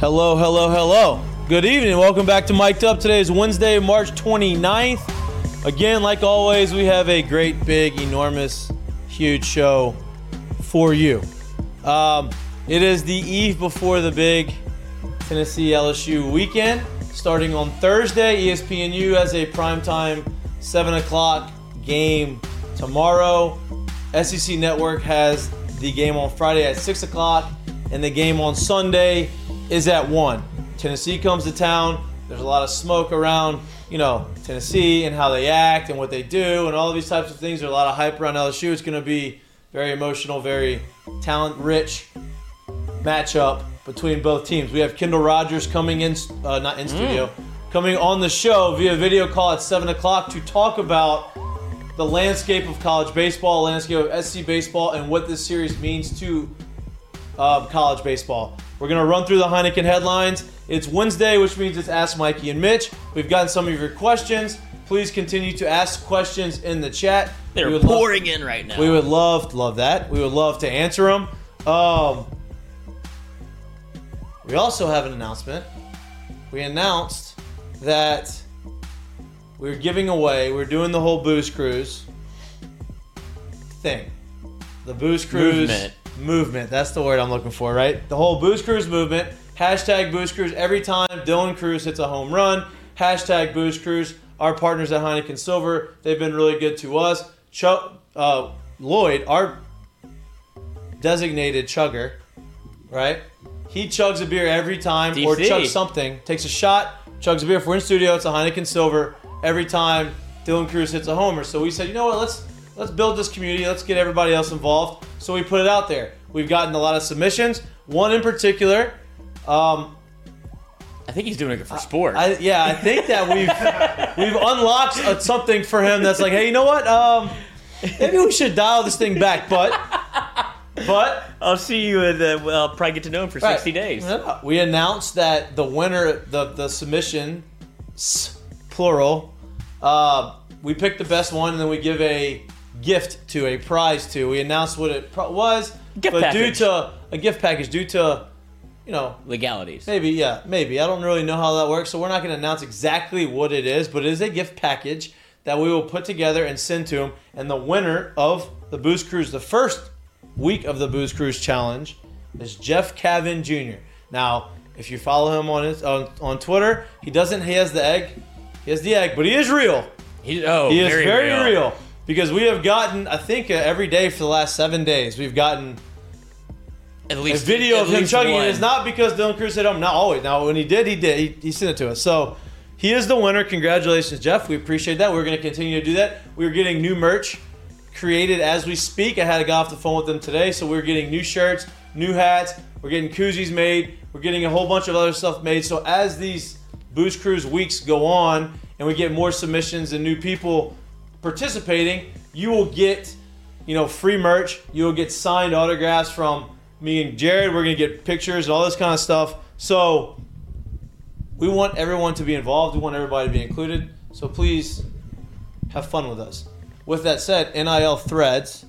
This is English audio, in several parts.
Hello, hello, hello. Good evening. Welcome back to Mic'd Up. Today is Wednesday, March 29th. Again, like always, we have a great, big, enormous, huge show for you. Um, it is the eve before the big Tennessee LSU weekend. Starting on Thursday, ESPNU has a primetime 7 o'clock game tomorrow. SEC Network has the game on Friday at 6 o'clock, and the game on Sunday is at 1. Tennessee comes to town. There's a lot of smoke around, you know, Tennessee and how they act and what they do and all of these types of things. There's a lot of hype around LSU. It's going to be very emotional, very talent rich matchup between both teams. We have Kendall Rogers coming in, uh, not in studio, coming on the show via video call at 7 o'clock to talk about the landscape of college baseball, landscape of SC baseball, and what this series means to uh, college baseball. We're going to run through the Heineken headlines. It's Wednesday, which means it's Ask Mikey and Mitch. We've gotten some of your questions. Please continue to ask questions in the chat. They're would love- pouring in right now. we would love, love that. We would love to answer them. Um, we also have an announcement. We announced that we're giving away, we're doing the whole booze cruise thing. The booze cruise Movement. Movement. That's the word I'm looking for, right? The whole booze cruise movement. Hashtag booze cruise. Every time Dylan Crews hits a home run, hashtag booze cruise. Our partners at Heineken Silver, they've been really good to us. Chuck, uh, Lloyd, our designated chugger, right? He chugs a beer every time or DC. chugs something, takes a shot, chugs a beer. If we're in studio, it's a Heineken Silver every time Dylan Crews hits a homer. So we said, you know what, let's let's build this community, let's get everybody else involved. So we put it out there. We've gotten a lot of submissions. One in particular, um, I think he's doing it for sport. I, yeah, I think that we've we've unlocked uh, something for him that's like, hey, you know what? Um, maybe we should dial this thing back, but but I'll see you at the. Well, I'll probably get to know him for Right. 60 days. Yeah. We announced that the winner, the the submission, plural, uh, we picked the best one, and then we give a gift to a prize to. We announced what it pro- was, Gift but due to a gift package, due to you know Legalities. maybe yeah maybe I don't really know how that works, so we're not going to announce exactly what it is, but it is a gift package that we will put together and send to him, and the winner of the Booze Cruise, the first week of the Booze Cruise Challenge is Jeff Cavan Jr. Now, if you follow him on his, on, on Twitter, he doesn't. He has the egg. He has the egg, but he is real. He, oh, He is very, very, real. Because we have gotten. I think uh, every day for the last seven days, we've gotten At a least video at of him chugging. one. It's not because Dylan Crews hit him. Not always. Now, when he did, he did. He, he sent it to us. So he is the winner. Congratulations, Jeff. We appreciate that. We're going to continue to do that. We're getting new merch created as we speak. I had to go off the phone with them today, so we're getting new shirts, new hats. We're getting koozies made. We're getting a whole bunch of other stuff made. So as these Booze Cruise weeks go on, and we get more submissions and new people participating, you will get, you know, free merch. You will get signed autographs from me and Jared. We're gonna get pictures and all this kind of stuff. So we want everyone to be involved. We want everybody to be included. So please have fun with us. With that said, NIL Threads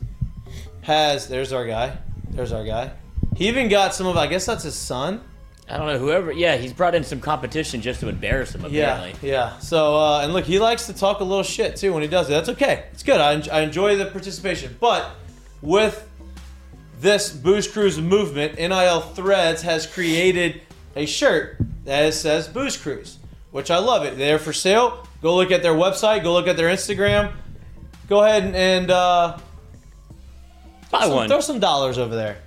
has there's our guy. There's our guy. He even got some of. I guess that's his son. I don't know whoever. Yeah, he's brought in some competition just to embarrass him. Yeah, Apparently. yeah. So uh, and look, he likes to talk a little shit too when he does it. That's okay. It's good. I, en- I enjoy the participation. But with this Booze Cruise movement, NIL Threads has created a shirt that says Booze Cruise, which I love it. They're for sale. Go look at their website. Go look at their Instagram. Go ahead and, and uh, Buy some- one. throw some dollars over there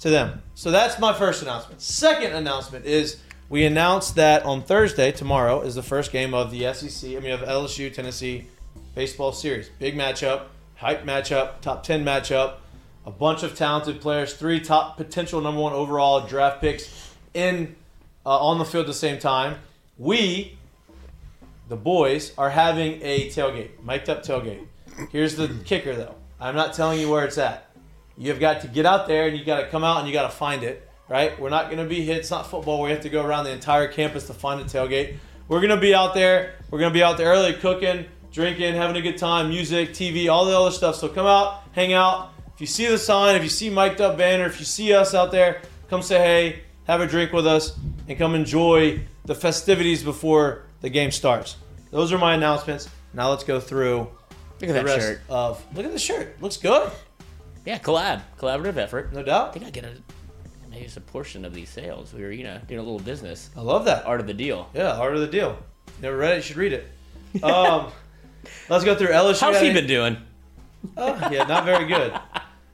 to them. So that's my first announcement. Second announcement is we announced that on Thursday, tomorrow, is the first game of the SEC, I mean, of LSU Tennessee baseball series. Big matchup, hype matchup, top 10 matchup. A bunch of talented players, three top potential number one overall draft picks in uh, on the field at the same time. We, the boys, are having a tailgate, mic'd up tailgate. Here's the kicker, though. I'm not telling you where it's at. You've got to get out there and you got to come out and you got to find it, right? We're not going to be hit. It's not football We have to go around the entire campus to find a tailgate. We're going to be out there. We're going to be out there early cooking, drinking, having a good time, music, TV, all the other stuff. So come out, hang out. If you see the sign, if you see mic'd up banner, if you see us out there, come say hey, have a drink with us, and come enjoy the festivities before the game starts. Those are my announcements. Now let's go through Look at the that rest shirt. of. Look at the shirt. Looks good, Yeah, collab, collaborative effort. no doubt. I think I get a maybe it's a portion of these sales. We were, you know, doing a little business. I love that. Art of the deal. Yeah, art of the deal. Never read it, you should read it. Um, let's go through LSU. How's he a- been doing? Oh, yeah, not very good.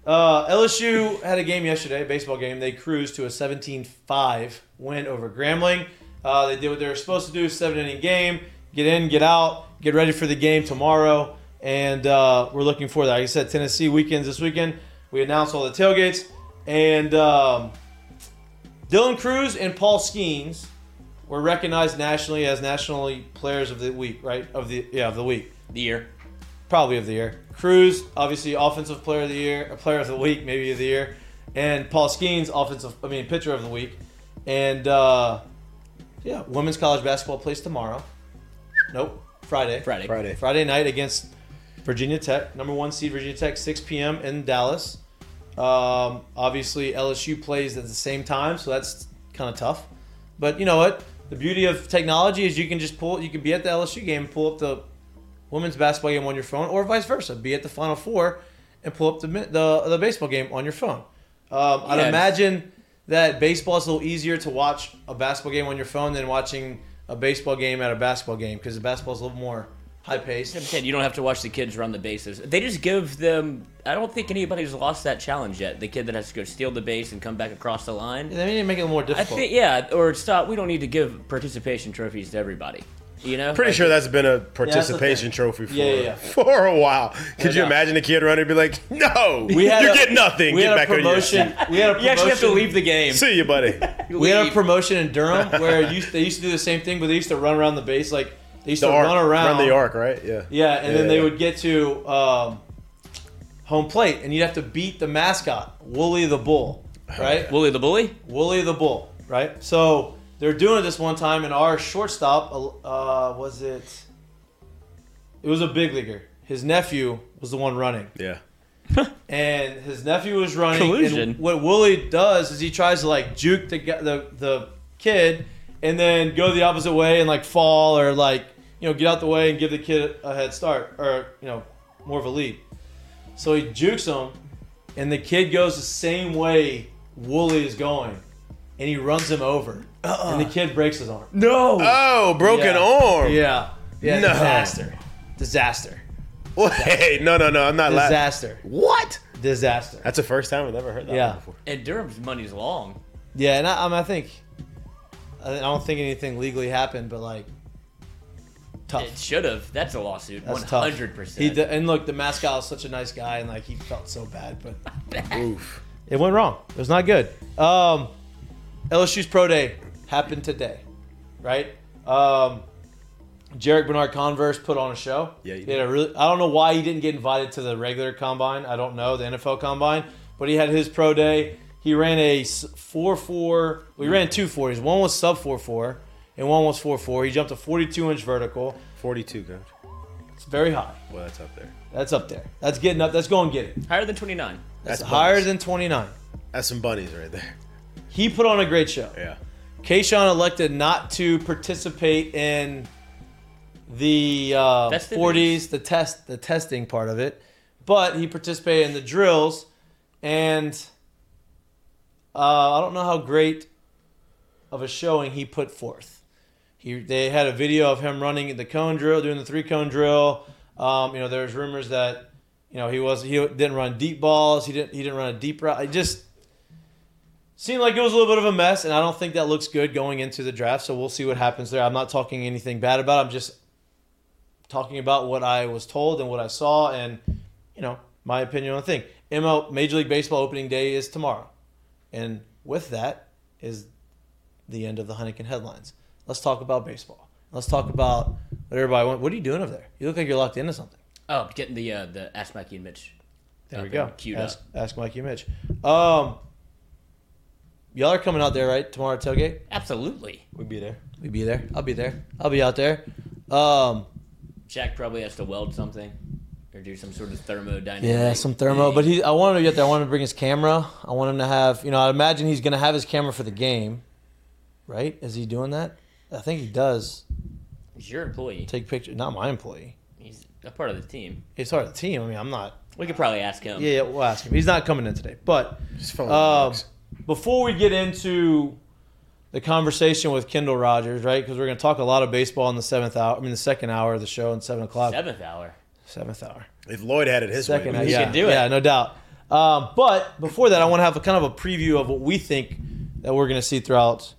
Uh, LSU had a game yesterday, a baseball game. They cruised to a 17-5 win over Grambling. Uh, they did what they were supposed to do, seven inning game. Get in, get out, get ready for the game tomorrow. And uh, we're looking for that. Like I said, Tennessee weekends this weekend. We announced all the tailgates. And um, Dylan Crews and Paul Skenes were recognized nationally as nationally players of the week, right? Of the yeah, of the week The year. probably of the year. Crews, obviously offensive player of the year, a player of the week, maybe of the year, and Paul Skenes, offensive, I mean pitcher of the week, and uh, yeah, women's college basketball plays tomorrow. Nope, Friday. Friday. Friday. Friday night against Virginia Tech, number one seed Virginia Tech, 6 p.m. in Dallas. Um, obviously LSU plays at the same time, so that's kind of tough. But you know what? The beauty of technology is you can just pull. You can be at the LSU game, pull up the women's basketball game on your phone, or vice versa. Be at the Final Four and pull up the the, the baseball game on your phone. Um, I'd Yeah. imagine that baseball is a little easier to watch a basketball game on your phone than watching a baseball game at a basketball game because the basketball is a little more high paced. Ted, you don't have to watch the kids run the bases. They just give them. I don't think anybody's lost that challenge yet. The kid that has to go steal the base and come back across the line. They need to make it more I difficult. think, yeah, or stop. We don't need to give participation trophies to everybody. You know, Pretty Like, sure that's been a participation thing. trophy for Yeah, yeah, yeah. for a while. Could you doubt. imagine a kid running and be like, "No, We had you a- get nothing. We get had back a promotion. on your We had a promotion. You actually have to leave the game. See you, buddy. We had a promotion in Durham where it used, they used to do the same thing, but they used to run around the base like they used The to arc, run around, run the arc, right? Yeah. Yeah, and then Yeah, they yeah. would get to um, home plate, and you'd have to beat the mascot, Wooly the Bull, right? Wooly the bully. Wooly the Bull, right? So they're doing it this one time, and our shortstop uh, was it? It was a big leaguer. His nephew was the one running, Yeah. and his nephew was running. Collusion. And what Wooly does is he tries to like juke the the the kid, and then go the opposite way and like fall or like you know get out the way and give the kid a head start or you know more of a lead. So he jukes him, and the kid goes the same way Wooly is going, and he runs him over, uh-uh. and the kid breaks his arm. No. Oh, broken Yeah. arm. Yeah, yeah, No. disaster, disaster, Wait, no, no, no. I'm not laughing. disaster, What? disaster. That's the first time I've ever heard that Yeah. before. And Durham's money's long. Yeah, and I, I, mean, I think I I don't think anything legally happened, but like tough. It should have. That's a lawsuit. That's One tough. hundred He percent. and look, the mascot is such a nice guy, and like he felt so bad, but Oof. it went wrong. It was not good. Um, LSU's pro day happened today, right? Um, Jarrick Bernard-Converse put on a show. Yeah, he he had a really. I don't know why he didn't get invited to the regular combine. I don't know the NFL combine, but he had his pro day. He ran a four four. We Well, he ran two forties. One was sub four four, and one was four four. He jumped a forty two inch vertical. 42, coach. It's very high. Well, that's up there. That's up there. That's getting up. That's going to get it. Higher than twenty nine. That's That's higher bunnies. than 29. That's some bunnies right there. He put on a great show. Yeah. Kayshon elected not to participate in the uh, 40s, the test, the testing part of it, but he participated in the drills, and uh, I don't know how great of a showing he put forth. He, they had a video of him running the cone drill, doing the three cone drill. Um, you know, there's rumors that you know he was he didn't run deep balls. He didn't he didn't run a deep route. It just seemed like it was a little bit of a mess, and I don't think that looks good going into the draft. So we'll see what happens there. I'm not talking anything bad about. It. I'm just talking about what I was told and what I saw, and you know my opinion on the thing. ML Major League Baseball opening day is tomorrow, and with that is the end of the Heineken headlines. Let's talk about baseball. Let's talk about what everybody wants. What are you doing over there? You look like you're locked into something. Oh, getting the uh, the Ask Mikey and Mitch. There we up go. Queued ask, up. ask Mikey and Mitch. Um, y'all are coming out there, right? Tomorrow at tailgate. Absolutely. We'd be there. We'd be there. I'll be there. I'll be out there. Um, Jack probably has to weld something or do some sort of thermodynamic. yeah, some thermo. But he, I wanted to get there. I wanted to bring his camera. I want him to have, you know, I imagine he's going to have his camera for the game, right? Is he doing that? I think he does. He's your employee. Take pictures. Not my employee. He's a part of the team. He's part of the team. I mean, I'm not. We could probably ask him. Yeah, yeah, we'll ask him. He's not coming in today. But Just phone um, works. before we get into the conversation with Kendall Rogers, right? Because we're going to talk a lot of baseball in the seventh hour. I mean, the second hour of the show, in seven o'clock. Seventh hour. Seventh hour. If Lloyd had it his Second way, hour. we Yeah, could do it. yeah, no doubt. Um, but before that, I want to have a kind of a preview of what we think that we're going to see throughout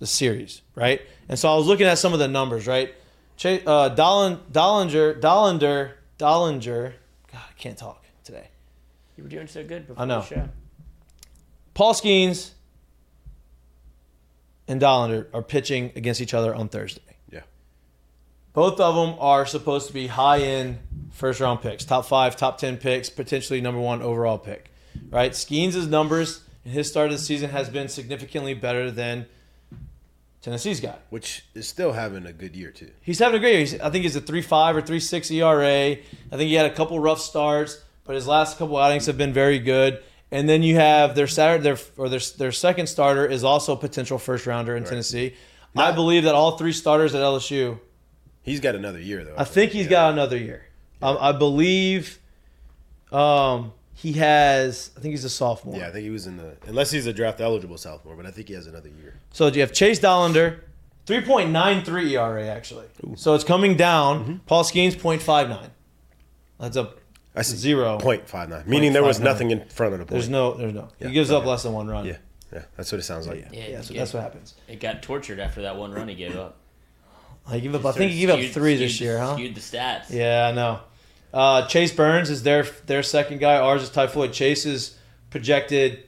the series, right? And so I was looking at some of the numbers, right? Ch- uh, Dollin, Dollinger, Dollinger, Dollinger. God, I can't talk today. You were doing so good before I know. the show. Paul Skenes and Dollinger are pitching against each other on Thursday. Yeah. Both of them are supposed to be high end first round picks, top five, top 10 picks, potentially number one overall pick, right? Skenes' numbers in his start of the season has been significantly better than Tennessee's guy. Which is still having a good year too. He's having a great year. He's, I think he's a 3.5 or 3.6 ERA. I think he had a couple rough starts, but his last couple outings have been very good. And then you have their Saturday, their or their their second starter is also a potential first rounder in Tennessee. I believe that all three starters at LSU. He's got another year though. I think he's Yeah. got another year. Um, I believe um, he has. I think he's a sophomore. Yeah, I think he was in the unless he's a draft eligible sophomore, but I think he has another year. So you have Chase Dollander, 3.93 ERA actually. So it's coming down. Mm-hmm. Paul Skenes 0.59. That's a I see Zero. point five nine, meaning there was 0.59. nothing in front of the point. there's no there's no. Yeah, he gives up yeah. less than one run. Yeah, yeah, that's what it sounds like. Yeah, Yeah, yeah, so yeah. that's what happens. It got tortured after that one run he gave up. I give up. I think he gave up Skewed- three this year, huh? Skewed the stats. Yeah, I know. Uh, Chase Burns is their their second guy. Ours is Ty Floyd. Chase's projected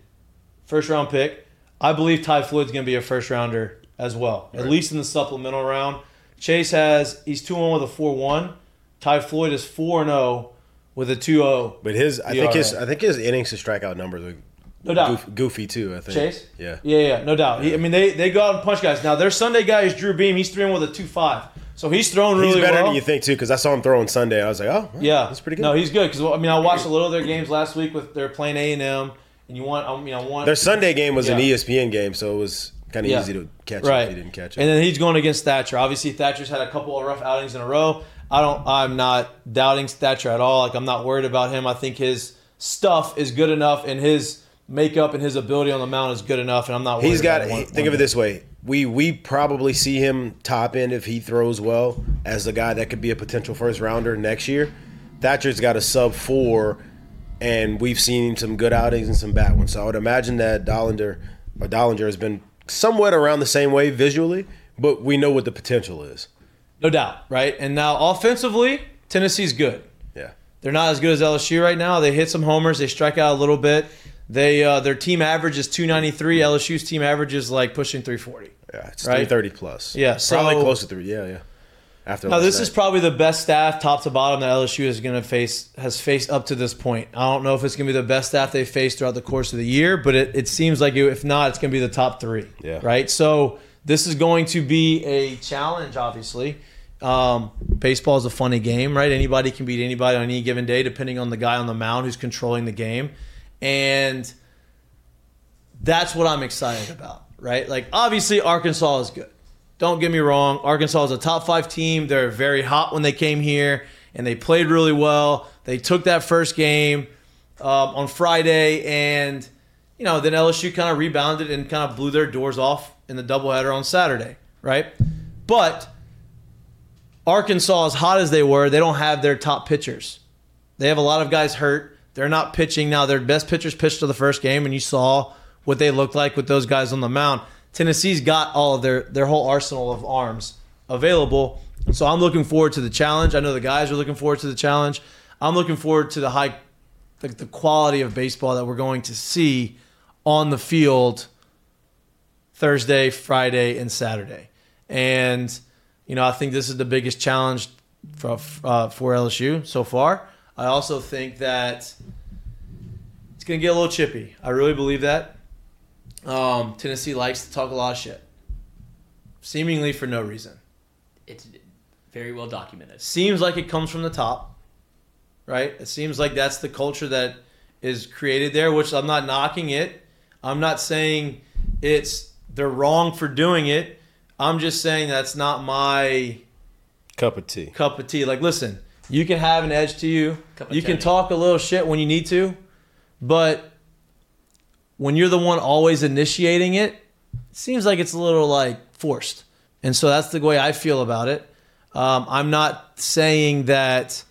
first round pick. I believe Ty Floyd's going to be a first rounder as well, at least in the supplemental round. Chase has he's two one with a four one. Ty Floyd is four zero with a two zero. But his, I think his, I think his innings to strikeout numbers are No doubt. goofy, goofy too. I think Chase? Yeah. Yeah, yeah, no doubt. He, I mean, they, they go out and punch guys. Now, their Sunday guy is Drew Beam. He's throwing with a 2 5. So he's throwing really He's better well. than you think too, because I saw him throwing Sunday. I was like, oh, well, Yeah, that's pretty good. No, he's good because I mean I watched a little of their games last week with they're playing A and M, and you want I mean I want Their Sunday game was an E ESPN game, so it was kind of Yeah. easy to catch right. if you didn't catch it. And then he's going against Thatcher. Obviously, Thatcher's had a couple of rough outings in a row. I don't. I'm not doubting Thatcher at all. Like I'm not worried about him. I think his stuff is good enough, and his makeup and his ability on the mound is good enough. And I'm not. Worried He's got. About it one- think of it this way: we we probably see him top end if he throws well as the guy that could be a potential first rounder next year. Thatcher's got a sub four, and we've seen some good outings and some bad ones. So I would imagine that Dollinger or Dollinger has been somewhat around the same way visually, but we know what the potential is. No doubt, right? And now offensively, Tennessee's good. Yeah. They're not as good as LSU right now. They hit some homers. They strike out a little bit. They uh, their team average is 293. LSU's team average is like pushing 340. Yeah, it's Right? 330 plus. Yeah, probably close to three. Yeah, yeah. After Now this night. is probably the best staff, top to bottom, that LSU is going to face has faced up to this point. I don't know if it's going to be the best staff they faced throughout the course of the year, but it, it seems like it, if not, it's going to be the top three. Yeah. Right. So this is going to be a challenge. Obviously, um, baseball is a funny game, right? Anybody can beat anybody on any given day, depending on the guy on the mound who's controlling the game, and that's what I'm excited about, right? Like obviously Arkansas is good. Don't get me wrong, Arkansas is a top five team. They're very hot when they came here, and they played really well. They took that first game um, on Friday, and you know then LSU kind of rebounded and kind of blew their doors off in the doubleheader on Saturday, right? But Arkansas, as hot as they were, they don't have their top pitchers. They have a lot of guys hurt. They're not pitching now. Their best pitchers pitched to the first game, and you saw what they looked like with those guys on the mound. Tennessee's got all of their their whole arsenal of arms available, so I'm looking forward to the challenge. I know the guys are looking forward to the challenge. I'm looking forward to the high, the, the quality of baseball that we're going to see on the field Thursday, Friday, and Saturday. And you know, I think this is the biggest challenge for uh, for LSU so far. I also think that it's going to get a little chippy. I really believe that. Um, Tennessee likes to talk a lot of shit, seemingly for no reason. It's very well documented. Seems like it comes from the top, right? It seems like that's the culture that is created there, which I'm not knocking it. I'm not saying it's they're wrong for doing it. I'm just saying that's not my Cup of tea. cup of tea. Like, listen, you can have an edge to you. You can talk a little shit when you need to, but when you're the one always initiating it, it seems like it's a little like forced. And so that's the way I feel about it. Um, I'm not saying that.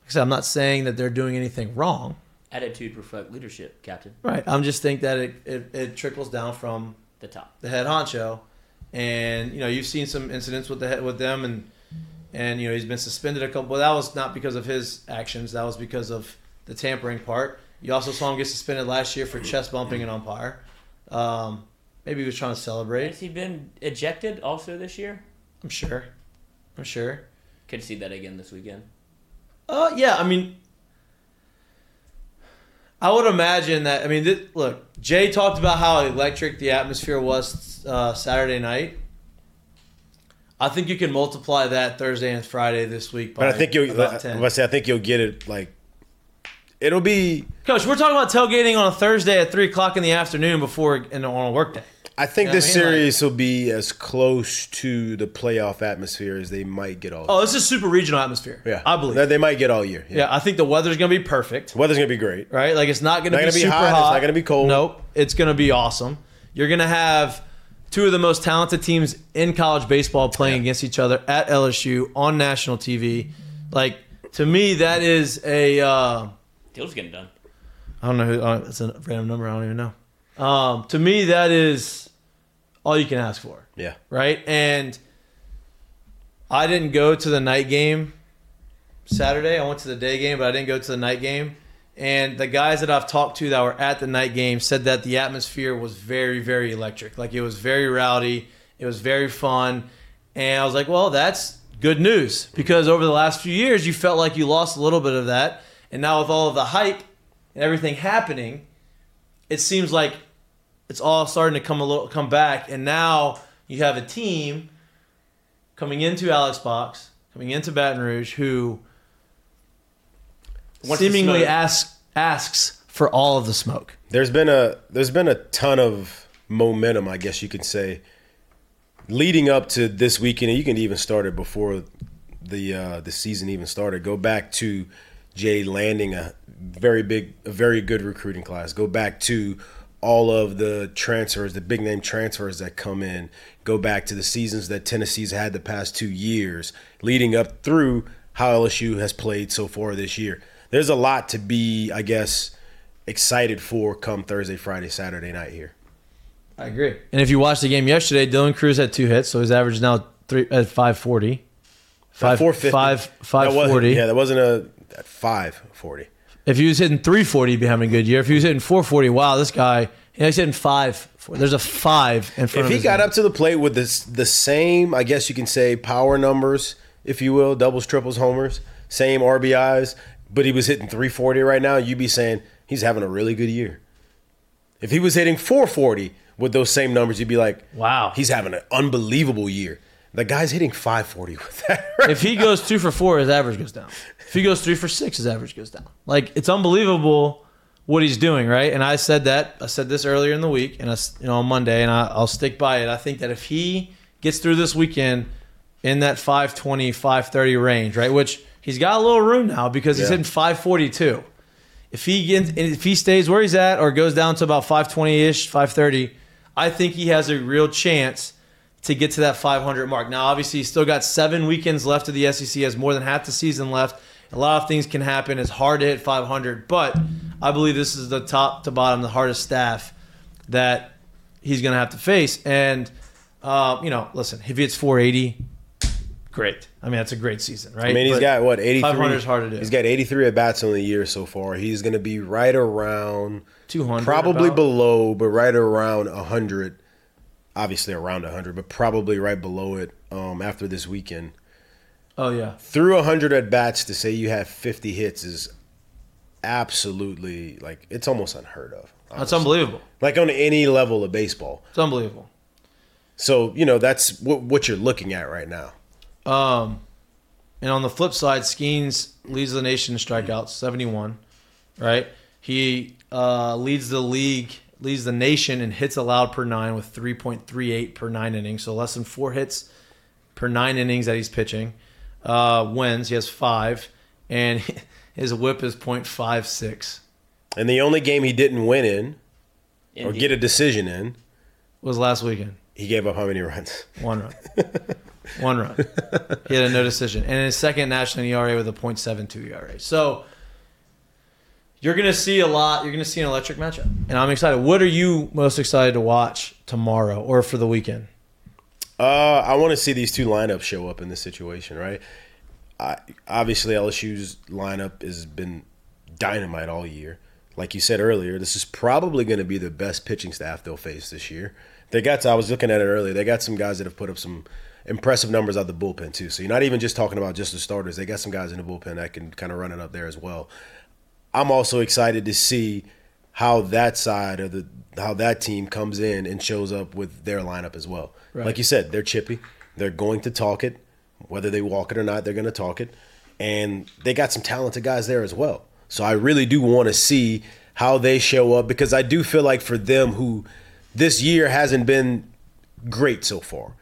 Like I said, I'm not saying that they're doing anything wrong. Attitude reflect leadership, Captain. Right. I'm just think that it, it, it trickles down from The top. the head honcho, and you know you've seen some incidents with the head, with them, and and you know he's been suspended a couple. But that was not because of his actions. That was because of the tampering part. You also saw him get suspended last year for chest bumping an umpire. Um, maybe he was trying to celebrate. Has he been ejected also this year? I'm sure. I'm sure. Could see that again this weekend. Uh, yeah. I mean, I would imagine that. I mean, this, look, Jay talked about how electric the atmosphere was uh, Saturday night. I think you can multiply that Thursday and Friday this week. By But I think you'll. about I 10. was say I think you'll get it. Like, it'll be. Coach, we're talking about tailgating on a Thursday at three o'clock in the afternoon before and on a workday. I think Yeah, this I mean, like- series will be as close to the playoff atmosphere as they might get all. Oh, this is super regional atmosphere. yeah, I believe. that they might get all year. yeah, I think the weather's gonna be perfect. The weather's gonna be great. right? Like it's not going to be be super hot, hot. it's not gonna be cold. Nope. It's going to be awesome. You're going to have two of the most talented teams in college baseball playing against each other at LSU on national TV. Like to me, that is a uh, Deal's getting done. I don't know who. Uh, it's a random number. I don't even know. Um, to me, that is all you can ask for Yeah, right? And I didn't go to the night game Saturday. I went to the day game, but I didn't go to the night game. And the guys that I've talked to that were at the night game said that the atmosphere was very, very electric. Like it was very rowdy. It was very fun. And I was like, well, that's good news because over the last few years, you felt like you lost a little bit of that. And now with all of the hype and everything happening, it seems like it's all starting to come a little come back and now you have a team coming into Alex Box, coming into Baton Rouge who Wants seemingly asks asks for all of the smoke. there's been a there's been a ton of momentum, I guess you could say, leading up to this weekend. And you can even start it before the uh, the season even started. Go back to Jay landing a very big, a very good recruiting class. Go back to all of the transfers, the big name transfers that come in. Go back to the seasons that Tennessee's had the past two years, leading up through how LSU has played so far this year. There's a lot to be, I guess, excited for come Thursday, Friday, Saturday night here. I agree. And if you watched the game yesterday, Dylan Crews had two hits, so his average is now three at five forty. Five, 450. five, That five wasn't- forty. Yeah, that wasn't a at 540. If he was hitting 340, he'd be having a good year. If he was hitting 440, wow, this guy, you know, he's hitting five. There's a five in front If of he his got name. up to the plate with this the same, I guess you can say, power numbers, if you will, doubles, triples, homers, same RBIs, but he was hitting 340 right now, you'd be saying he's having a really good year. If he was hitting 440 with those same numbers, you'd be like, Wow. he's having an unbelievable year. The guy's hitting 540 with that. Right? if he goes two for four, his average goes down. If he goes three for six, his average goes down. Like it's unbelievable what he's doing, right? And I said that I said this earlier in the week, and I, you know on Monday, and I, I'll stick by it. I think that if he gets through this weekend in that 520, 530 range, right, which he's got a little room now because he's Yeah. hitting 542. If he gets, if he stays where he's at or goes down to about 520 ish, 530, I think he has a real chance to get to that 500 mark. Now, obviously, he's still got seven weekends left of the SEC. Has more than half the season left. A lot of things can happen. It's hard to hit 500, but I believe this is the top to bottom, the hardest staff that he's going to have to face. And uh, you know, listen, if it's 480, great. I mean, that's a great season, right? I mean, he's But got what 83. 500 is hard to do. He's got 83 at bats on the year so far. He's going to be right around 200, probably about. below, but right around 100. Obviously around 100, but probably right below it um, after this weekend. Oh yeah, Through 100 at bats to say you have 50 hits is absolutely like it's almost unheard of. that's unbelievable. Like on any level of baseball. It's unbelievable. So you know that's what, what you're looking at right now. Um, and on the flip side, Skenes leads the nation in strikeouts, 71, right? He uh, leads the league, leads the nation in hits allowed per nine with 3.38 per nine innings, so less than four hits per nine innings that he's pitching. Uh, wins, he has five, and his whip is .56. And the only game he didn't win in or Indeed. get a decision in, Was last weekend. he gave up how many runs? One run. One run. He had a no decision. And his second national ERA with a .72 ERA. So you're going to see a lot. You're going to see an electric matchup. And I'm excited. What are you most excited to watch tomorrow or for the weekend? Uh, I want to see these two lineups show up in this situation, right? I, obviously, LSU's lineup has been dynamite all year. Like you said earlier, this is probably going to be the best pitching staff they'll face this year. They got, I was looking at it earlier, they got some guys that have put up some impressive numbers out the bullpen, too. So you're not even just talking about just the starters. They got some guys in the bullpen that can kind of run it up there as well. I'm also excited to see how that side of the how that team comes in and shows up with their lineup as well. Right. Like you said, they're chippy. They're going to talk it, whether they walk it or not. They're going to talk it, and they got some talented guys there as well. So I really do want to see how they show up because I do feel like for them who this year hasn't been great so far.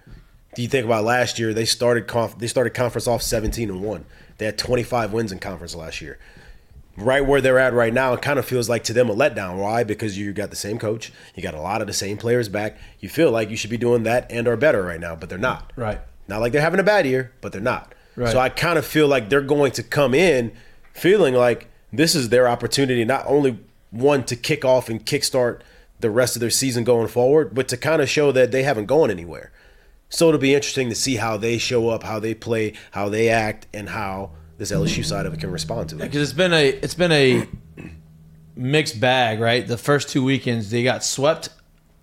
Do you think about last year? They started conf- they started conference off 17 and one. They had 25 wins in conference last year right where they're at right now, it kind of feels like to them a letdown. Why? Because you got the same coach, you got a lot of the same players back. You feel like you should be doing that and are better right now, but they're not. Right. Not like they're having a bad year, but they're not. Right. So I kind of feel like they're going to come in feeling like this is their opportunity, not only one to kick off and kickstart the rest of their season going forward, but to kind of show that they haven't gone anywhere. So it'll be interesting to see how they show up, how they play, how they act, and how this LSU side of it can respond to it. Because it's been a it's been a mixed bag, right? The first two weekends they got swept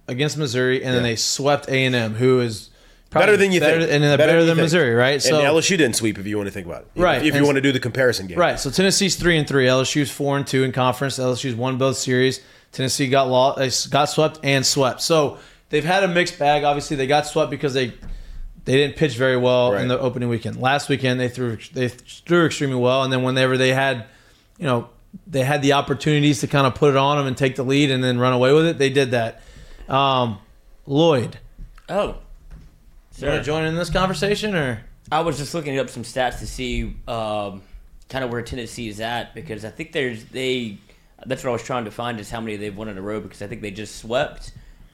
against Missouri, and then they swept A and M, who is probably better than you better, think, and then better, you than think. Missouri, right? and LSU didn't sweep if you want to think about it, Right, If, if you want to do the comparison game, Right. So Tennessee's three and three. LSU's four and two in conference. LSU's won both series. Tennessee got lost, uh, got swept and swept. So they've had a mixed bag. Obviously, they got swept because they they didn't pitch very well Right. in the opening weekend. Last weekend they threw they threw extremely well, and then whenever they had, you know, they had the opportunities to kind of put it on them and take the lead and then run away with it. They did that. Um, Lloyd, Oh, you want to join in this conversation or? I was just looking up some stats to see um, kind of where Tennessee is at because I think there's they. That's what I was trying to find is how many they've won in a row because I think they just swept,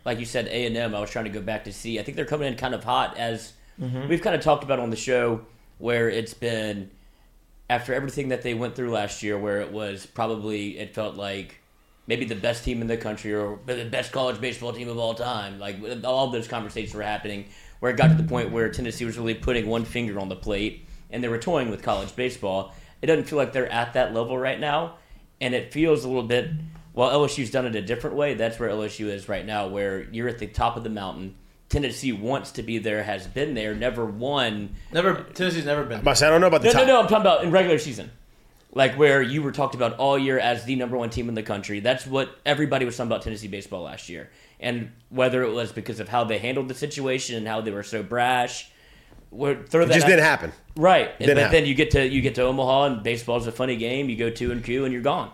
like you said, A and M. I was trying to go back to see. I think they're coming in kind of hot as mm-hmm. we've kind of talked about on the show where it's been after everything that they went through last year, where it was probably it felt like maybe the best team in the country or the best college baseball team of all time. Like all those conversations were happening, where it got to the point where Tennessee was really putting one finger on the plate and they were toying with college baseball. It doesn't feel like they're at that level right now, and it feels a little bit. While LSU's done it a different way, that's where LSU is right now, where you're at the top of the mountain. Tennessee wants to be there, has been there, never won. Never Tennessee's never been. There. I don't know about the No, top. no, no. I'm talking about in regular season, like where you were talked about all year as the number one team in the country. That's what everybody was talking about Tennessee baseball last year, and whether it was because of how they handled the situation and how they were so brash, where throw It that just out- didn't happen. Right, Didn't but happen. then you get to you get to Omaha and baseball's a funny game. You go two and Q and you're gone.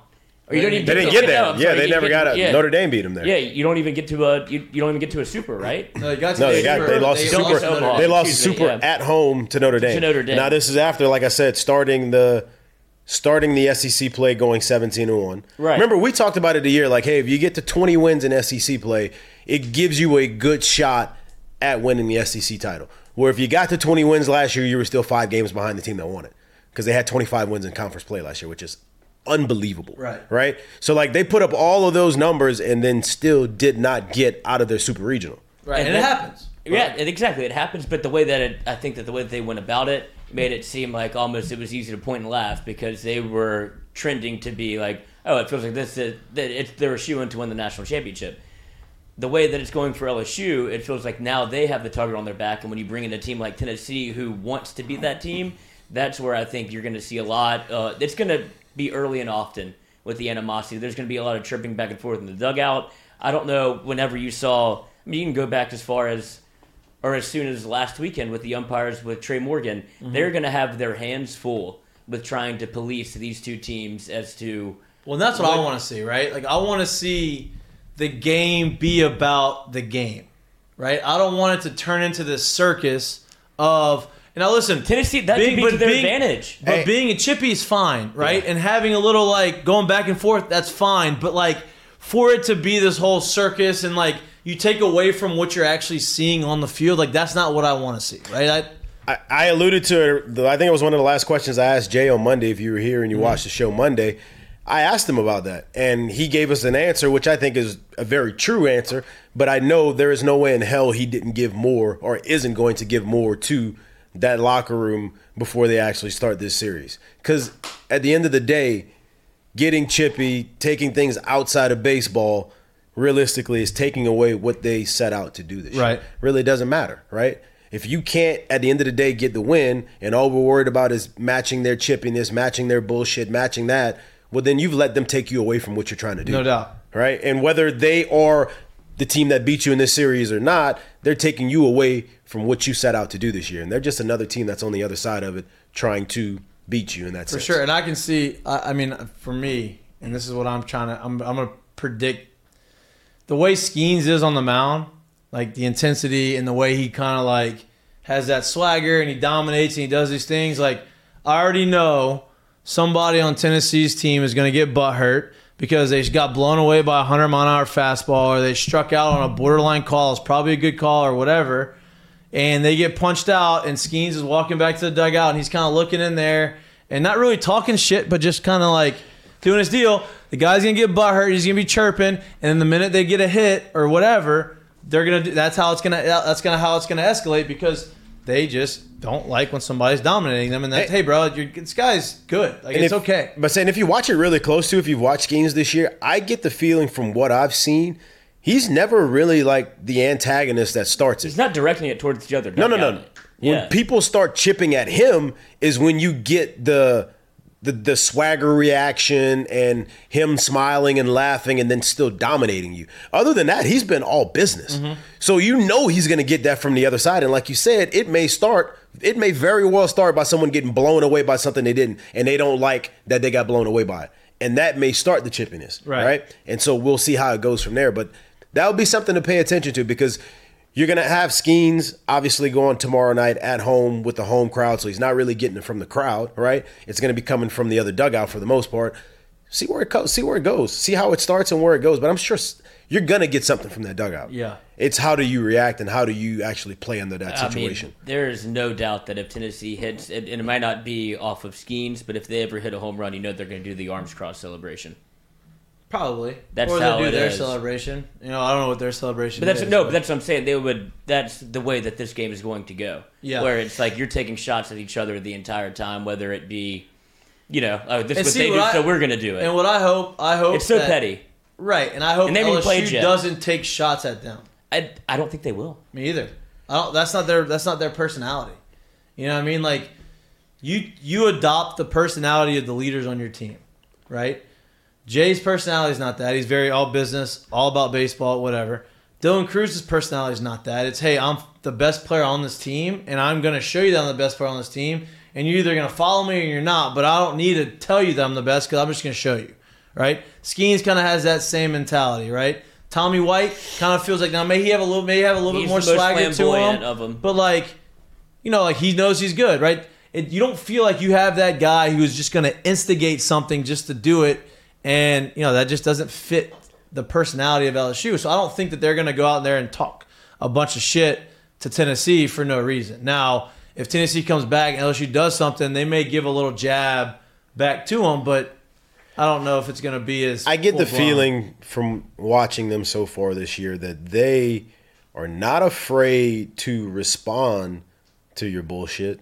Or you don't even They get didn't get there. no, yeah, sorry, they never get- got a yeah. Notre Dame beat them there. Yeah, you don't even get to a you, you don't even get to a super, right? No, they got to No, they got super- they lost the they super. lost to Notre Dame. They lost the Excuse me, super yeah. at home to Notre Dame. To Notre Dame. Now this is after, like I said, starting the starting the SEC play, going seventeen and one. Right. Remember, we talked about it a year. Like, hey, if you get to twenty wins in SEC play, it gives you a good shot at winning the SEC title. Where if you got to twenty wins last year, you were still five games behind the team that won it because they had twenty five wins in conference play last year, which is unbelievable. Right. Right. So like they put up all of those numbers and then still did not get out of their super regional. Right, and, And it that- happens. Yeah, it- exactly. It happens, but the way that it, I think that the way that they went about it made it seem like almost it was easy to point and laugh because they were trending to be like, oh, it feels like this is that it's they're shooing to win the national championship. The way that it's going for LSU, it feels like now they have the target on their back, and when you bring in a team like Tennessee who wants to be that team, that's where I think you're going to see a lot. Uh, it's going to be early and often with the animosity. There's going to be a lot of tripping back and forth in the dugout. I don't know. Whenever you saw, I mean, you can go back as far as or as soon as last weekend with the umpires with Trey Morgan, Mm-hmm. they're going to have their hands full with trying to police these two teams as to. Well, that's what, I want to see, right? Like I want to see the game be about the game, right? I don't want it to turn into this circus of. And now listen, Tennessee that could be to their advantage. But Hey. being a chippy is fine, right? And having a little like going back and forth, that's fine. But like for it to be this whole circus and like you take away from what you're actually seeing on the field, like that's not what I want to see, right? I, I, I alluded to it. I think it was one of the last questions I asked Jay on Monday. If you were here and you mm-hmm. watched the show Monday, I asked him about that, and he gave us an answer, which I think is a very true answer. But I know there is no way in hell he didn't give more or isn't going to give more to that locker room before they actually start this series. Because at the end of the day, getting chippy, taking things outside of baseball, realistically, is taking away what they set out to do this Right. year. Really doesn't matter, right? If you can't, at the end of the day, get the win, and all we're worried about is matching their chippiness, matching their bullshit, matching that, well, then you've let them take you away from what you're trying to do. No doubt. Right? And whether they are the team that beat you in this series or not, they're taking you away from what you set out to do this year. And they're just another team that's on the other side of it trying to beat you in that For sense. sure, and I can see. I, I mean, for me, and this is what I'm trying to. I'm, I'm gonna predict the way Skenes is on the mound, like the intensity and the way he kind of like has that swagger and he dominates and he does these things. Like I already know somebody on Tennessee's team is gonna get butt hurt because they got blown away by a hundred mile an hour fastball or they struck out on a borderline call. It's probably a good call or whatever and they get punched out and Skenes is walking back to the dugout and he's kind of looking in there and not really talking shit but just kind of like doing his deal. The guy's gonna get butt hurt he's gonna be chirping and then the minute they get a hit or whatever they're gonna do that's how it's gonna that's gonna how it's gonna escalate because they just don't like when somebody's dominating them and that's hey, bro you're, this guy's good. Like it's if- okay. But saying if you watch it really close to, if you've watched games this year, I get the feeling from what I've seen, he's never really like the antagonist that starts it. He's not directing it towards the other. No, no, no. When Yeah. people start chipping at him is when you get the the the swagger reaction and him smiling and laughing and then still dominating you. Other than that, he's been all business. Mm-hmm. So you know he's going to get that from the other side and like you said, it may start it may very well start by someone getting blown away by something they didn't and they don't like that they got blown away by it. And that may start the chippiness, Right. right? And so we'll see how it goes from there, but that would be something to pay attention to because you're gonna have Skenes obviously going tomorrow night at home with the home crowd, so he's not really getting it from the crowd, right? It's gonna be coming from the other dugout for the most part. See where it goes. See where it goes. See how it starts and where it goes. But I'm sure you're gonna get something from that dugout. Yeah. It's how do you react and how do you actually play under that I mean, situation. there is no doubt that if Tennessee hits, and and it might not be off of Skenes, but if they ever hit a home run, you know they're going to do the arms cross celebration. Probably That's or how they do it their is. celebration you know I don't know what their celebration But that's is no, but that's what I'm saying. They would. That's the way that this game is going to go. Yeah. Where it's like you're taking shots at each other the entire time, whether it be, you know, oh, this is what see, they do, I- so we're going to do it. and what I hope I hope it's so that- petty. Right, and I hope And LSU doesn't take shots at them. I, I don't think they will. Me either. I don't. That's not their. That's not their personality. You know what I mean? Like, you you adopt the personality of the leaders on your team, right? Jay's personality is not that. He's very all business, all about baseball, whatever. Dylan Crews's personality is not that. It's hey, I'm the best player on this team, and I'm gonna show you that I'm the best player on this team, and you're either gonna follow me or you're not. But I don't need to tell you that I'm the best because I'm just gonna show you, right? Skenes kind of has that same mentality, right? Tommy White kind of feels like now may he have a little, may have a little He's bit more swagger to flamboyant him, but like, you know, like he knows he's good, right? It, you don't feel like you have that guy who's just going to instigate something just to do it, and you know that just doesn't fit the personality of LSU. So I don't think that they're going to go out there and talk a bunch of shit to Tennessee for no reason. Now, if Tennessee comes back and LSU does something, they may give a little jab back to them, but I don't know if it's going to be as. I get the feeling from watching them so far this year that they are not afraid to respond to your bullshit.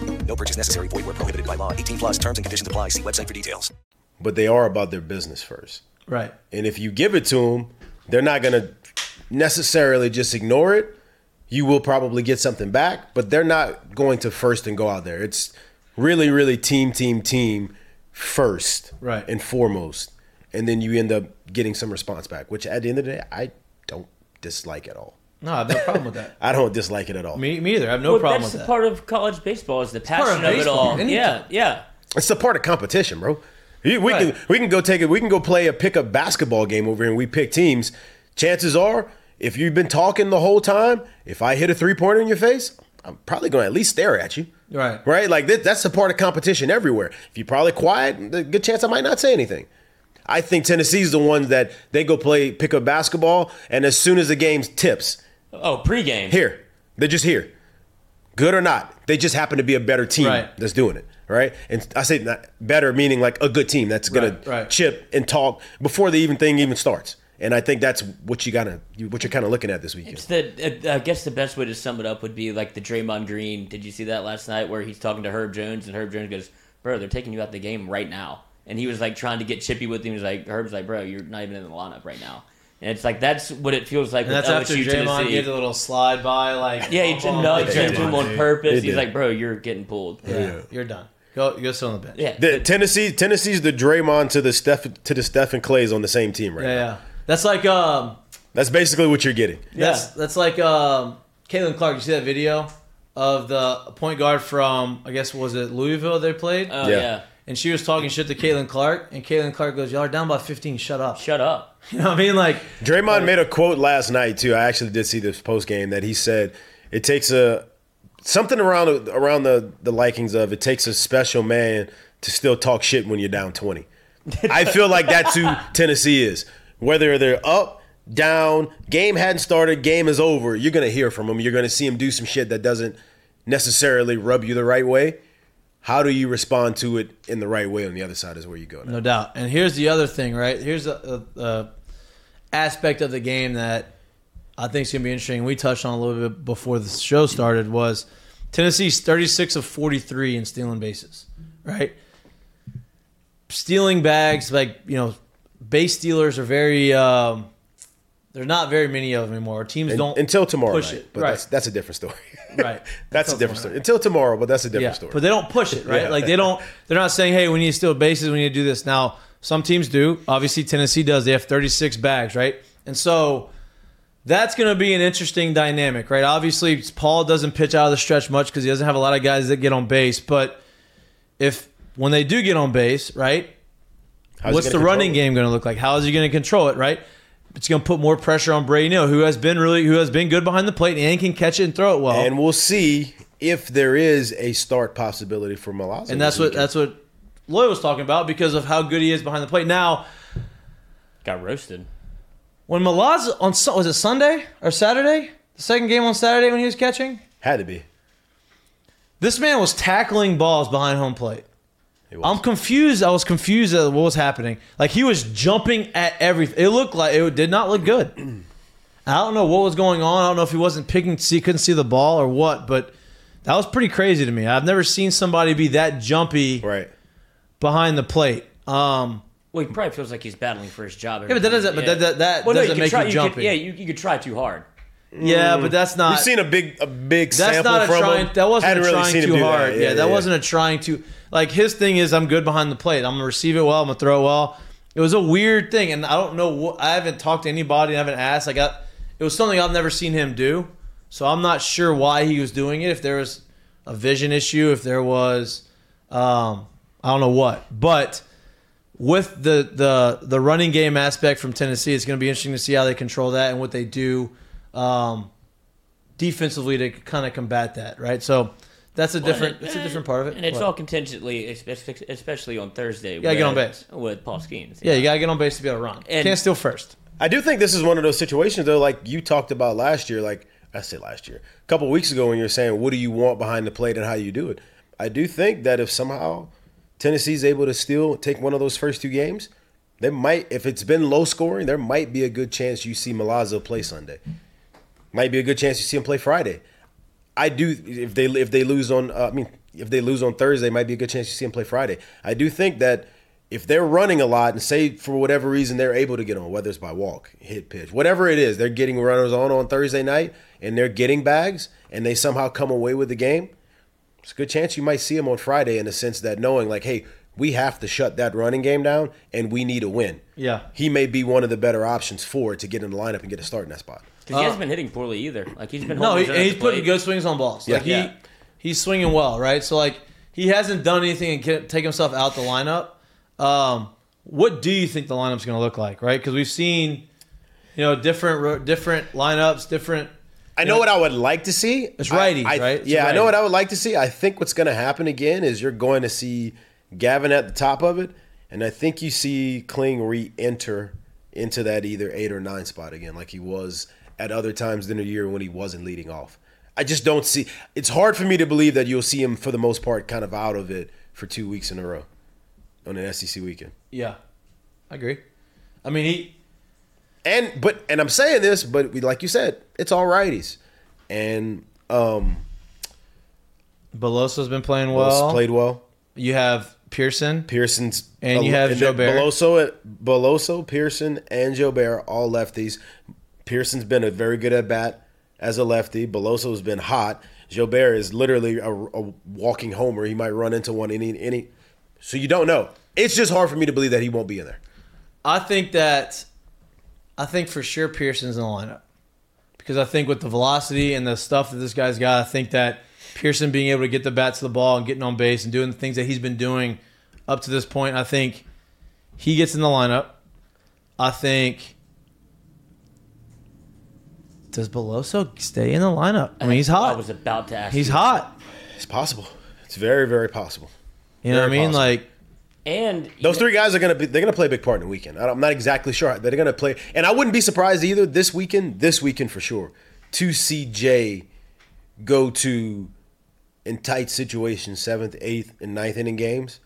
No purchase necessary. Void where prohibited by law. 18 plus terms and conditions apply. See website for details. But they are about their business first. Right. And if you give it to them, they're not going to necessarily just ignore it. You will probably get something back, but they're not going to first and go out there. It's really, really team, team, team first Right. and foremost. And then you end up getting some response back, which at the end of the day, I don't dislike at all. No, I have no problem with that. I don't dislike it at all. Me, me either. I have no well, problem that's with the that. part of college baseball is the part of passion of, it all. Anything. Yeah, yeah. It's a part of competition, bro. We, we Right. can we can go take it. We can go play a pickup basketball game over here, and we pick teams. Chances are, if you've been talking the whole time, if I hit a three pointer in your face, I'm probably going to at least stare at you. Right. Right. Like that, that's a part of competition everywhere. If you're probably quiet, the good chance I might not say anything. I think Tennessee's the ones that they go play pickup basketball, and as soon as the game tips, Oh, pregame. here. They're just here. Good or not, they just happen to be a better team Right. that's doing it. Right. And I say better meaning like a good team that's gonna Right, right. chip and talk before the even thing even starts. And I think that's what you gotta what you're kind of looking at this weekend. It's the, uh, I guess the best way to sum it up would be like the Draymond Green. Did you see that last night where he's talking to Herb Jones and Herb Jones goes, "Bro, they're taking you out the game right now." And he was like trying to get chippy with him. He was like, Herb's like, "Bro, you're not even in the lineup right now." And it's like that's what it feels like And with that's after LSU Draymond Tennessee. gave the little slide by, like yeah, he oh, nudged him to on purpose. He's like, "Bro, you're getting pulled." Yeah, you're done. Go, go sit on the bench. Yeah. The, Tennessee Tennessee's the Draymond to the Steph to the Stephen Clays on the same team right yeah, now. yeah. That's like um, That's basically what you're getting. that's that's like um, Caitlin Clark. You see that video of the point guard from I guess was it Louisville they played, Oh Yeah. yeah. And she was talking shit to Caitlin Clark, and Caitlin Clark goes, "Y'all are down by 15. Shut up." Shut up. You know what I mean? Like, Draymond made a quote last night too. I actually did see this post game that he said it takes a something around around the the likings of it takes a special man to still talk shit when you're down 20. I feel like that's who Tennessee is. Whether they're up, down, game hadn't started, game is over, you're going to hear from them. You're going to see them do some shit that doesn't necessarily rub you the right way. How do you respond to it in the right way on the other side is where you go. Now. No doubt. And here's the other thing, right? Here's a, a, a aspect of the game that I think is going to be interesting. We touched on a little bit before the show started was Tennessee's 36 of 43 in stealing bases, right? Stealing bags, like, you know, base stealers are very, um, there's not very many of them anymore. Teams And- don't until tomorrow push night, it. but right. that's that's a different story. Right. that's a different story. Until tomorrow, but that's a different yeah, story. But they don't push it, right? Yeah. Like they don't. They're not saying, "Hey, we need to steal bases. We need to do this." Now, some teams do. Obviously, Tennessee does. They have 36 bags, right? And so that's going to be an interesting dynamic, right? Obviously, Paul doesn't pitch out of the stretch much because he doesn't have a lot of guys that get on base. But if when they do get on base, right? How's what's the running it? game going to look like? How is he going to control it, right? It's going to put more pressure on Brady Neal, who has been really, who has been good behind the plate and can catch it and throw it well. And we'll see if there is a start possibility for Milazzo. and that's what that's what Lloyd was talking about because of how good he is behind the plate. Now, Got roasted. when Milazzo on was it Sunday or Saturday? The second game on Saturday when he was catching. Had to be. This man was tackling balls behind home plate. It was. I'm confused. I was confused at what was happening. Like he was jumping at everything. It looked like it did not look good. I don't know what was going on. I don't know if he wasn't picking, see, couldn't see the ball or what, but that was pretty crazy to me. I've never seen somebody be that jumpy right. behind the plate. Um, Well, he probably feels like he's battling for his job. Yeah, but that doesn't- but that- that- that Well, no, doesn't could make try, you could- jumpy. yeah, you, you could try too hard. Yeah, but that's not. We've seen a big a big That's sample not a from trying. him. That wasn't a really trying too hard. Yeah, that yeah. wasn't a trying to. Like his thing is, I'm good behind the plate. I'm gonna receive it well. I'm gonna throw it well. It was a weird thing, and I don't know. What, I haven't talked to anybody. I haven't asked. I got. It was something I've never seen him do. So I'm not sure why he was doing it. If there was a vision issue, if there was, um, I don't know what. But with the the the running game aspect from Tennessee, it's going to be interesting to see how they control that and what they do. Um, defensively to kind of combat that, right? So that's a different. Well, That's a different part of it. And it's What? all contingently, especially especially on Thursday. gotta get on base. with Paul Skenes. Yeah, you gotta get on base to be able to run. And- Can't steal first. I do think this is one of those situations though, like you talked about last year, like I say last year, a couple weeks ago when you're saying what do you want behind the plate and how you do it. I do think that if somehow Tennessee's able to still take one of those first two games, they might if it's been low scoring, there might be a good chance you see Milazzo play Sunday. Might be a good chance you see him play Friday. I do if they if they lose on uh, I mean if they lose on Thursday, might be a good chance you see him play Friday. I do think that if they're running a lot and say for whatever reason they're able to get on, whether it's by walk, hit pitch, whatever it is, they're getting runners on on Thursday night and they're getting bags and they somehow come away with the game. It's a good chance you might see him on Friday in the sense that knowing like, hey, we have to shut that running game down and we need a win. Yeah. He may be one of the better options for it to get in the lineup and get a start in that spot. Because he hasn't been hitting poorly either. Like he's been No, he, and he's the putting plate. good swings on balls. Yeah. Like he, Yeah. he's swinging well, right? So like he hasn't done anything and can take himself out the lineup. Um, what do you think the lineup's going to look like, right? Because we've seen, you know, different different lineups, different. I know what I would like to see. It's I- righties, I- right? It's yeah, I know what I would like to see. I think what's going to happen again is you're going to see Gavin at the top of it, and I think you see Kling re-enter into that either eight or nine spot again, like he was at other times in the year when he wasn't leading off. I just don't see. It's hard for me to believe that you'll see him for the most part kind of out of it for two weeks in a row on an SEC weekend. Yeah, I agree. I mean, he And but and I'm saying this, but we, like you said, it's all righties, and um, Beloso's been playing well. played well. You have Pearson. Pearson's And you have Jobert. Beloso, Beloso, Pearson, and Jobert, all lefties. Pearson's been a very good at bat as a lefty. Beloso's been hot. Jobert is literally a, a walking homer. He might run into one any any. So you don't know. It's just hard for me to believe that he won't be in there. I think that I think for sure Pearson's in the lineup because I think with the velocity and the stuff that this guy's got, I think that Pearson being able to get the bat to the ball and getting on base and doing the things that he's been doing up to this point, I think he gets in the lineup. I think does Beloso stay in the lineup? I mean, he's hot. I was about to ask. He's you. hot. It's possible. It's very very possible. You know what I mean? possible. Like And Those three guys are gonna be they're gonna play a big part in the weekend. I'm not exactly sure. They're gonna play, and I wouldn't be surprised either this weekend. This weekend for sure, to see Jay go to in tight situations, seventh, eighth, and ninth inning games,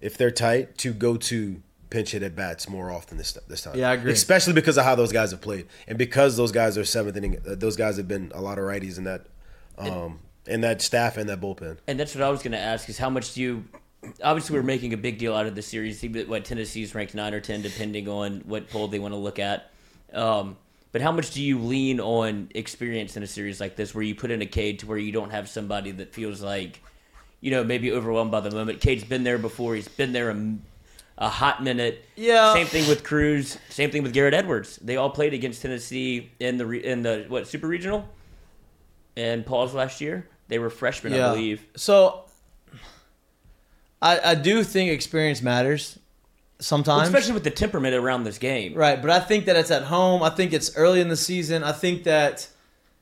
if they're tight, to go to pinch hit at bats more often this this time. Yeah, I agree. Especially because of how those guys have played, and because those guys are seventh inning. uh, Those guys have been a lot of righties in that, um, in that staff and that bullpen. And that's what I was going to ask: is how much do you? Obviously, we're making a big deal out of the series. What Tennessee's ranked nine or ten, depending on what poll they want to look at. Um, but how much do you lean on experience in a series like this, where you put in a Cade to where you don't have somebody that feels like, you know, maybe overwhelmed by the moment? Cade's been there before. He's been there a, a hot minute. Yeah. Same thing with Crews. Same thing with Garrett Edwards. They all played against Tennessee in the re- in the what super regional, and Paul's last year. They were freshmen, I believe. So I I do think experience matters sometimes. especially with the temperament around this game. Right, but I think that it's at home. I think it's early in the season. I think that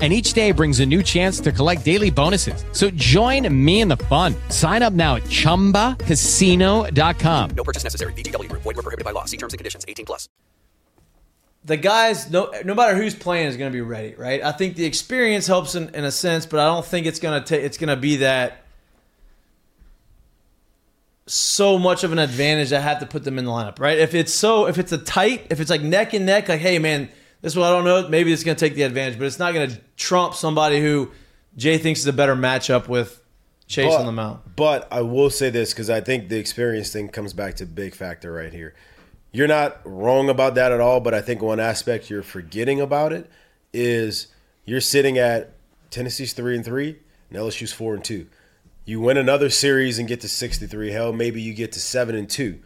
And each day brings a new chance to collect daily bonuses. So join me in the fun. Sign up now at chumbacasino.com. No purchase necessary. VGW Group. Void were prohibited by law. See terms and conditions. 18 plus. the guys, no, no matter who's playing, is going to be ready, right? I think the experience helps in, in a sense, but I don't think it's going to take. It's going to be that so much of an advantage. I have to put them in the lineup, right? If it's so, if it's a tight, if it's like neck and neck, like, hey man, this one I don't know. Maybe it's going to take the advantage, but it's not going to trump somebody who Jay thinks is a better matchup with Chase But- on the mound. But I will say this because I think the experience thing comes back to big factor right here. You're not wrong about that at all, but I think one aspect you're forgetting about it is you're sitting at Tennessee's three and three, and LSU's four and two. You win another series and get to 63. Hell, maybe you get to seven and two.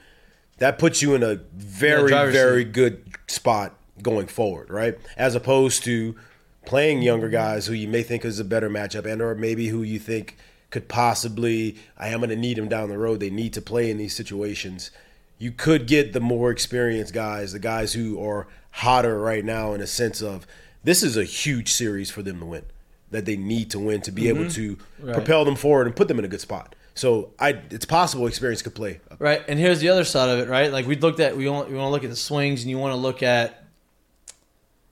That puts you in a very, driver's very seat. good spot going forward, right? As opposed to playing younger guys who you may think is a better matchup, and or maybe who you think could possibly I am going to need them down the road. They need to play in these situations. You could get the more experienced guys, the guys who are hotter right now in a sense of this is a huge series for them to win that they need to win to be able mm-hmm. to Right. propel them forward and put them in a good spot. So I, it's possible experience could play. Right, and here's the other side of it, right? Like we looked at, we want, we want to look at the swings, and you want to look at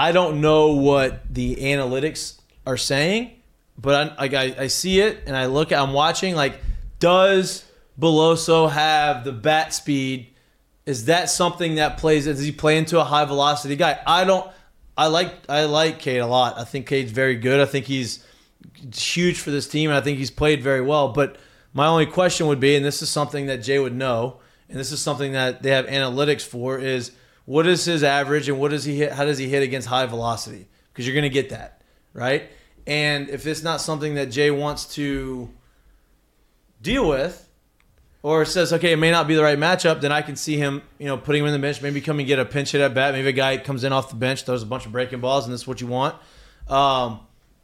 I don't know what the analytics are saying, but I, I, I see it and I look. I'm watching. Like, does Beloso have the bat speed? Is that something that plays? Does he play into a high velocity guy? I don't. I like I like Cade a lot. I think Cade's very good. I think he's huge for this team, and I think he's played very well. But my only question would be, and this is something that Jay would know, and this is something that they have analytics for, is what is his average and what does he hit? How does he hit against high velocity? Because you're going to get that, right? And if it's not something that Jay wants to deal with, or says, okay, it may not be the right matchup, then I can see him, you know, putting him in the bench, maybe come and get a pinch hit at bat. Maybe a guy comes in off the bench, throws a bunch of breaking balls, and this is what you want. Um,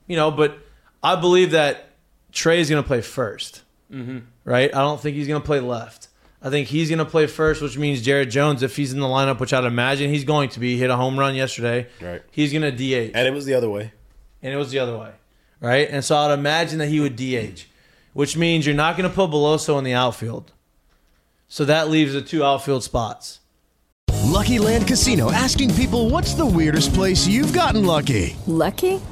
you know, but I believe that Trey's going to play 1st Mhm. right? I don't think he's going to play left. I think he's going to play first, which means Jared Jones, if he's in the lineup, which I'd imagine he's going to be, hit a home run yesterday. Right. He's going to DH. And it was the other way. And it was the other way, right? And so I'd imagine that he would DH, which means you're not going to put Beloso in the outfield. So that leaves the two outfield spots. Lucky Land Casino asking people what's the weirdest place you've gotten lucky? Lucky?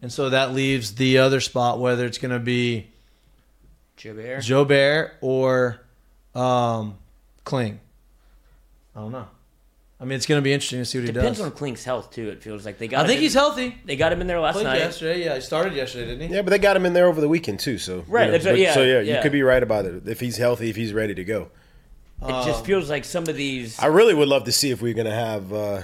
And so that leaves the other spot, whether it's going to be Jobert. Joe Bear or um, Kling. I don't know. I mean, it's going to be interesting to see what he Depends does. on Kling's health too. It feels like they got. I him think in- he's healthy. They got him in there last Played night. yesterday. Yeah, he started yesterday, didn't he? Yeah, but they got him in there over the weekend too. So Right, you know, that's what- but- yeah, So yeah, yeah. you could be right about it. If he's healthy, if he's ready to go. It Um, just feels like some of these. I really would love to see if we're gonna have uh,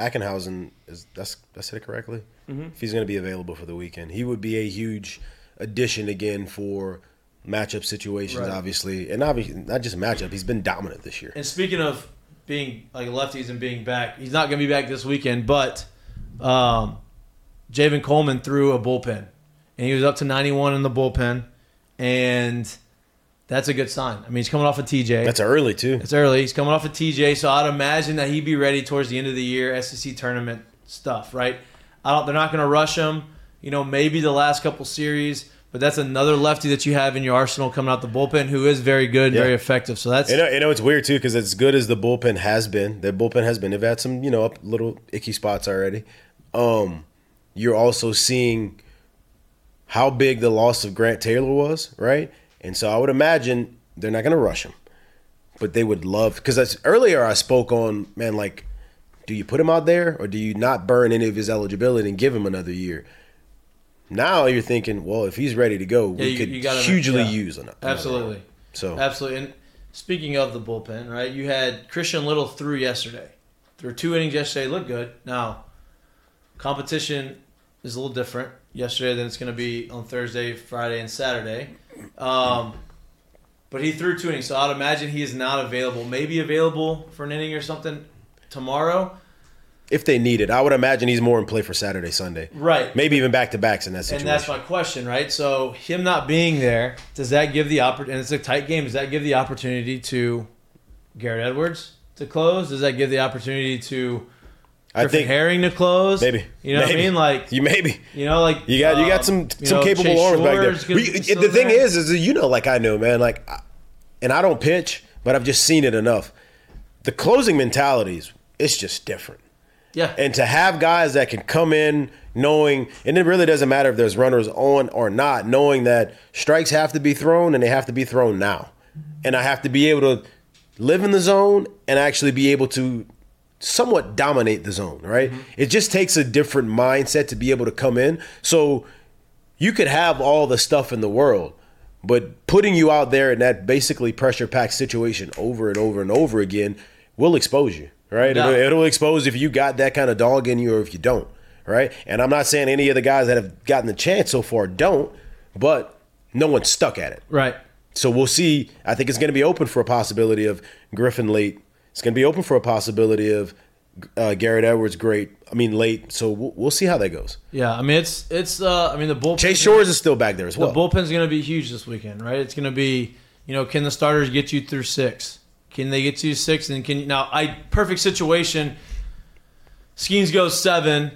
Ackenhausen. Is that's I said it correctly? Mhm. If he's gonna be available for the weekend, he would be a huge addition again for matchup situations, Right. obviously, and obviously not just matchup. He's been dominant this year. And speaking of being like lefties and being back, he's not going to be back this weekend, but um, Javen Coleman threw a bullpen, and he was up to 91 in the bullpen, and that's a good sign. I mean, he's coming off a TJ. That's early too. It's early. He's coming off a TJ, so I'd imagine that he'd be ready towards the end of the year, SEC tournament stuff, right? I don't. They're not going to rush him. You know, maybe the last couple series, but that's another lefty that you have in your arsenal coming out the bullpen who is very good, Yeah. very effective. So that's You know, you know it's weird too because as good as the bullpen has been, the bullpen has been. They've had some, you know, up little icky spots already. Um, you're also seeing how big the loss of Grant Taylor was, right? And so I would imagine they're not going to rush him, but they would love because earlier I spoke on man, like, do you put him out there or do you not burn any of his eligibility and give him another year? Now you're thinking, well, if he's ready to go, Yeah, we you- could you gotta- hugely yeah. use another. Absolutely. So Absolutely. And speaking of the bullpen, right? You had Christian Little through yesterday. Threw two innings yesterday. Looked good. Now, competition is a little different yesterday than it's going to be on Thursday, Friday, and Saturday. Um, but he threw two innings, so I'd imagine he is not available. Maybe available for an inning or something tomorrow. if they need it. I would imagine he's more in play for Saturday, Sunday. Right. Maybe even back to backs in that situation. And that's my question, right? So him not being there, does that give the opportunity? And it's a tight game. Does that give the opportunity to Garrett Edwards to close? Does that give the opportunity to I Griffin think- Herring to close? Maybe. You know what I mean? Like you maybe. You know, like You got you got um, some you some know, capable arms back there. We- the thing there. is, is you know, like I know, man, like, and I don't pitch, but I've just seen it enough. The closing mentalities, it's just different. Yeah. And to have guys that can come in knowing, and it really doesn't matter if there's runners on or not, knowing that strikes have to be thrown and they have to be thrown now. And I have to be able to live in the zone and actually be able to somewhat dominate the zone, right? Mm-hmm. It just takes a different mindset to be able to come in. So you could have all the stuff in the world, but putting you out there in that basically pressure packed situation over and over and over again will expose you, right? It'll, it'll expose if you got that kind of dog in you or if you don't, right? And I'm not saying any of the guys that have gotten the chance so far don't, but no one's stuck at it. Right. So we'll see. I think it's going to be open for a possibility of Griffin late. It's going to be open for a possibility of uh, Garrett Edwards great. I mean late. So we'll, we'll see how that goes. Yeah, I mean it's it's. Uh, I mean the bullpen. Chase Shores is still back there as well. The bullpen's going to be huge this weekend, right? It's going to be, you know, can the starters get you through six? Can they get you six? And can you now? I perfect situation. Skenes goes seven.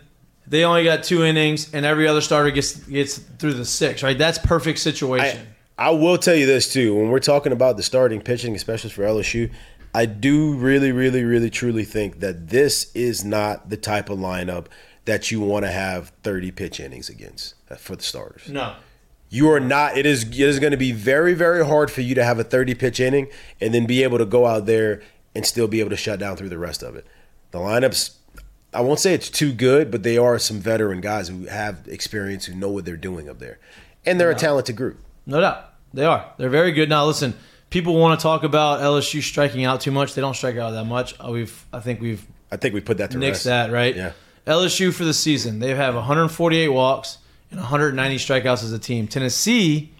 They only got two innings, and every other starter gets gets through the six, right? That's perfect situation. I will tell you this too. When we're talking about the starting pitching, especially for LSU, I do really, really, really, truly think that this is not the type of lineup that you want to have 30 pitch innings against uh, for the starters. no, You are not. It is. It is going to be very, very hard for you to have a 30 pitch inning and then be able to go out there and still be able to shut down through the rest of it. The lineups. I won't say it's too good, but they are some veteran guys who have experience, who know what they're doing up there, and they're a talented group. no doubt they are. They're very good. Now listen, people want to talk about LSU striking out too much. They don't strike out that much. Uh, We've, I think we've I think we put that to nixed rest. that, right? Yeah. LSU for the season, they have 148 walks and 190 strikeouts as a team. Tennessee,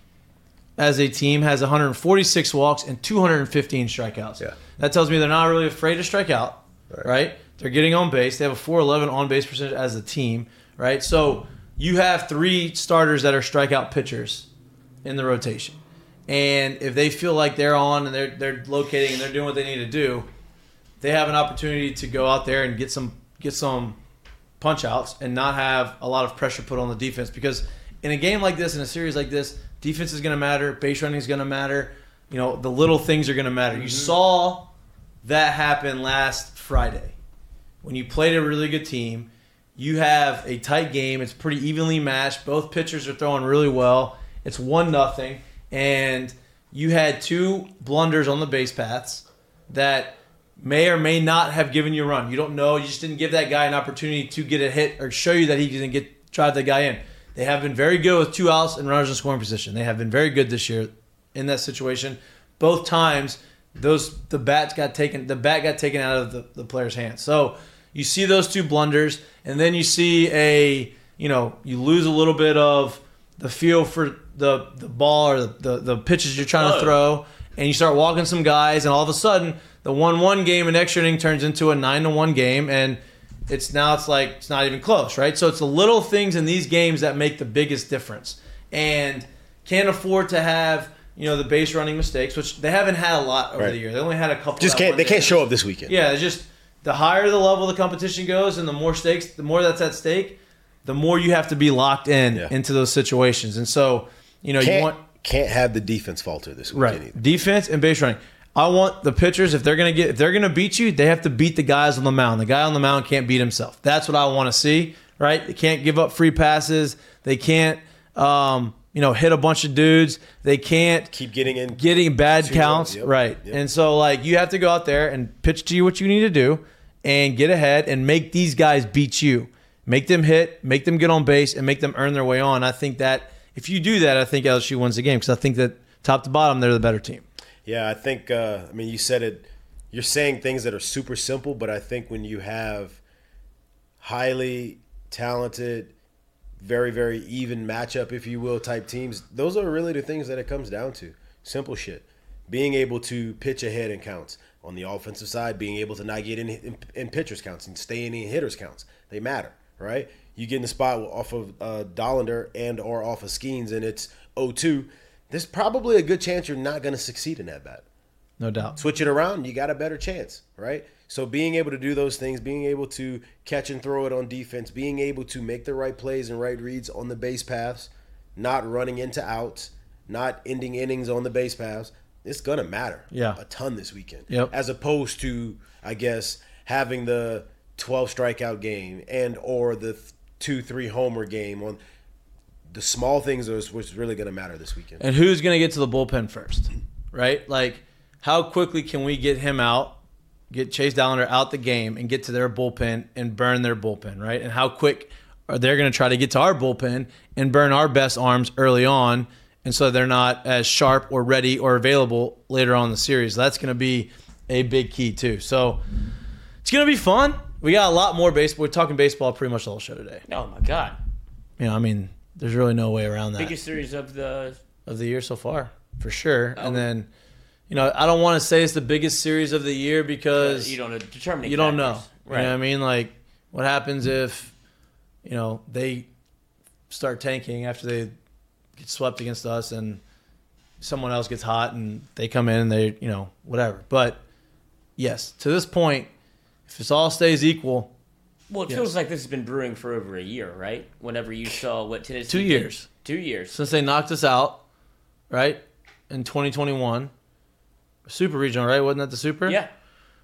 as a team, has 146 walks and 215 strikeouts. Yeah. That tells me they're not really afraid to strike out, right? They're getting on base. They have a 411 on base percentage as a team, right? So you have three starters that are strikeout pitchers in the rotation. And if they feel like they're on and they're they're locating and they're doing what they need to do, they have an opportunity to go out there and get some get some punch outs and not have a lot of pressure put on the defense. Because in a game like this in a series like this defense is going to matter base running is going to matter you know the little things are going to matter. You mm-hmm. saw that happen last friday. When you played a really good team you have a tight game it's pretty evenly matched both pitchers are throwing really well it's one nothing and you had two blunders on the base paths that may or may not have given you a run. You don't know. You just didn't give that guy an opportunity to get a hit or show you that he can get drive the guy in. They have been very good with two outs and runners in scoring position. They have been very good this year in that situation. Both times, those the bats got taken. The bat got taken out of the, the player's hands. So you see those two blunders, and then you see a you know you lose a little bit of the feel for the the ball or the the, the pitches you're trying to oh. throw, and you start walking some guys, and all of a sudden the one one game in extra inning turns into a nine to one game, and it's now it's like it's not even close, right? So it's the little things in these games that make the biggest difference, and can't afford to have you know the base running mistakes, which they haven't had a lot over Right. the year. They only had a couple. Just can't they day. can't show up this weekend. Yeah, it's just the higher the level the competition goes, and the more stakes, the more that's at stake, the more you have to be locked in into those situations. And so, you know, can't, you want can't have the defense falter this weekend. right defense and base running. I want the pitchers if they're gonna get if they're gonna beat you, they have to beat the guys on the mound. The guy on the mound can't beat himself. That's what I want to see. Right? They can't give up free passes. They can't. Um, you know, hit a bunch of dudes. They can't keep getting in, getting bad counts. yep, Right. And so, like, you have to go out there and pitch to you what you need to do and get ahead and make these guys beat you. Make them hit, make them get on base, and make them earn their way on. I think that if you do that, I think LSU wins the game because I think that top to bottom, they're the better team. Yeah, I think. Uh, I mean, you said it. You're saying things that are super simple, but I think when you have highly talented, very very even matchup, if you will, type teams, those are really the things that it comes down to. Simple shit. Being able to pitch ahead in counts on the offensive side, being able to not get in in, in pitchers counts and stay in hitters counts, they matter, right? You get in the spot off of uh, Dollander and or off of Skenes, and it's 0-2. There's probably a good chance you're not going to succeed in that bat. No doubt. Switch it around, you got a better chance, right? So being able to do those things, being able to catch and throw it on defense, being able to make the right plays and right reads on the base paths, not running into outs, not ending innings on the base paths, it's gonna matter. Yeah. A ton this weekend. Yep. As opposed to, I guess, having the 12 strikeout game and or the th- two, three homer game on the small things is what's really gonna matter this weekend. And who's going to get to the bullpen first, right? Like, how quickly can we get him out, get Chase Dollander out the game, and get to their bullpen and burn their bullpen, right? And how quick are they going to try to get to our bullpen and burn our best arms early on, and so they're not as sharp or ready or available later on in the series? That's going to be a big key too. So it's going to be fun. We got a lot more baseball. We're talking baseball pretty much the whole show today. Oh my god, You know, I mean, there's really no way around that biggest series of the of the year so far, for sure. Oh. And then, you know, I don't want to say it's the biggest series of the year because you don't know determining. you don't know. right? You know what I mean? Like, what happens if, you know, they start tanking after they get swept against us and someone else gets hot and they come in and they, you know, whatever. But yes, to this point, if this all stays equal, Well, it Yes. feels like this has been brewing for over a year, right? Whenever you saw what Tennessee Two did- years. two years. since they knocked us out, right, in 2021, Super Regional, right? Wasn't that the Super? Yeah.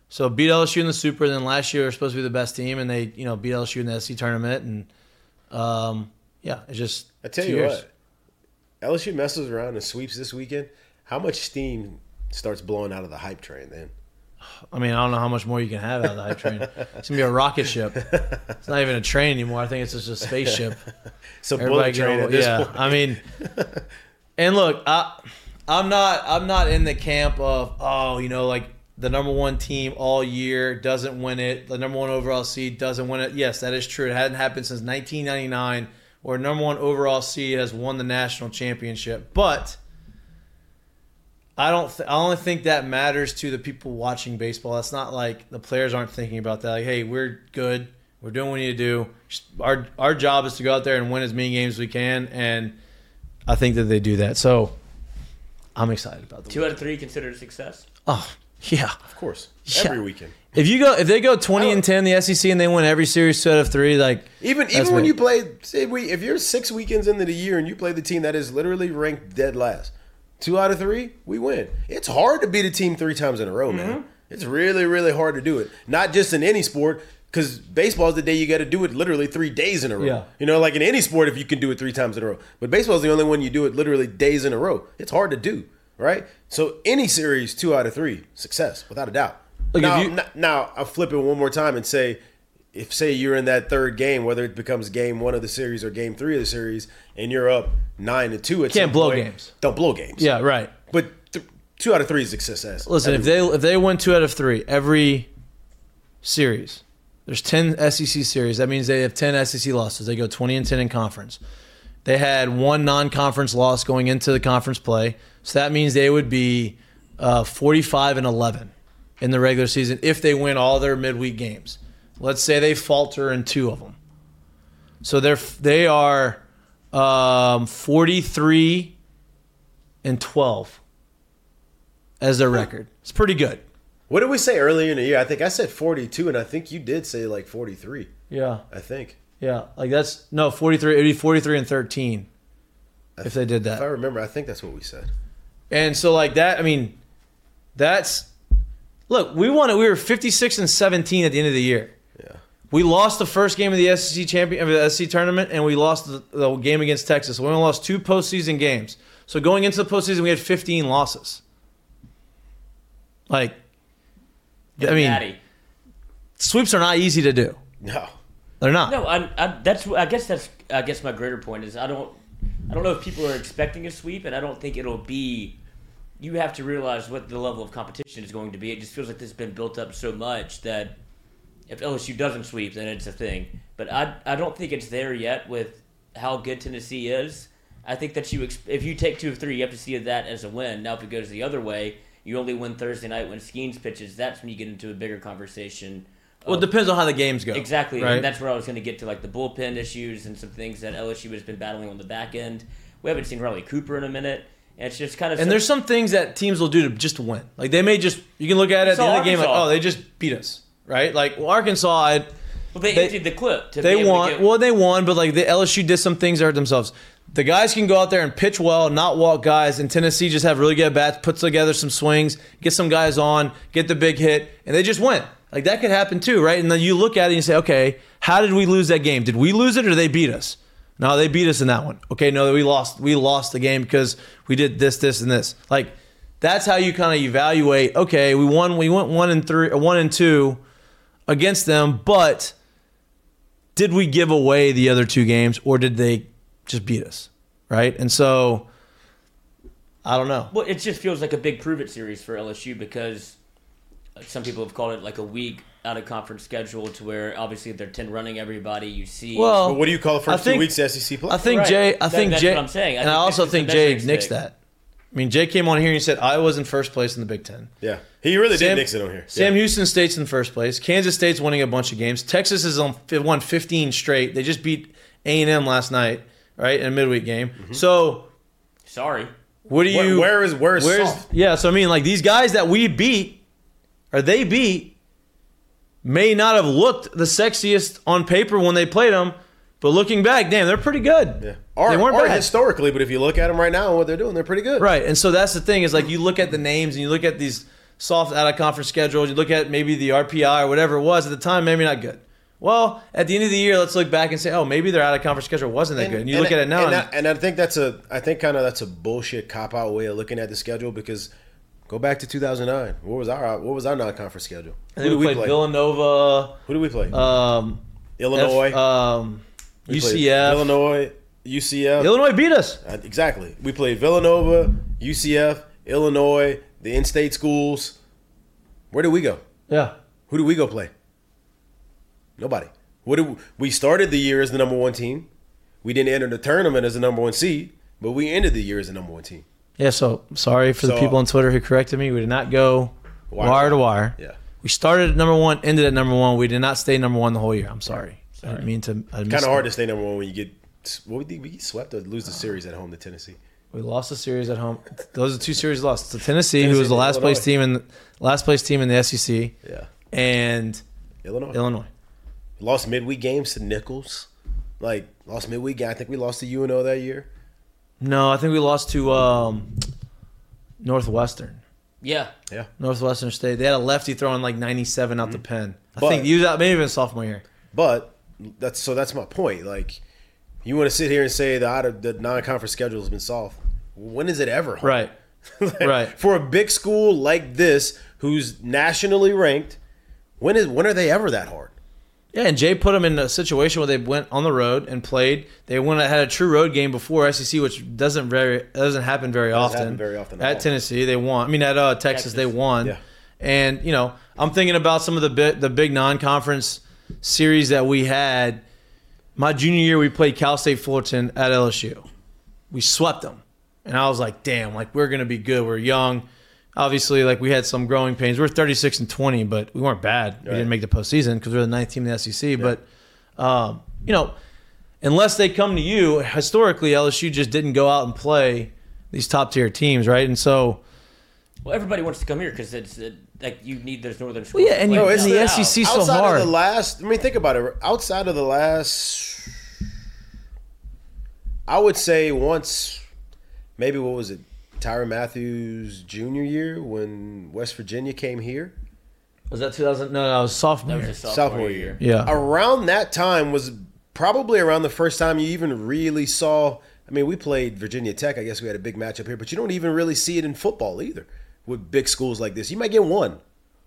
So beat LSU in the Super. Then last year we were supposed to be the best team, and they, you know, beat LSU in the SC tournament, and um, yeah, it's just. I tell two you years. what, LSU messes around and sweeps this weekend. How much steam starts blowing out of the hype train then? I mean, I don't know how much more you can have out of the hype train. It's gonna be a rocket ship. It's not even a train anymore. I think it's just a spaceship. A bullet train go- at this yeah, point. I mean, and look, I, I'm not, I'm not in the camp of, oh, you know, like the number one team all year doesn't win it. The number one overall seed doesn't win it. Yes, that is true. It hadn't happened since 1999, where number one overall seed has won the national championship. But I don't. Th- I only think that matters to the people watching baseball. That's not like the players aren't thinking about that. Like, hey, we're good. We're doing what we need to do. Our our job is to go out there and win as many games as we can, and I think that they do that. So I'm excited about the. Two out of three considered a success. Oh yeah, Of course, Yeah. every weekend. If you go, if they go 20 and 10 the SEC and they win every series two out of three, like Even even when me. you play, say we, if you're six weekends into the year and you play the team that is literally ranked dead last, two out of three, we win. It's hard to beat a team three times in a row, man. Mm-hmm. It's really really hard to do it. Not just in any sport, because baseball is the day you got to do it literally three days in a row. Yeah. You know, like in any sport, if you can do it three times in a row, but baseball is the only one you do it literally days in a row. It's hard to do, right? So any series, two out of three, success without a doubt. Like, if now, you- n- now I'll flip it one more time and say, if say you're in that third game, whether it becomes game one of the series or game three of the series, and you're up nine to two, at Can't blow point, games. Don't blow games. Yeah, right. But th- two out of three is success. Listen, if they if they win two out of three every series, there's ten SEC series. That means they have ten SEC losses. They go twenty and ten in conference. They had one non-conference loss going into the conference play, so that means they would be uh, forty-five and eleven in the regular season if they win all their midweek games. Let's say they falter in two of them, so they're they are um, forty-three and twelve as their record. It's pretty good. What did we say earlier in the year? I think I said 42, and I think you did say like 43. Yeah. I think. Yeah, like that's no 43. It'd be 43 and 13 if they did If I remember, I think that's what we said. And so like that, I mean, that's look. We it. We were 56 and 17 at the end of the year. Yeah. We lost the first game of the SEC champion of the SEC tournament, and we lost the, the game against Texas. We only lost two postseason games. So going into the postseason, we had 15 losses. Like, I mean, Natty. sweeps are not easy to do. No. They're not. No, I, I, that's. I guess that's. I guess my greater point is I don't. I don't know if people are expecting a sweep, and I don't think it'll be. You have to realize what the level of competition is going to be. It just feels like this has been built up so much that if LSU doesn't sweep, then it's a thing. But I, I don't think it's there yet with how good Tennessee is. I think that you, if you take two of three, you have to see that as a win. Now, if it goes the other way, you only win Thursday night when Skenes pitches. That's when you get into a bigger conversation. Well, it depends on how the games go. Exactly, Right? and that's where I was going to get to, like the bullpen issues and some things that LSU has been battling on the back end. We haven't seen Riley Cooper in a minute, and it's just kind of. And there's some things that teams will do to just win. Like they may just you can look at it at the end of the game like, oh, they just beat us, right? Like well, Arkansas, I, well, they, they- emptied the clip. To they be able to won. get- Well, they won, but like the LSU did some things that hurt themselves. The guys can go out there and pitch well, not walk guys. And Tennessee just have really good bats, put together some swings, get some guys on, get the big hit, and they just win. Like that could happen too, right? And then you look at it and you say, okay, how did we lose that game? Did we lose it or did they beat us? No, they beat us in that one. Okay, no, we lost. We lost the game because we did this, this, and this. Like that's how you kind of evaluate. Okay, we won. We went one and three, one and two against them, but did we give away the other two games or did they just beat us? Right? And so I don't know. Well, it just feels like a big prove it series for LSU because some people have called it like a week out of conference schedule to where obviously they're 10 running everybody you see. Well, But what do you call the first think- two weeks of SEC play? I think Right. Jay. I That- think that's Jay. what I'm saying. I and I also think Jay measuring nixed that. I mean, Jay came on here and he said Iowa's in first place in the Big Ten. yeah, he really Sam, did mix it on here. Sam yeah. Houston State's in first place. Kansas State's winning a bunch of games. Texas is on won 15 straight. They just beat A and M last night, right, in a midweek game. Mm-hmm. So Sorry. what do Where- you? where is- where is soft? Yeah, so I mean, like these guys that we beat, or they beat, may not have looked the sexiest on paper when they played them, but looking back, damn, they're pretty good. Yeah. Or, they weren't or bad. historically, but if you look at them right now and what they're doing, they're pretty good. Right. And so that's the thing is like you look at the names and you look at these soft out of conference schedules, you look at maybe the RPI or whatever it was at the time, maybe not good. Well, at the end of the year, let's look back and say, oh, maybe their out of conference schedule wasn't that good. And you look at it now, and, and, I, and I think that's a, I think kind of that's a bullshit cop out way of looking at the schedule because go back to 2009. What was our, what was our non-conference schedule? I think we, played Villanova, Who do we play? um, Illinois. F- um, We UCF. Illinois, UCF. Illinois beat us. Uh, exactly. We played Villanova, UCF, Illinois, the in-state schools. Where did we go? Yeah. Who do we go play? Nobody. What did we, we started the year as the number one team. We didn't enter the tournament as the number one seed, but we ended the year as the number one team. Yeah, so sorry for the people on Twitter who corrected me. We did not go Wire wire, to to wire. Yeah. We started at number one, ended at number one. We did not stay number one the whole year. I'm sorry. I didn't mean to. Kind of hard to stay number one when you get what we think we get swept or lose the series at home to Tennessee. We lost the series at home. Those are two series lost. To Tennessee, Tennessee who was the and last place team in last place team in the SEC, Yeah. and Illinois. Illinois. Lost midweek games to Nicholls. Like lost midweek game. I think we lost to UNO that year. No, I think we lost to um, Northwestern. Yeah. Yeah. Northwestern State. They had a lefty throwing like 97 out the pen. I But- think you maybe even sophomore year. But that's so that's my point. Like you want to sit here and say the out of the non-conference schedule has been solved. When is it ever? hard? Right. Like, Right. For a big school like this, who's nationally ranked. When is when are they ever that hard? Yeah, and Jay put them in a situation where they went on the road and played. They went had a true road game before SEC, which doesn't very doesn't happen very Doesn't often. happen very often at at. Tennessee, they won. I mean, at uh, Texas, they won. Yeah. And you know, I'm thinking about some of the bit, the big non-conference series that we had. My junior year, we played Cal State Fullerton at LSU. We swept them, and I was like, "Damn! Like we're gonna be good. We're young." Obviously, like we had some growing pains. We are 36 and 20, but we weren't bad. We didn't make the postseason because we we're the ninth team in the SEC. But um, you know, unless they come to you, historically LSU just didn't go out and play these top tier teams, right? And so, Well, everybody wants to come here because it's it, like you need those northern schools. Well, yeah, and you- play and the out. SEC 's so outside hard. of the last, I mean, think about it. Outside of the last, I would say once, maybe what was it, Tyron Matthews' junior year when West Virginia came here. was that 2000? No, no, I was sophomore. That was year. sophomore, sophomore year. year. Yeah. Around that time was probably around the first time you even really saw. I mean, we played Virginia Tech. I guess we had a big matchup here, but you don't even really see it in football either with big schools like this. You might get one,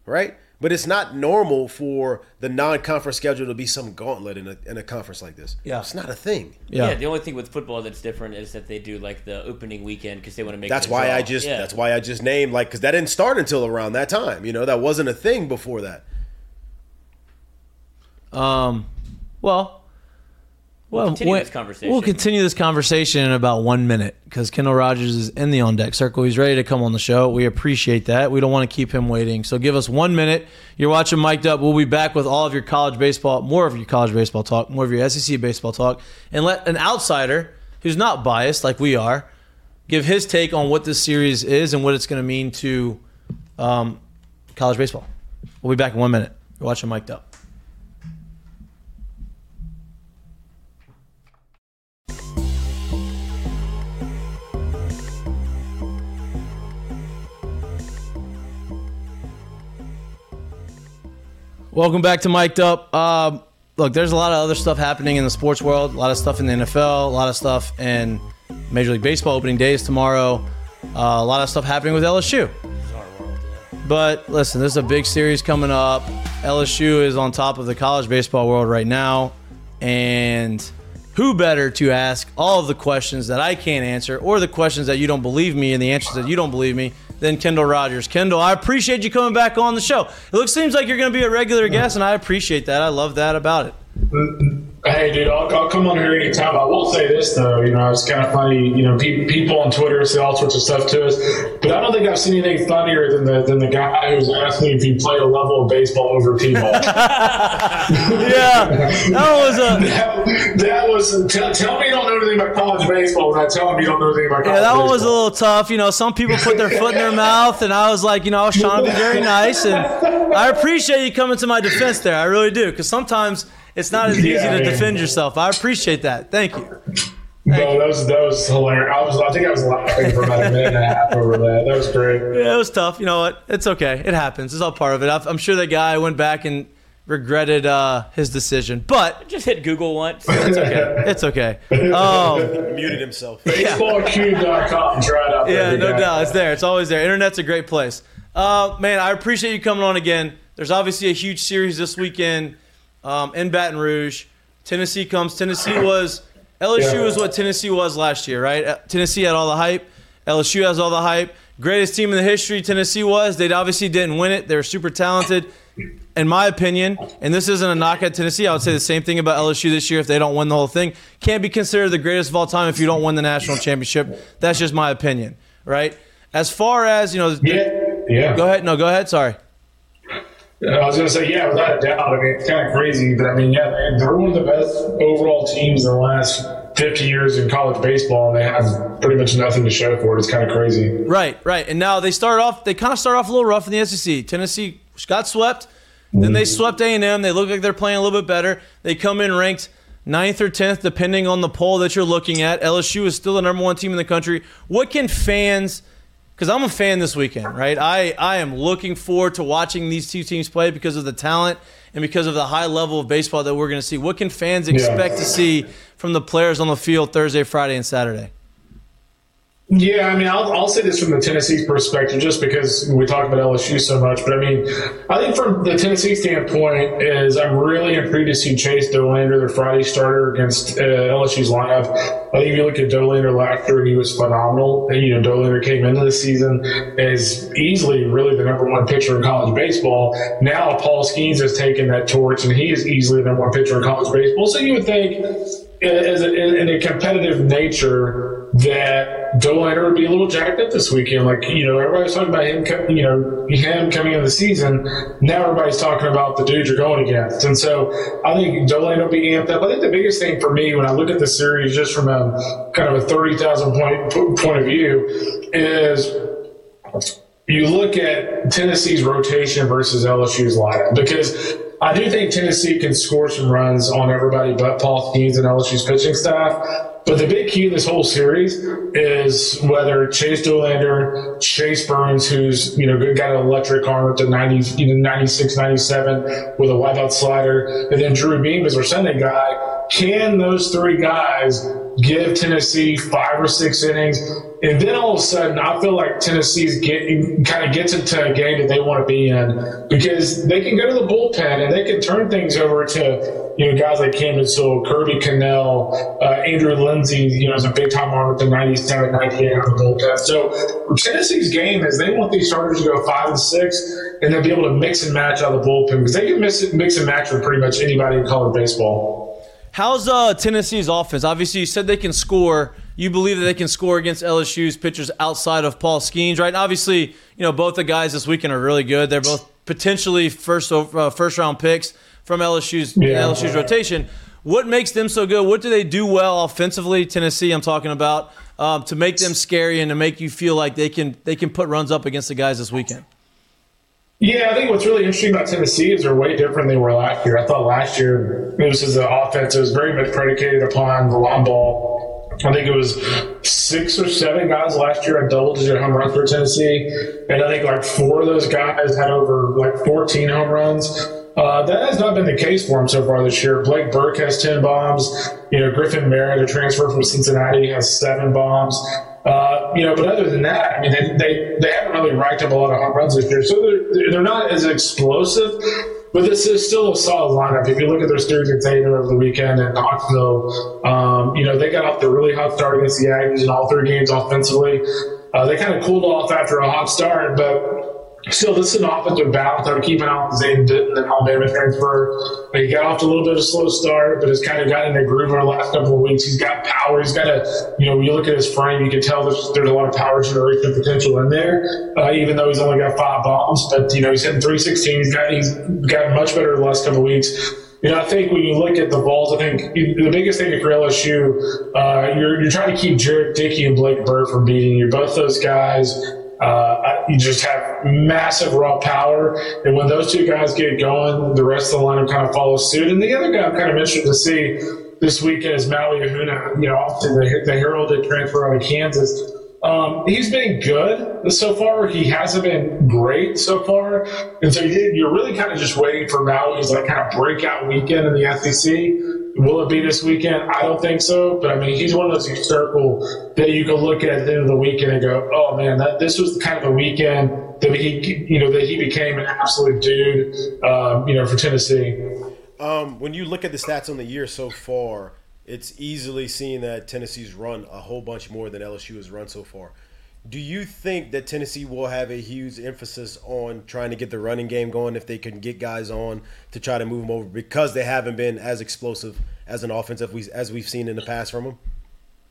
right? But it's not normal for the non-conference schedule to be some gauntlet in a, in a conference like this. Yeah. it's not a thing. Yeah. the only thing with football that's different is that they do like the opening weekend because they want to make. That's why draw. I just Yeah. that's why I just named like because that didn't start until around that time. You know, that wasn't a thing before that. Um, well, well, continue when- this conversation. We'll continue this conversation in about one minute because Kendall Rogers is in the on deck circle. He's ready to come on the show. We appreciate that. We don't want to keep him waiting. So give us one minute. You're watching Mic'd Up. We'll be back with all of your college baseball, more of your college baseball talk, more of your SEC baseball talk, and let an outsider who's not biased like we are give his take on what this series is and what it's going to mean to um, college baseball. We'll be back in one minute. You're watching Mic'd Up. Welcome back to Mic'd Up. Um, look, there's a lot of other stuff happening in the sports world. A lot of stuff in the NFL. A lot of stuff in Major League Baseball opening days tomorrow. Uh, a lot of stuff happening with LSU. But listen, there's a big series coming up. LSU is on top of the college baseball world right now, and who better to ask all of the questions that I can't answer, or the questions that you don't believe me, and the answers that you don't believe me, than Kendall Rogers. Kendall, I appreciate you coming back on the show. It looks seems like you're going to be a regular guest, and I appreciate that. I love that about it. Hey, dude, I'll, I'll come on here anytime. I will say this though, you know, it's kind of funny. You know, pe- people on Twitter say all sorts of stuff to us, but I don't think I've seen anything funnier than the than the guy who's asking if you play a level of baseball over T-ball. yeah, that was a that, that was. Tell, tell me you don't know anything about college baseball when I tell them you don't know anything about college Yeah, that one baseball. was a little tough. You know, some people put their foot in their mouth, and I was like, you know, I was trying to be very nice, and I appreciate you coming to my defense there. I really do, because sometimes it's not as easy Yeah, to man. defend yourself. I appreciate that. Thank you. No, that was that was hilarious. I was I think I was laughing for about a minute and a half over that. That was great. Yeah, it was tough. You know what? It's okay. It happens. It's all part of it. I've- I'm sure that guy went back and regretted uh, his decision, but just hit Google once. it's okay. It's okay. Um, Muted himself. Baseballcube.com. Try it out. Yeah, no guy. doubt. It's there. It's always there. Internet's a great place. Uh, man, I appreciate you coming on again. There's obviously a huge series this weekend um, in Baton Rouge. Tennessee comes. Tennessee was LSU Yeah. was what Tennessee was last year, right? Uh, Tennessee had all the hype. LSU has all the hype. Greatest team in the history Tennessee was. They obviously didn't win it. They were super talented, in my opinion. And this isn't a knock at Tennessee. I would say the same thing about LSU this year if they don't win the whole thing. Can't be considered the greatest of all time if you don't win the national championship. That's just my opinion, right? As far as you know, yeah. Go ahead. No, go ahead. Sorry. I was going to say, yeah, without a doubt. I mean, it's kind of crazy, but I mean, yeah, they- they're one of the best overall teams in the last 50 years in college baseball, and they have pretty much nothing to show for it. It's kind of crazy. Right, right. And now they start off. They kind of start off a little rough in the SEC. Tennessee got swept. Then they mm-hmm. swept A and M. They look like they're playing a little bit better. They come in ranked ninth or tenth, depending on the poll that you're looking at. LSU is still the number one team in the country. What can fans? Because I'm a fan this weekend, right? I I am looking forward to watching these two teams play because of the talent and because of the high level of baseball that we're going to see. What can fans expect to see from the players on the field Thursday, Friday, and Saturday? Yeah, I mean, I'll, I'll say this from the Tennessee perspective, just because we talk about LSU so much. But I mean, I think from the Tennessee standpoint, is I'm really intrigued to see Chase Dollander, their Friday starter against uh, LSU's lineup. I think if you look at Dollander last year, he was phenomenal. And, you know, Dollander came into the season as easily really the number one pitcher in college baseball. Now Paul Skenes has taken that torch, and he is easily the number one pitcher in college baseball. So you would think, as a, in a competitive nature, that Dollander would be a little jacked up this weekend. Like, you know, everybody's talking about him, you know, him coming in the season. Now everybody's talking about the dude you're going against. And so I think Dollander will be amped up. I think the biggest thing for me when I look at the series, just from a kind of a 30,000 point, point of view, is you look at Tennessee's rotation versus LSU's lineup because I do think Tennessee can score some runs on everybody but Paul Skenes and LSU's pitching staff. But the big key in this whole series is whether Chase Dollander, Chase Burns, who's you know got an electric arm up to 90, you know, 96, 97 with a wipeout slider, and then Drew Beam is our Sunday guy. Can those three guys give Tennessee five or six innings? And then all of a sudden, I feel like Tennessee's getting kind of gets into a game that they want to be in because they can go to the bullpen and they can turn things over to you know, guys like Camden Sewell, Kirby Connell, uh, Andrew Lindsey, you know, is a big time arm with the 97, 98 on the bullpen. So Tennessee's game is they want these starters to go five and six and then be able to mix and match out of the bullpen because they can mix, mix and match with pretty much anybody in college baseball. How's uh, Tennessee's offense? Obviously, you said they can score. You believe that they can score against LSU's pitchers outside of Paul Skenes, right? And obviously, you know both the guys this weekend are really good. They're both potentially first uh, first round picks from LSU's yeah. LSU's rotation. What makes them so good? What do they do well offensively? Tennessee, I'm talking about, um, to make them scary and to make you feel like they can they can put runs up against the guys this weekend. Yeah, I think what's really interesting about Tennessee is they're way different than they were last year. I thought last year this was an offense that was very much predicated upon the long ball. I think it was six or seven guys last year had double digit home runs for Tennessee. And I think like four of those guys had over like 14 home runs. Uh, that has not been the case for him so far this year. Blake Burke has 10 bombs. You know, Griffin Merritt, a transfer from Cincinnati, has seven bombs. You know, but other than that, I mean, they, they, they haven't really racked up a lot of home runs this year. So they're, they're not as explosive, but this is still a solid lineup. If you look at their series against Taylor over the weekend in Knoxville, um, you know, they got off the really hot start against the Aggies in all three games offensively. Uh, they kind of cooled off after a hot start, but Still, this is an offensive balance. I'm keeping out Zane Denton, the Alabama transfer. He got off to a little bit of a slow start, but has kind of gotten in the groove over the last couple of weeks. He's got power. He's got a, you know, when you look at his frame, you can tell there's, there's a lot of power generation potential in there, uh, even though he's only got five bombs. But, you know, he's hitting 316. He's got, he's gotten much better the last couple of weeks. You know, I think when you look at the balls, I think the biggest thing for LSU, uh, you're, you're trying to keep Jared Dickey and Blake Burke from beating you. Both those guys uh, you just have massive raw power. And when those two guys get going, the rest of the lineup kind of follows suit. And the other guy I'm kind of interested to see this weekend is Maui Ahuna. You know, often the, the heralded transfer out of Kansas. Um, he's been good so far. He hasn't been great so far. And so you're really kind of just waiting for Maui's like kind of breakout weekend in the SEC Will it be this weekend? I don't think so. But I mean, he's one of those historical that you can look at at the end of the weekend and go, "Oh man, that this was kind of the weekend that he, you know, that he became an absolute dude, um, you know, for Tennessee." Um, when you look at the stats on the year so far, it's easily seen that Tennessee's run a whole bunch more than LSU has run so far. Do you think that Tennessee will have a huge emphasis on trying to get the running game going if they can get guys on to try to move them over because they haven't been as explosive as an offense as, we, as we've seen in the past from them?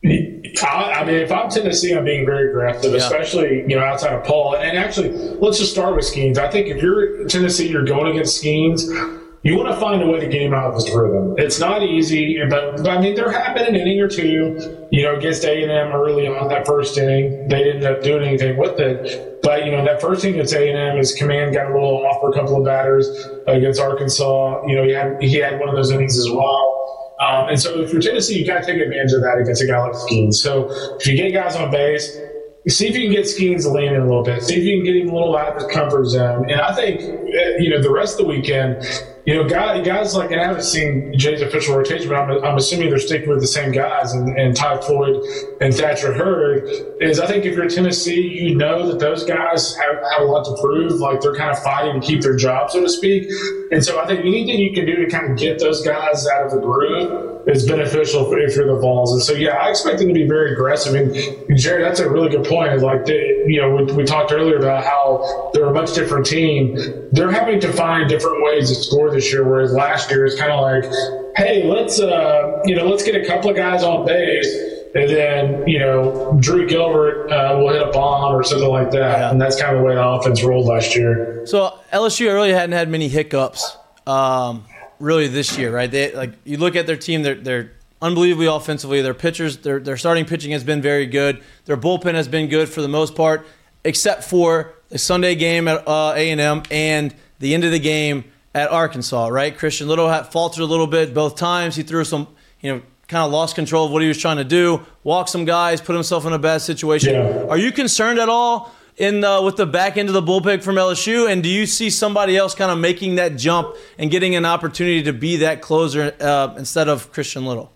I mean, if I'm Tennessee, I'm being very aggressive, yeah. especially you know outside of Paul. And actually, let's just start with Skenes. I think if you're Tennessee, you're going against Skenes you want to find a way to get him out of his rhythm. It's not easy, but, but I mean, there have been an inning or two, you know, against A and M early on that first inning. They didn't end up doing anything with it, but you know, that first inning against A and M, his command got a little off for a couple of batters against Arkansas. You know, he had he had one of those innings as well. Um, and so, if you're Tennessee, you got to take advantage of that against a guy like. So, if you get guys on base, see if you can get Skenes to lean in a little bit. See if you can get him a little out of his comfort zone. And I think, eh, you know, the rest of the weekend, you know, guys, guys like, and I haven't seen Jay's official rotation, but I'm, I'm assuming they're sticking with the same guys and, and Ty Floyd and Thatcher Hurd. Is I think if you're Tennessee, you know that those guys have, have a lot to prove. Like they're kind of fighting to keep their job, so to speak. And so I think anything you can do to kind of get those guys out of the groove is beneficial for, if you're the Vols. And so, yeah, I expect them to be very aggressive. And Jared, that's a really good point. Like, they, you know, we, we talked earlier about how they're a much different team. They're having to find different ways to score this year, whereas last year it's kind of like, hey, let's uh, you know, let's get a couple of guys on base, and then you know, Drew Gilbert uh, will hit a bomb or something like that, yeah. and that's kind of the way the offense rolled last year. So LSU really hadn't had many hiccups, um, really this year, right? They like you look at their team, they're they're unbelievably offensively. Their pitchers, their their starting pitching has been very good. Their bullpen has been good for the most part, except for the Sunday game at uh, A and M and the end of the game at Arkansas, right? Christian Little had faltered a little bit both times. He threw some, you know, kind of lost control of what he was trying to do, walked some guys, put himself in a bad situation. Yeah. Are you concerned at all in the, with the back end of the bullpen from LSU? And do you see somebody else kind of making that jump and getting an opportunity to be that closer uh, instead of Christian Little?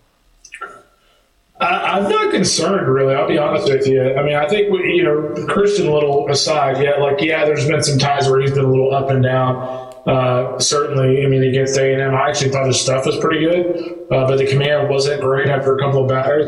I, am not concerned, really. I'll be honest with you. I mean, I think you know, Christian Little aside, yeah, like yeah, there's been some times where he's been a little up and down. Uh, certainly, I mean, against A&M, I actually thought his stuff was pretty good, uh, but the command wasn't great after a couple of batters.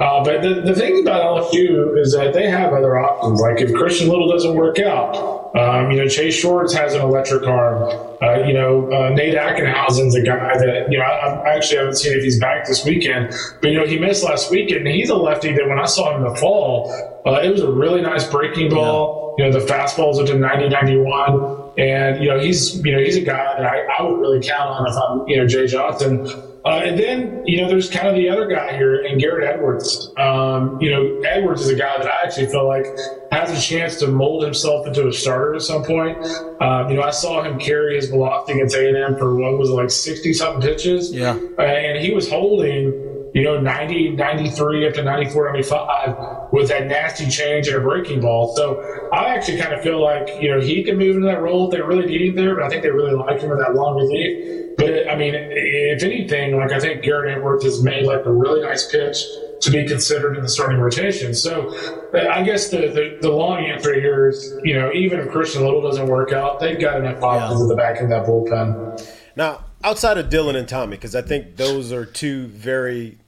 Uh, but the, the thing about LSU is that they have other options. Like if Christian Little doesn't work out, um, you know, Chase Shores has an electric arm. Uh, you know, uh, Nate Ackenhausen's a guy that, you know, I, I, actually haven't seen if he's back this weekend, but, you know, he missed last weekend. And he's a lefty that when I saw him in the fall, uh, it was a really nice breaking ball. Yeah. You know, the fastball's up to 90, 91. And you know he's you know he's a guy that I, I would really count on if I'm you know Jay Johnson. Uh, and then you know there's kind of the other guy here, and Garrett Edwards. Um, you know Edwards is a guy that I actually feel like has a chance to mold himself into a starter at some point. Um, you know I saw him carry his velocity against A and M for what was it, like sixty something pitches. Yeah, uh, and he was holding you know, 90, 93 up to 94, 95 with that nasty change and a breaking ball. So I actually kind of feel like, you know, he can move into that role if they really need him there, but I think they really like him with that long relief. But I mean, if anything, like I think Garrett Edwards has made like a really nice pitch to be considered in the starting rotation. So I guess the, the, the, long answer here is, you know, even if Christian Little doesn't work out, they've got enough options yeah. at the back of that bullpen. Now, outside of Dylan and Tommy, because I think those are two very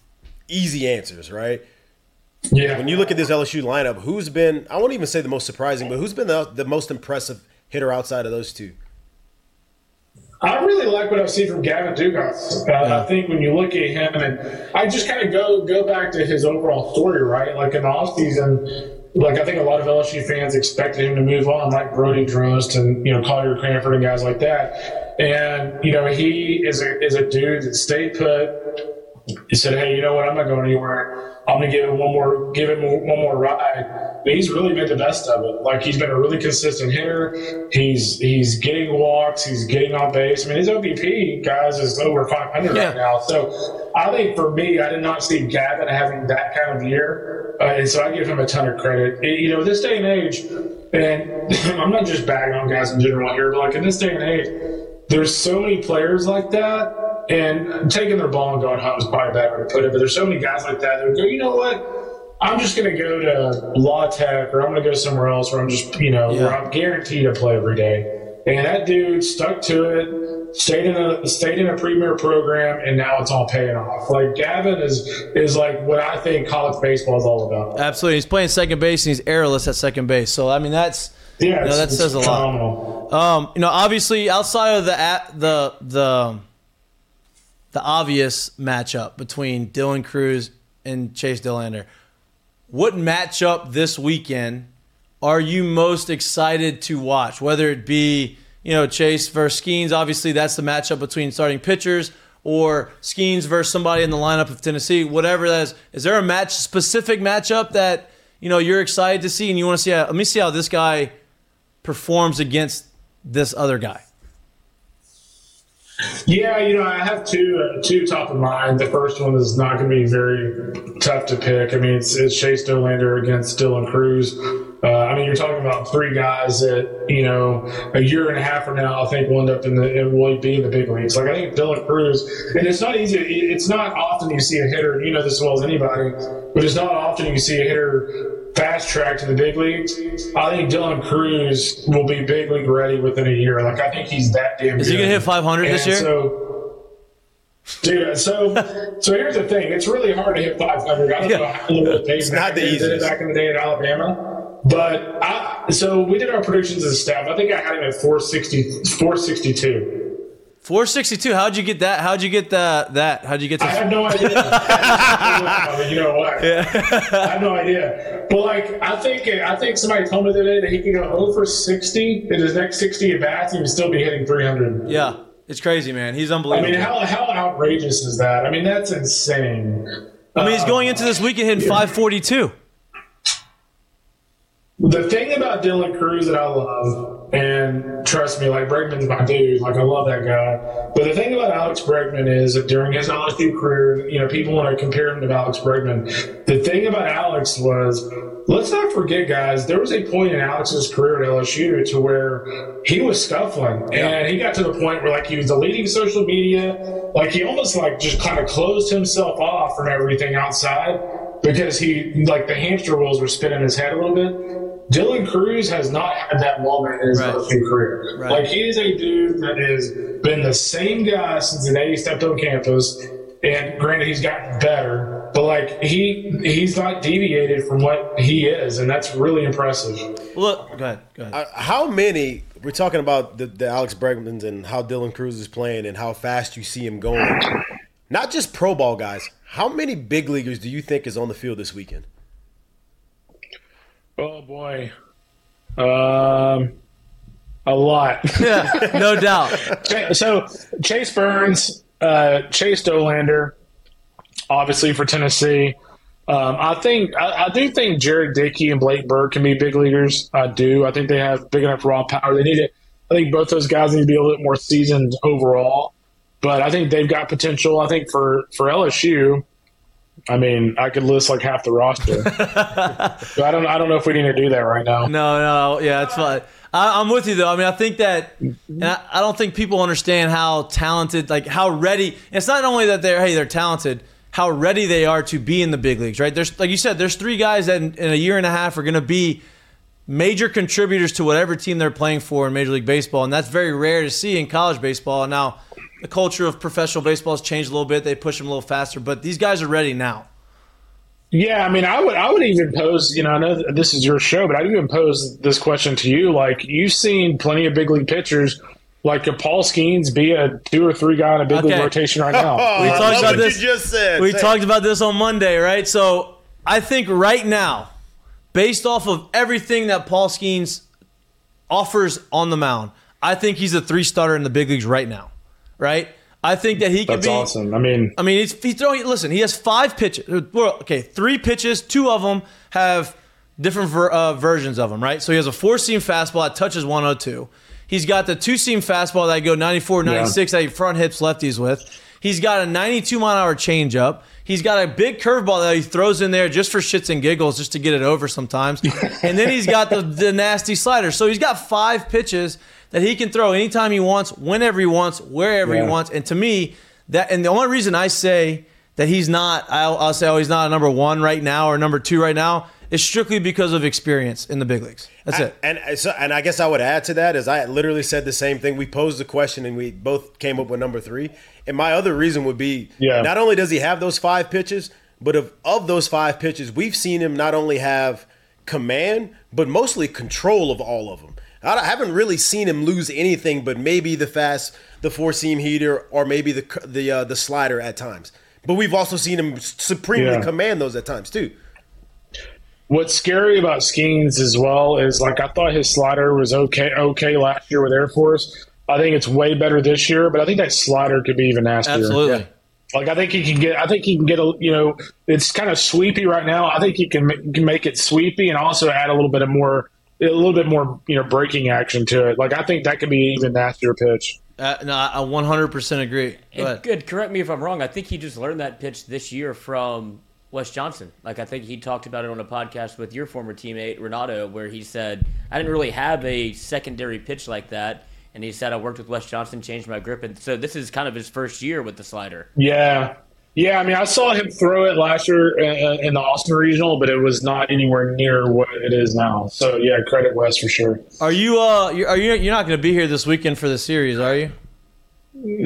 easy answers, right? Yeah. When you look at this LSU lineup, who's been, I won't even say the most surprising, but who's been the, the most impressive hitter outside of those two? I really like what I've seen from Gavin Dugas. Uh, yeah. I think when you look at him, and I just kind of go go back to his overall story, right? Like in the offseason, like I think a lot of LSU fans expected him to move on, like Brody Drost and you know Collier Cranford and guys like that. And you know he is a is a dude that stayed put he said, "Hey, you know what? I'm not going anywhere. I'm gonna give him one more, give him one more ride." But he's really made the best of it. Like he's been a really consistent hitter. He's he's getting walks. He's getting on base. I mean, his OBP guys is over 500 yeah. right now. So I think for me, I did not see Gavin having that kind of year, uh, and so I give him a ton of credit. It, you know, this day and age, and I'm not just bagging on guys in general here, but like in this day and age, there's so many players like that and taking their ball and going home is probably a bad way to put it, but there's so many guys like that that would go, you know what? I'm just going to go to La Tech or I'm going to go somewhere else where I'm just, you know, yeah. where I'm guaranteed to play every day. And that dude stuck to it, stayed in a stayed in a premier program, and now it's all paying off. Like Gavin is is like what I think college baseball is all about. Absolutely, he's playing second base and he's errorless at second base. So I mean that's yeah, you know, that says a lot. Um, you know, obviously outside of the the the the obvious matchup between Dylan Crews and Chase Dollander. What matchup this weekend are you most excited to watch? Whether it be, you know, Chase versus Skenes, obviously that's the matchup between starting pitchers, or Skenes versus somebody in the lineup of Tennessee, whatever that is. Is there a match specific matchup that, you know, you're excited to see and you want to see how, let me see how this guy performs against this other guy? Yeah, you know, I have two uh, two top of mind. The first one is not going to be very tough to pick. I mean, it's, it's Chase Dollander against Dylan Crews. Uh, I mean, you're talking about three guys that you know a year and a half from now, I think will end up in the will be in the big leagues. Like I think Dylan Crews, and it's not easy. It's not often you see a hitter. You know this as well as anybody, but it's not often you see a hitter fast track to the big leagues. I think Dylan Crews will be big league ready within a year. Like I think he's that damn. Is he gonna hit 500 this year? So, dude, uh, so so here's the thing. It's really hard to hit 500. I don't know how many days It's not the did it easiest. back in the day at Alabama. But I, so we did our predictions as a staff. I think I had him at 460, 462. 462. How'd you get that? How'd you get that? That? How'd you get to? I have no idea. you know what? Yeah. I have no idea. But like, I think uh, I think somebody told me the other day that he can go oh over 60 in his next 60 at bats and he'd still be hitting 300. Yeah, it's crazy, man. He's unbelievable. I mean, how how outrageous is that? I mean, that's insane. I mean, he's going into this weekend hitting 542. The thing about Dylan Crews that I love, and trust me, like Bregman's my dude, like I love that guy. But the thing about Alex Bregman is that during his LSU career, you know, people want to compare him to Alex Bregman. The thing about Alex was, let's not forget, guys, there was a point in Alex's career at LSU to where he was scuffling, and he got to the point where like he was deleting social media, like he almost like just kind of closed himself off from everything outside because he like the hamster wheels were spinning his head a little bit. Dylan Crews has not had that moment in his Right. LSU career. Right. Like he is a dude that has been the same guy since the day he stepped on campus. And granted, he's gotten better, but like he he's not deviated from what he is, and that's really impressive. Look, go ahead. Go ahead. Uh, how many? We're talking about the, the Alex Bregmans and how Dylan Crews is playing and how fast you see him going. Not just pro ball guys. How many big leaguers do you think is on the field this weekend? Oh boy, um, a lot. Yeah, no doubt. so Chase Burns, uh, Chase Dollander, obviously for Tennessee. Um, I think I, I do think Jared Dickey and Blake Burke can be big leaguers. I do. I think they have big enough raw power. They need it. I think both those guys need to be a little bit more seasoned overall. But I think they've got potential. I think for for LSU, I mean, I could list like half the roster. I don't. I don't know if we need to do that right now. No, no, yeah, it's fine. I, I'm with you though. I mean, I think that, and I, I don't think people understand how talented, like how ready. It's not only that they're hey they're talented, how ready they are to be in the big leagues. Right? There's like you said, there's three guys that in, in a year and a half are going to be major contributors to whatever team they're playing for in Major League Baseball, and that's very rare to see in college baseball. Now, the culture of professional baseball has changed a little bit. They push them a little faster, but these guys are ready now. Yeah, I mean, I would, I would even pose. You know, I know this is your show, but I'd even pose this question to you. Like, you've seen plenty of big league pitchers. Like, could Paul Skenes be a two or three guy in a big league rotation right now? Oh, we I talked about this. you just said. We Say talked about this on Monday, right? So I think right now, based off of everything that Paul Skenes offers on the mound, I think he's a three starter in the big leagues right now, right? I think that he can That's be. awesome. I mean, I mean, he's, he's throwing. Listen, he has five pitches. Well, okay, three pitches. Two of them have different ver, uh, versions of them, right? So he has a four seam fastball that touches 102. He's got the two seam fastball that I go 94, 96 that he front hips lefties with. He's got a 92 mile an hour changeup. He's got a big curveball that he throws in there just for shits and giggles, just to get it over sometimes. and then he's got the, the nasty slider. So he's got five pitches that he can throw anytime he wants, whenever he wants, wherever Yeah. he wants. And to me, that and the only reason I say that he's not, I'll, I'll say, oh, he's not a number one right now or number two right now, is strictly because of experience in the big leagues. That's it. And and so, and I guess I would add to that is I literally said the same thing. We posed the question and we both came up with number three. And my other reason would be, Yeah. not only does he have those five pitches, but of of those five pitches, we've seen him not only have command, but mostly control of all of them. I haven't really seen him lose anything, but maybe the fast, the four seam heater, or maybe the the uh, the slider at times. But we've also seen him supremely Yeah. command those at times too. what's scary about Skenes as well is like I thought his slider was okay okay last year with Air Force. I think it's way better this year, but I think that slider could be even nastier. Absolutely. Like I think he can get. I think he can get a. You know, it's kind of sweepy right now. I think he can, ma- can make it sweepy and also add a little bit of more, a little bit more, you know, breaking action to it. Like I think that could be even nastier pitch. Uh, no, I 100% agree. Go good. Correct me if I'm wrong. I think he just learned that pitch this year from Wes Johnson. Like I think he talked about it on a podcast with your former teammate Renato, where he said, "I didn't really have a secondary pitch like that." And he said, "I worked with Wes Johnson, changed my grip, and so this is kind of his first year with the slider." Yeah. Yeah, I mean, I saw him throw it last year uh, in the Austin Regional, but it was not anywhere near what it is now. So, yeah, credit Wes for sure. Are you uh are you you're not going to be here this weekend for the series, are you?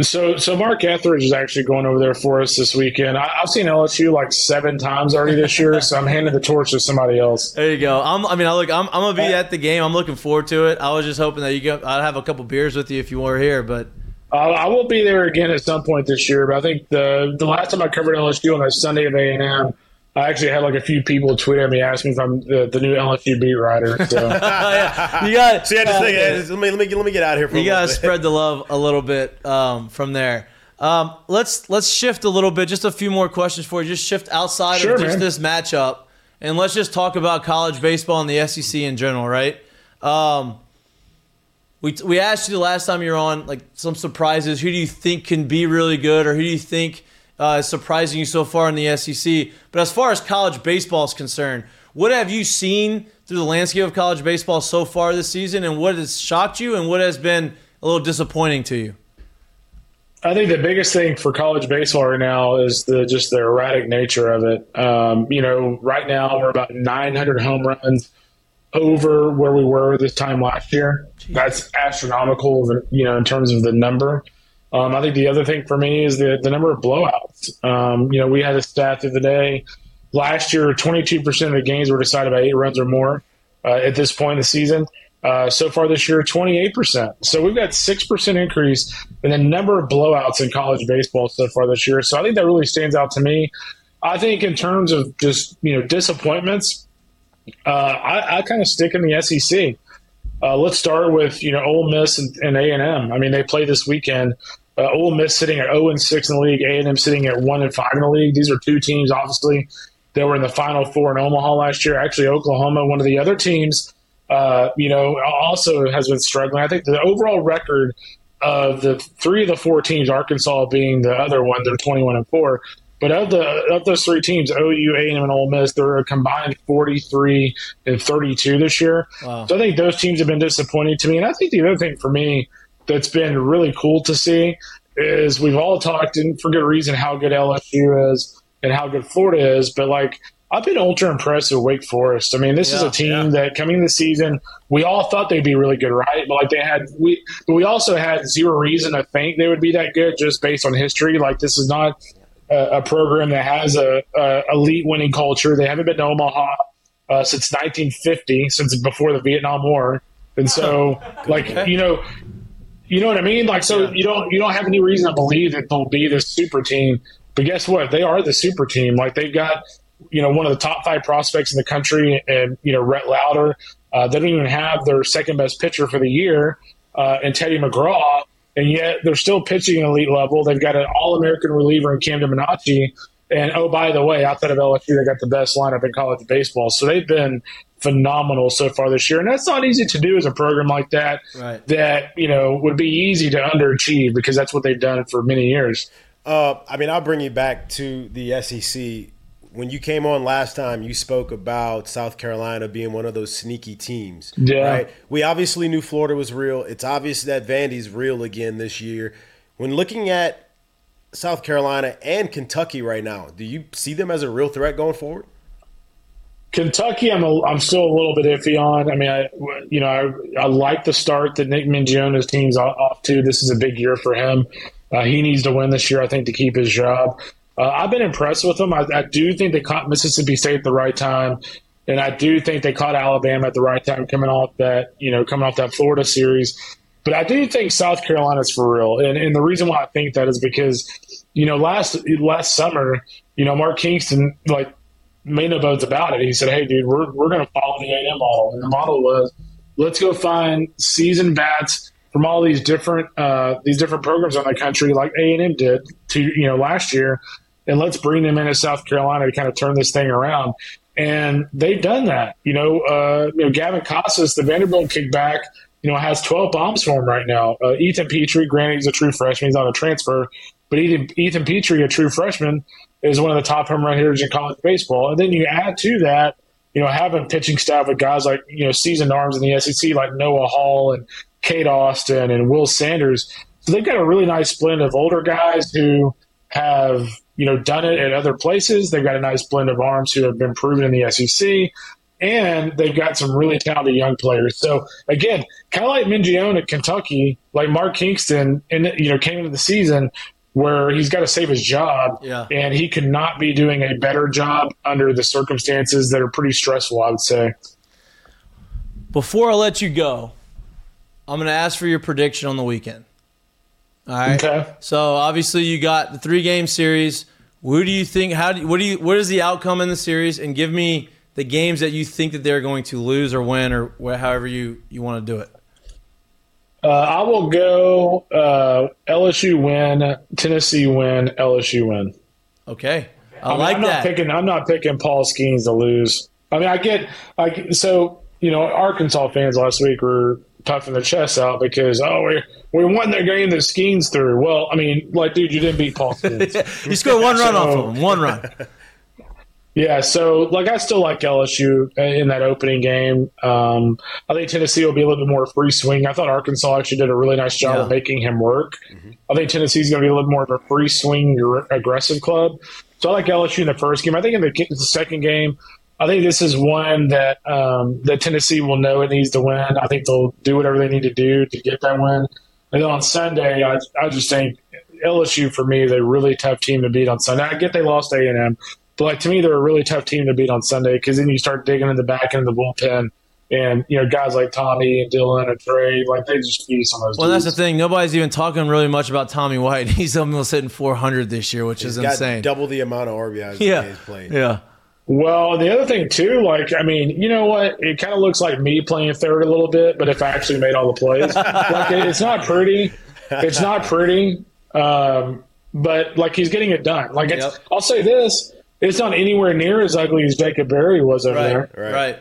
So, so Mark Etheridge is actually going over there for us this weekend. I, I've seen LSU like seven times already this year, so I'm handing the torch to somebody else. There you go. I'm, I mean, I look, I'm, I'm gonna be at the game. I'm looking forward to it. I was just hoping that you get, I'd have a couple beers with you if you were here, but Uh, I will be there again at some point this year, but I think the the last time I covered LSU on a Sunday at A and M, I actually had like a few people tweet at me asking if I'm the, the new LSU beat writer. So you got. So See, I just think, uh, let me let me let me get out of here for you a gotta spread the love a little bit um, from there. Um, let's let's shift a little bit. Just a few more questions for you. Just shift outside Sure, of just man. this matchup, and let's just talk about college baseball and the SEC in general, right? Um, we we asked you the last time you were on, like some surprises. Who do you think can be really good, or who do you think uh, is surprising you so far in the SEC? But as far as college baseball is concerned, what have you seen through the landscape of college baseball so far this season, and what has shocked you, and what has been a little disappointing to you? I think the biggest thing for college baseball right now is the just the erratic nature of it. Um, you know, right now we're about 900 home runs over where we were this time last year. That's astronomical, you know, in terms of the number. Um, I think the other thing for me is the the number of blowouts. Um, you know, we had a stat the other day. Last year, 22% of the games were decided by eight runs or more uh, at this point in the season. Uh, so far this year, 28%. So we've got 6% increase in the number of blowouts in college baseball so far this year. So I think that really stands out to me. I think in terms of just, you know, disappointments, uh, I, I kind of stick in the SEC. Uh, let's start with, you know, Ole Miss and, and A&M. I mean, they play this weekend. Uh, Ole Miss sitting at 0 and 6 in the league, A&M sitting at 1 and 5 in the league. These are two teams, obviously, that were in the Final Four in Omaha last year. Actually, Oklahoma, one of the other teams, uh, you know, also has been struggling. I think the overall record of the three of the four teams, Arkansas being the other one, they're 21 and 4. But of the of those three teams, OU, A&M, and Ole Miss, they're a combined 43 and 32 this year. Wow. So I think those teams have been disappointing to me. And I think the other thing for me that's been really cool to see is we've all talked, and for good reason, how good LSU is and how good Florida is. But like, I've been ultra impressed with Wake Forest. I mean, this is a team that coming this season, we all thought they'd be really good, right? But like they had, we, but we also had zero reason to think they would be that good just based on history. Like this is not a, a program that has a, a elite winning culture. They haven't been to Omaha uh, since 1950, since before the Vietnam War, and so like you know, you know what I mean. Like so, you don't you don't have any reason to believe that they'll be this super team. But guess what? They are the super team. Like they've got you know one of the top five prospects in the country, and you know Rhett Lauder. Uh, they don't even have their second best pitcher for the year, uh, and Teddy McGraw, and yet they're still pitching elite level. They've got an All American reliever in Camden Minacci, and oh by the way, outside of LSU, they got the best lineup in college baseball. So they've been phenomenal so far this year, and that's not easy to do as a program like that. Right. That you know would be easy to underachieve because that's what they've done for many years. Uh, I mean, I'll bring you back to the SEC. When you came on last time, you spoke about South Carolina being one of those sneaky teams. Yeah. Right. We obviously knew Florida was real. It's obvious that Vandy's real again this year. When looking at South Carolina and Kentucky right now, do you see them as a real threat going forward? Kentucky, I'm a, I'm still a little bit iffy on. I mean, I you know I, I like the start that Nick Mingione's team's off off to. This is a big year for him. Uh, he needs to win this year, I think, to keep his job. Uh, I've been impressed with them. I, I do think they caught Mississippi State at the right time, and I do think they caught Alabama at the right time, coming off that you know coming off that Florida series. But I do think South Carolina's for real, and, and the reason why I think that is because you know last last summer, you know Mark Kingston like made no bones about it. He said, "Hey, dude, we're we're going to follow the A&M model, and the model was let's go find seasoned bats from all these different uh, these different programs around the country, like A&M did to you know last year, and let's bring them into South Carolina to kind of turn this thing around." And they've done that. You know, uh, you know, Gavin Casas, the Vanderbilt kickback. you know, has 12 bombs for him right now. Uh, Ethan Petry, granted, he's a true freshman, he's not a transfer, but Ethan, Ethan Petry, a true freshman, is one of the top home run hitters in college baseball. And then you add to that, you know, having pitching staff with guys like, you know, seasoned arms in the SEC like Noah Hall and Kate Austin and Will Sanders. So they've got a really nice blend of older guys who have, you know, done it at other places. They've got a nice blend of arms who have been proven in the SEC. And they've got some really talented young players. So again, kind of like Mingione at Kentucky, like Mark Kingston, and you know, came into the season where he's got to save his job, Yeah. and he could not be doing a better job under the circumstances that are pretty stressful. I would say. Before I let you go, I'm going to ask for your prediction on the weekend. All right. Okay. So obviously you got the three game series. Who do you think? How do you, what do you? What is the outcome in the series? And give me the games that you think that they're going to lose or win or wh- however you you want to do it. Uh, I will go uh, LSU win, Tennessee win, LSU win. Okay. I, mean, like I'm not that. picking. I'm not picking Paul Skenes to lose. I mean, I get. I so you know, Arkansas fans last week were puffing their chests out because oh we we won their game that Skenes threw. Well, I mean, like dude, you didn't beat Paul Skenes. you scored one run off of him. One run. Yeah, so like I still like LSU in that opening game. Um, I think Tennessee will be a little bit more free swing. I thought Arkansas actually did a really nice job of making him work. I think Tennessee's going to be a little more of a free swing, gr- aggressive club. So I like LSU in the first game. I think in the, the second game, I think this is one that um, that Tennessee will know it needs to win. I think they'll do whatever they need to do to get that win. And then on Sunday, I, I just think LSU for me is a really tough team to beat on Sunday. I get they lost A and M, but like to me, they're a really tough team to beat on Sunday because then you start digging in the back end of the bullpen, and you know guys like Tommy and Dylan and Trey, like they just feast on those. Well, that's the thing. Nobody's even talking really much about Tommy White. He's almost hitting 400 this year, which He's is got insane. double the amount of RBIs Yeah. that he's played. Yeah. Well, the other thing too, like I mean, you know what? It kind of looks like me playing third a little bit, but if I actually made all the plays, like it, it's not pretty. It's not pretty, um, but like he's getting it done. Like it's, Yep. I'll say this: it's not anywhere near as ugly as Jacob Berry was over Right. there. Right.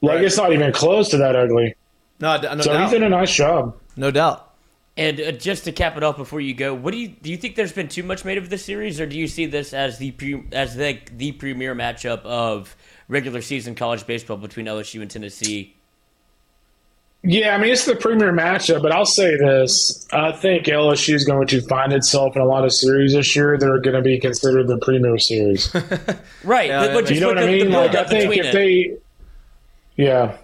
Like it's not even close to that ugly. No, no so doubt. he's done a nice job. No doubt. And uh, just to cap it off before you go, what do you do? You think there's been too much made of this series, or do you see this as the pre, as the the premier matchup of regular season college baseball between LSU and Tennessee? Yeah, I mean it's the premier matchup, but I'll say this: I think LSU is going to find itself in a lot of series this year that are going to be considered the premier series. Right. Yeah, but, but you know with what I mean? the Like I think if it. they, yeah,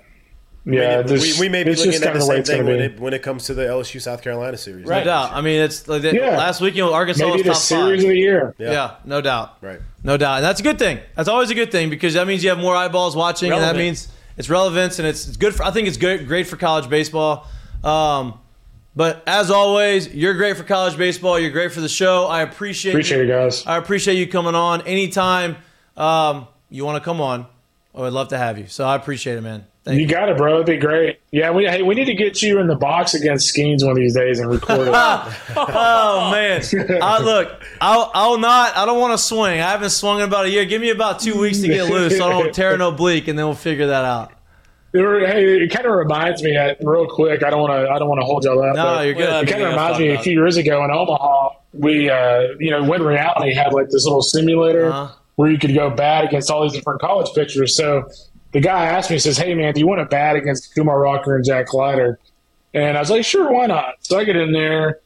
yeah, we, this- we may be looking at the of the way same thing when it, when it comes to the LSU South Carolina series. No doubt. I mean, it's like the, Yeah. last week, you know, Arkansas Maybe was top series five. of the year. Yeah. no doubt. Right. No doubt. And that's a good thing. That's always a good thing because that means you have more eyeballs watching, and that means it's relevance and it's, it's good for. I think it's good, great for college baseball. Um, but as always, you're great for college baseball. You're great for the show. I appreciate Appreciate you. it, guys. I appreciate you coming on anytime. Um, you want to come on? I would love to have you. So I appreciate it, man. Thank You got it, bro. It'd be great. Yeah, we hey, we need to get you in the box against Skenes one of these days and record it. Oh man! I, look, I'll, I'll not. I don't want to swing. I haven't swung in about a year. Give me about two weeks to get loose, so I don't tear an oblique, and then we'll figure that out. It hey, it kind of reminds me, uh, real quick. I don't want to. I don't want to hold y'all up. No, you're good. It kind of reminds me a few years ago in Omaha. We, uh, you know, when reality had like this little simulator Uh-huh. where you could go bat against all these different college pitchers. So the guy asked me, he says, "Hey man, do you want to bat against Kumar Rocker and Jack Leiter?" And I was like, "Sure, why not?" So I get in there.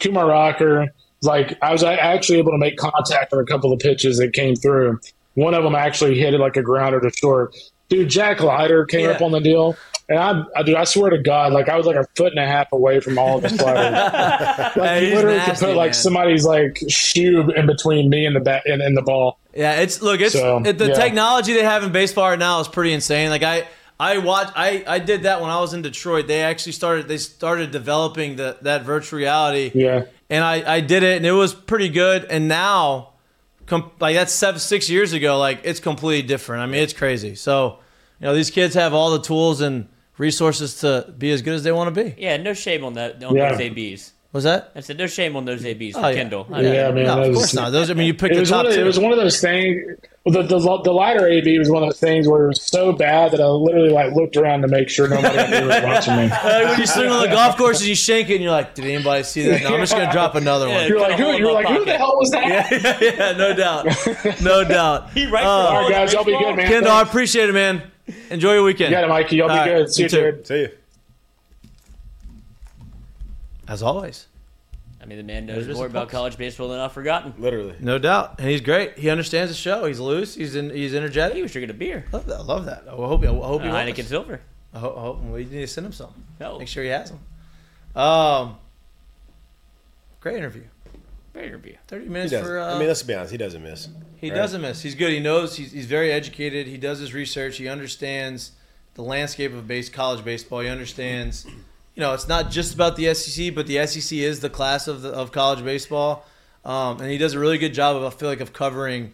Kumar Rocker, like I was actually able to make contact on a couple of pitches that came through. One of them actually hit it like a grounder to short. Dude, Jack Leiter came Yeah. up on the deal, and I, I, dude, I swear to God, like I was like a foot and a half away from all of the sliders. like Hey, you literally nasty, could put like man. somebody's like shoe in between me and the bat and, and the ball. Yeah, it's look, it's So, it, the yeah. technology they have in baseball right now is pretty insane. Like I, I watch, I, I did that when I was in Detroit. They actually started, they started developing the that virtual reality. Yeah. and I, I did it, and it was pretty good. And now, com- like that's seven, six years ago, like it's completely different. I mean, it's crazy. So, you know, these kids have all the tools and resources to be as good as they want to be. Yeah, no shame on that on Yeah. those ABs. Was that? I said no shame on those ABs for Oh, yeah. Kendall. I Yeah, mean, man. No, of course not. Those. I mean, you picked It the was, top one of, two. it was one of those things. well, The, the, the Leiter AB was one of those things where it was so bad that I literally like looked around to make sure nobody was watching me. Like when you swing on the golf course and you shake it, and you're like, "Did anybody see that?" No, I'm just gonna drop another one. You're like, who, you're like, who the hell was that? Yeah, yeah, yeah, no doubt, no doubt. He writes Uh, All right, guys, y'all be good, man. Kendall, I appreciate it, man. Enjoy your weekend. You got it, Mikey. Y'all be All right, good. See you, too. See you. As always, I mean, the man knows There's more about college baseball than I've forgotten. Literally. no doubt, and he's great. He understands the show. He's loose. He's in, he's energetic. He was drinking a beer. Love that. Love that. I hope. I hope he Uh, wants. Heineken Silver. I hope, I hope we need to send him some. No. Make sure he has them. Um, great interview. Great interview. Thirty minutes for. Uh, I mean, let's be honest. He doesn't miss. He right? doesn't miss. He's good. He knows. He's, he's very educated. He does his research. He understands the landscape of base college baseball. He understands. You know, it's not just about the SEC, but the SEC is the class of the, of college baseball, um, and he does a really good job of I feel like of covering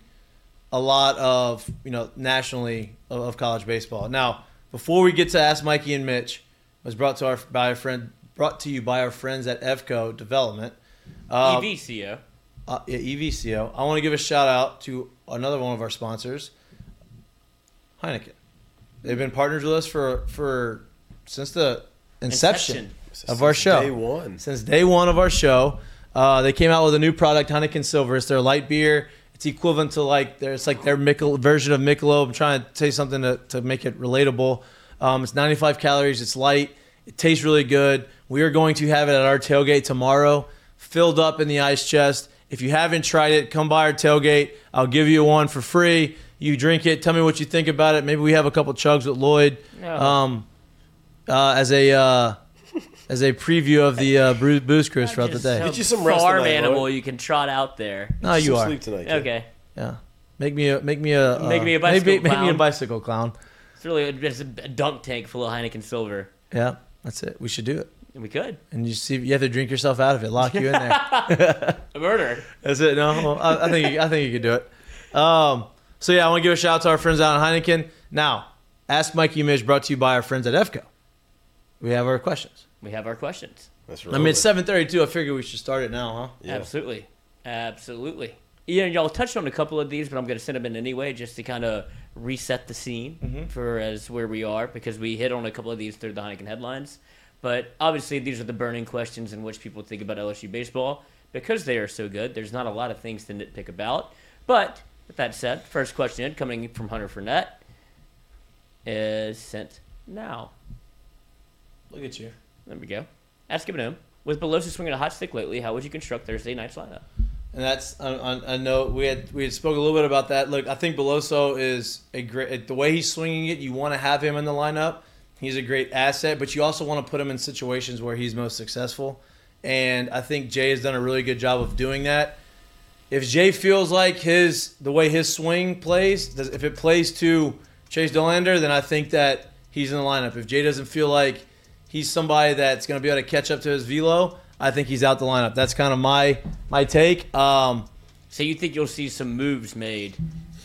a lot of you know nationally of, of college baseball. Now, before we get to ask Mikey and Mitch, was brought to our by our friend brought to you by our friends at Evco Development. Um, EVCO. uh, yeah, EVCO. I want to give a shout out to another one of our sponsors, Heineken. They've been partners with us for for since the inception, Inception. of our show. day one. Since day one of our show, uh, they came out with a new product, Heineken Silver. It's their light beer. It's equivalent to like their, it's like their Michel, version of Michelob. I'm trying to say something to, to make it relatable. Um, it's 95 calories. It's light. It tastes really good. We are going to have it at our tailgate tomorrow, filled up in the ice chest. If you haven't tried it, come by our tailgate. I'll give you one for free. You drink it. Tell me what you think about it. Maybe we have a couple chugs with Lloyd No. um, uh, as a uh, as a preview of the uh, Bru- booze cruise throughout the day. Get you some rest farm tonight, animal Lloyd. you can trot out there. No, you Some are. Sleep tonight. kid. Okay. Yeah. Make me a make me a Make uh, me a bicycle make, make me a clown. bicycle clown. It's really a, it's a dunk tank full of Heineken Silver. Yeah, that's it. We should do it. We could. And you see, you have to drink yourself out of it. Lock you in there. A murder. That's it. No, I, I think you, I think you could do it. Um, so yeah, I want to give a shout out to our friends out at Heineken. Now, Ask Mikey Mitch brought to you by our friends at EFCO. We have our questions. We have our questions. That's right. I mean, it's seven thirty-two. I figure we should start it now, huh? Absolutely. Absolutely. Yeah, y'all touched on a couple of these, but I'm going to send them in anyway just to kind of reset the scene Mm-hmm. for as where we are because we hit on a couple of these through the Heineken headlines. But obviously, these are the burning questions in which people think about LSU baseball because they are so good. There's not a lot of things to nitpick about. But with that said, first question coming from Hunter Fournette is sent now. Look at you. There we go. Ask him. With Beloso swinging a hot stick lately, how would you construct Thursday night's lineup? And that's on, a note we had we had spoke a little bit about that. Look, I think Beloso is a great the way he's swinging it. You want to have him in the lineup. He's a great asset, but you also want to put him in situations where he's most successful. And I think Jay has done a really good job of doing that. If Jay feels like his the way his swing plays, does- if it plays to Chase Dollander, then I think that he's in the lineup. If Jay doesn't feel like he's somebody that's going to be able to catch up to his velo, I think he's out the lineup. That's kind of my my take. Um, So you think you'll see some moves made,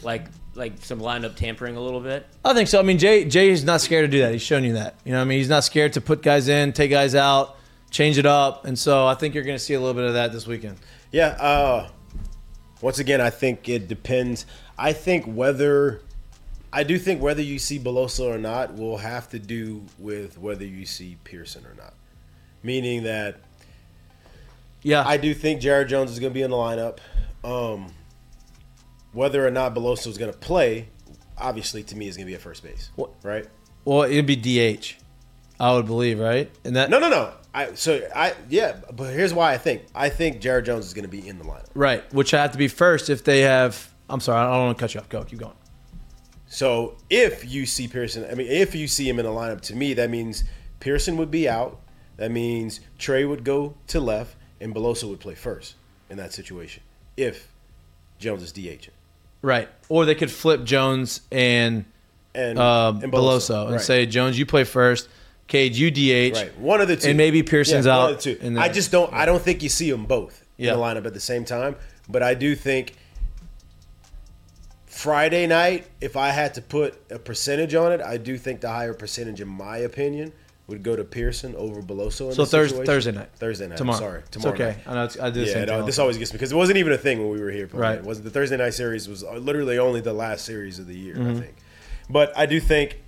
like like some lineup tampering a little bit? I think so. I mean, Jay Jay is not scared to do that. He's shown you that. You know, what I mean, he's not scared to put guys in, take guys out, change it up, and so I think you're going to see a little bit of that this weekend. Yeah. Uh, once again, I think it depends. I think whether I do think whether you see Beloso or not will have to do with whether you see Pearson or not. Meaning that, yeah, I do think Jared Jones is going to be in the lineup. Um, whether or not Beloso is going to play, obviously to me is going to be at first base, right? Well, it'd be DH, I would believe, right? And that No, no, no. I so I yeah, but here's why I think I think Jared Jones is going to be in the lineup. right, which I have to be first if they have. I'm sorry, I don't want to cut you off. Go, keep going. So if you see Pearson, I mean, if you see him in the lineup, to me that means Pearson would be out. That means Trey would go to left, and Beloso would play first in that situation. If Jones is DH, Right, or they could flip Jones and and uh, and Beloso, and right. say Jones, you play first. Cage, you DH. right, one of the two, and maybe Pearson's Yeah, out. One of the two. in I just don't. I don't think you see them both Yeah. in the lineup at the same time. But I do think Friday night, if I had to put a percentage on it, I do think the higher percentage, in my opinion, would go to Pearson over Beloso. In So this Thurs- situation. Thursday night. Thursday night. Tomorrow. Sorry, It's okay. night. I know it's- I the yeah, no, this always gets me because it wasn't even a thing when we were here. playing. Right. It wasn't the Thursday night series was literally only the last series of the year. I Mhm. think, but I do think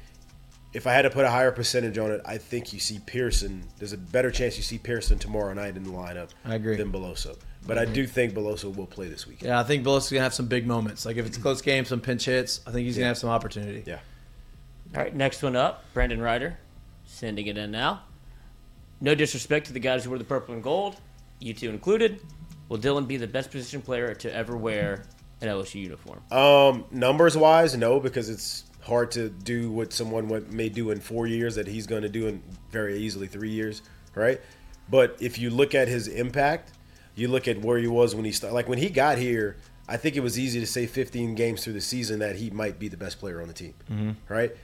if I had to put a higher percentage on it, I think you see Pearson. There's a better chance you see Pearson tomorrow night in the lineup. I agree. Than Beloso, but I do think Beloso will play this week. Yeah, I think Beloso's gonna have some big moments. Like if it's a close game, some pinch hits. I think he's Yeah. gonna have some opportunity. Yeah. All right, next one up, Brandon Ryder, sending it in now. No disrespect to the guys who wear the purple and gold, you two included. Will Dylan be the best position player to ever wear an LSU uniform? Um, numbers wise, no, because it's hard to do what someone may do in four years that he's going to do in very easily three years, right? But if you look at his impact, you look at where he was when he started. Like when he got here, I think it was easy to say 15 games through the season that he might be the best player on the team, Mhm. right?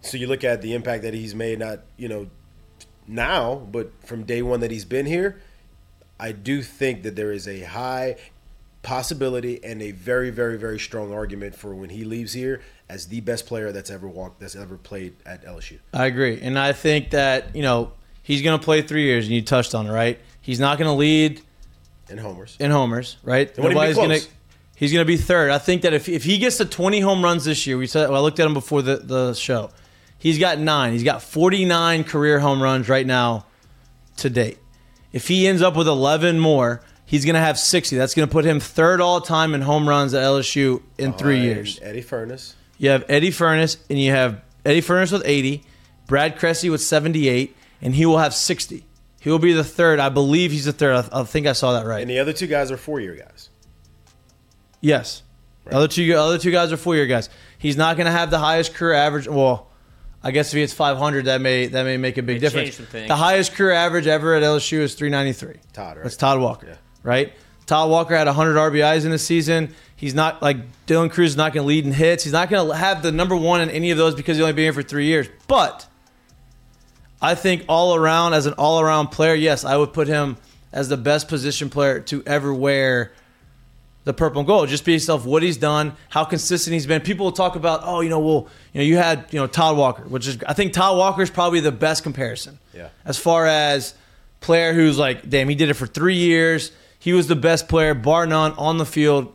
So you look at the impact that he's made, not you know now, but from day one that he's been here. I do think that there is a high possibility and a very, very, very strong argument for when he leaves here as the best player that's ever walked, that's ever played at LSU. I agree, and I think that you know he's gonna play three years, and you touched on it, right? He's not gonna lead in homers. In homers, right? And wouldn't he be gonna. He's gonna be third. I think that if if he gets to 20 home runs this year, we said well, I looked at him before the the show. He's got nine. He's got 49 career home runs right now to date. If he ends up with 11 more, he's going to have 60. That's going to put him third all time in home runs at LSU in three Behind years. Eddy Furniss. You have Eddy Furniss, and you have Eddy Furniss with 80, Brad Cresse with 78, and he will have 60. He will be the third. I believe he's the third. I, I think I saw that right. And the other two guys are four year guys. Yes. The Other two other two guys are four year guys. He's not going to have the highest career average. Well, I guess if he hits 500, that may that may make a big May difference. change some things. The highest career average ever at LSU is 393. Todd, right? That's Todd Walker, right? Todd Walker had 100 RBIs in the season. He's not like Dylan Crews is not going to lead in hits. He's not going to have the number one in any of those because he's only been here for three years. But I think all around, as an all around player, yes, I would put him as the best position player to ever wear the purple and gold, just based off what he's done, how consistent he's been. People will talk about, oh, you know, well, you know, you had, you know, Todd Walker, which is, I think Todd Walker is probably the best comparison. Yeah. As far as player who's like, damn, he did it for three years. He was the best player, bar none, on the field,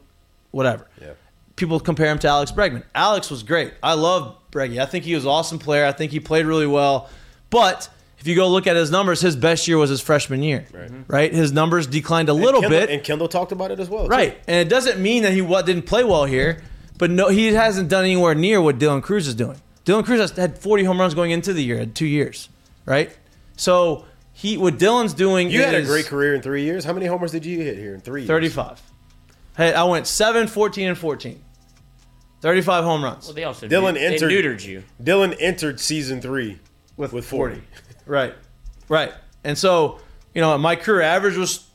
whatever. Yeah. People compare him to Alex Bregman. Alex was great. I love Breggy. I think he was an awesome player. I think he played really well. But if you go look at his numbers, his best year was his freshman year. Right. right? His numbers declined a little Kendall, bit. And Kendall talked about it as well. too. Right. And it doesn't mean that he wa- didn't play well here, but no, he hasn't done anywhere near what Dylan Crews is doing. Dylan Crews has had 40 home runs going into the year, had two years, right? So he, what Dylan's doing You is had a great career in three years. How many homers did you hit here in three years? 35. Hey, I went 7, 14, and 14. 35 home runs. Well, they also Dylan they entered. neutered you. Dylan entered season three with, with 40. Right. Right. And so, you know, my career average was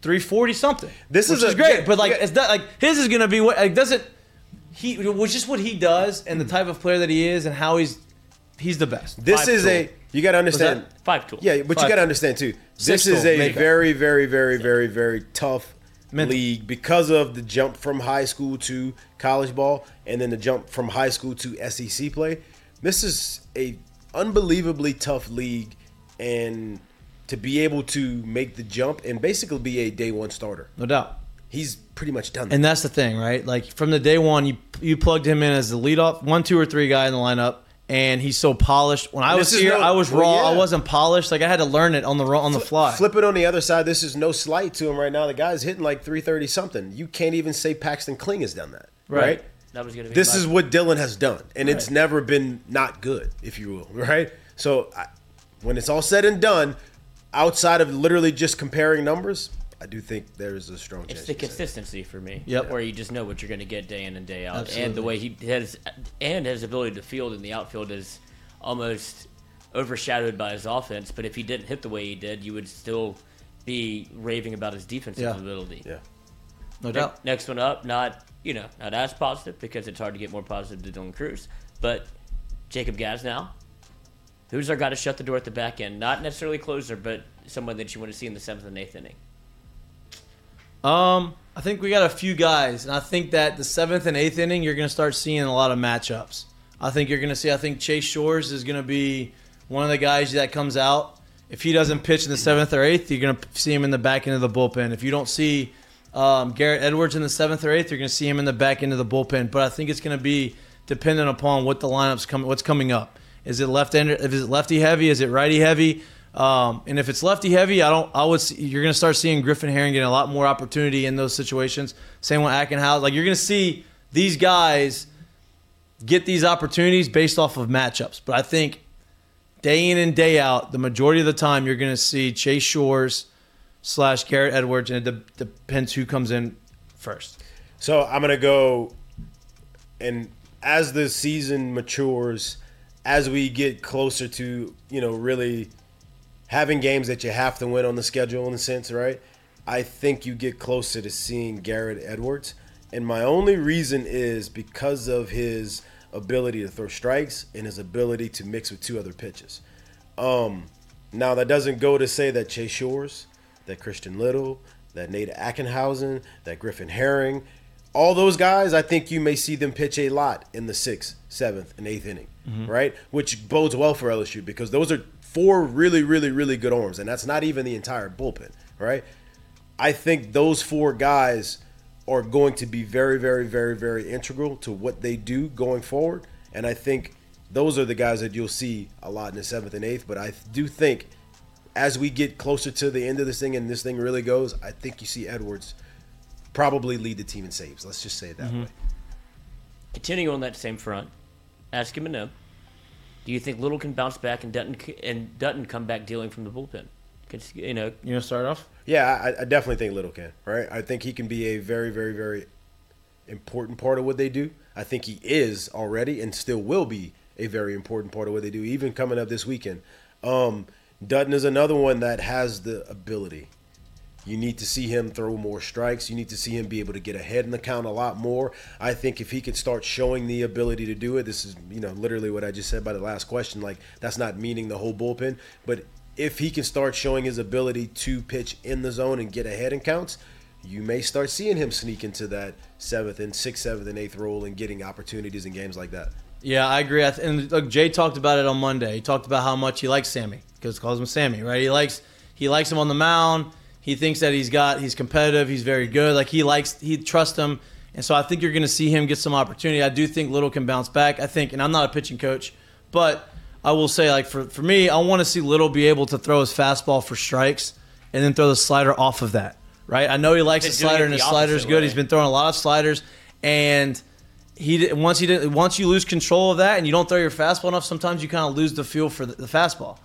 340 something. This is is, a- great, yeah, but like yeah. it's not like his is going to be what like doesn't he which is what he does and the mm-hmm. type of player that he is and how he's he's the best. This Five is tool. a you got to understand five tool. Yeah, but Five you got to understand too. Six This is a makeup. very, very, very, very, very tough league because of the jump from high school to college ball, and then the jump from high school to SEC play. This is a unbelievably tough league, and to be able to make the jump and basically be a day one starter, No doubt. he's pretty much done that. And that's the thing, right? Like from the day one, you you plugged him in as the leadoff, one, two, or three guy in the lineup, and he's so polished. When I was here, no- I was well, raw. I wasn't polished. Like I had to learn it on the on the fly. Flip it on the other side. This is no slight to him right now. The guy's hitting like 330 something. You can't even say Paxton Kling has done that. Right. Right. That was going to be This my- is what Dylan has done, and it's never been not good, if you will. Right. So I, when it's all said and done, outside of literally just comparing numbers, I do think there is a strong chance. It's the you can say consistency for me. Yep. Where you just know what you're going to get day in and day out, and the way he has, and his ability to field in the outfield is almost overshadowed by his offense. But if he didn't hit the way he did, you would still be raving about his defensive Yeah. ability. Yeah. No doubt. Next one up, not you know not as positive because it's hard to get more positive to Dylan Crews, but Jacob Gaznow. Who's our guy to shut the door at the back end? Not necessarily closer, but someone that you want to see in the seventh and eighth inning. Um, I think we got a few guys, and I think that the seventh and eighth inning, you're going to start seeing a lot of matchups. I think you're going to see. I think Chase Shores is going to be one of the guys that comes out. If he doesn't pitch in the seventh or eighth, you're going to see him in the back end of the bullpen. If you don't see um, Garrett Edwards in the seventh or eighth, you're going to see him in the back end of the bullpen. But I think it's going to be dependent upon what the lineups coming, what's coming up. Is it left end? Is it lefty heavy? Is it righty heavy? Um, and if it's lefty heavy, I don't. I would. See, you're going to start seeing Griffin Herring getting a lot more opportunity in those situations. Same with Ackenhouse. Like you're going to see these guys get these opportunities based off of matchups. But I think day in and day out, the majority of the time, you're going to see Chase Shores slash Garrett Edwards, and it de- depends who comes in first. So I'm gonna go, and as the season matures, as we get closer to you know really having games that you have to win on the schedule in a sense, right? I think you get closer to seeing Garrett Edwards, and my only reason is because of his ability to throw strikes and his ability to mix with two other pitches. Um, now that doesn't go to say that Chase Shores, that Christian Little, that Nate Ackenhausen, that Griffin Herring, all those guys, I think you may see them pitch a lot in the sixth, seventh, and eighth inning, Mhm. right? Which bodes well for LSU because those are four really, really, really good arms, and that's not even the entire bullpen, right? I think those four guys are going to be very, very, very, very integral to what they do going forward. And I think those are the guys that you'll see a lot in the seventh and eighth. But I do think as we get closer to the end of this thing and this thing really goes, I think you see Edwards probably lead the team in saves. Let's just say it that Mhm. way. Continuing on that same front, ask him a no. Do you think Little can bounce back and Dutton and Dutton come back dealing from the bullpen? Can, you know, you know, start off. Yeah, I, I definitely think Little can. Right, I think he can be a very, very, very important part of what they do. I think he is already and still will be a very important part of what they do, even coming up this weekend. Um, Dutton is another one that has the ability. You need to see him throw more strikes. You need to see him be able to get ahead in the count a lot more. I think if he could start showing the ability to do it, this is you know literally what I just said by the last question. Like that's not meaning the whole bullpen, but if he can start showing his ability to pitch in the zone and get ahead in counts, you may start seeing him sneak into that seventh and sixth, seventh, and eighth role and getting opportunities in games like that. Yeah, I agree. And look, Jay talked about it on Monday. He talked about how much he likes Sammy because calls him Sammy, right? He likes he likes him on the mound. He thinks that he's got he's competitive. He's very good. Like he likes he trusts him, and so I think you're going to see him get some opportunity. I do think Little can bounce back. I think, and I'm not a pitching coach, but I will say like for for me, I want to see Little be able to throw his fastball for strikes and then throw the slider off of that. Right? I know he likes the slider and the his slider is good. way. He's been throwing a lot of sliders and he once he did, once you lose control of that and you don't throw your fastball enough, sometimes you kind of lose the feel for the, the fastball.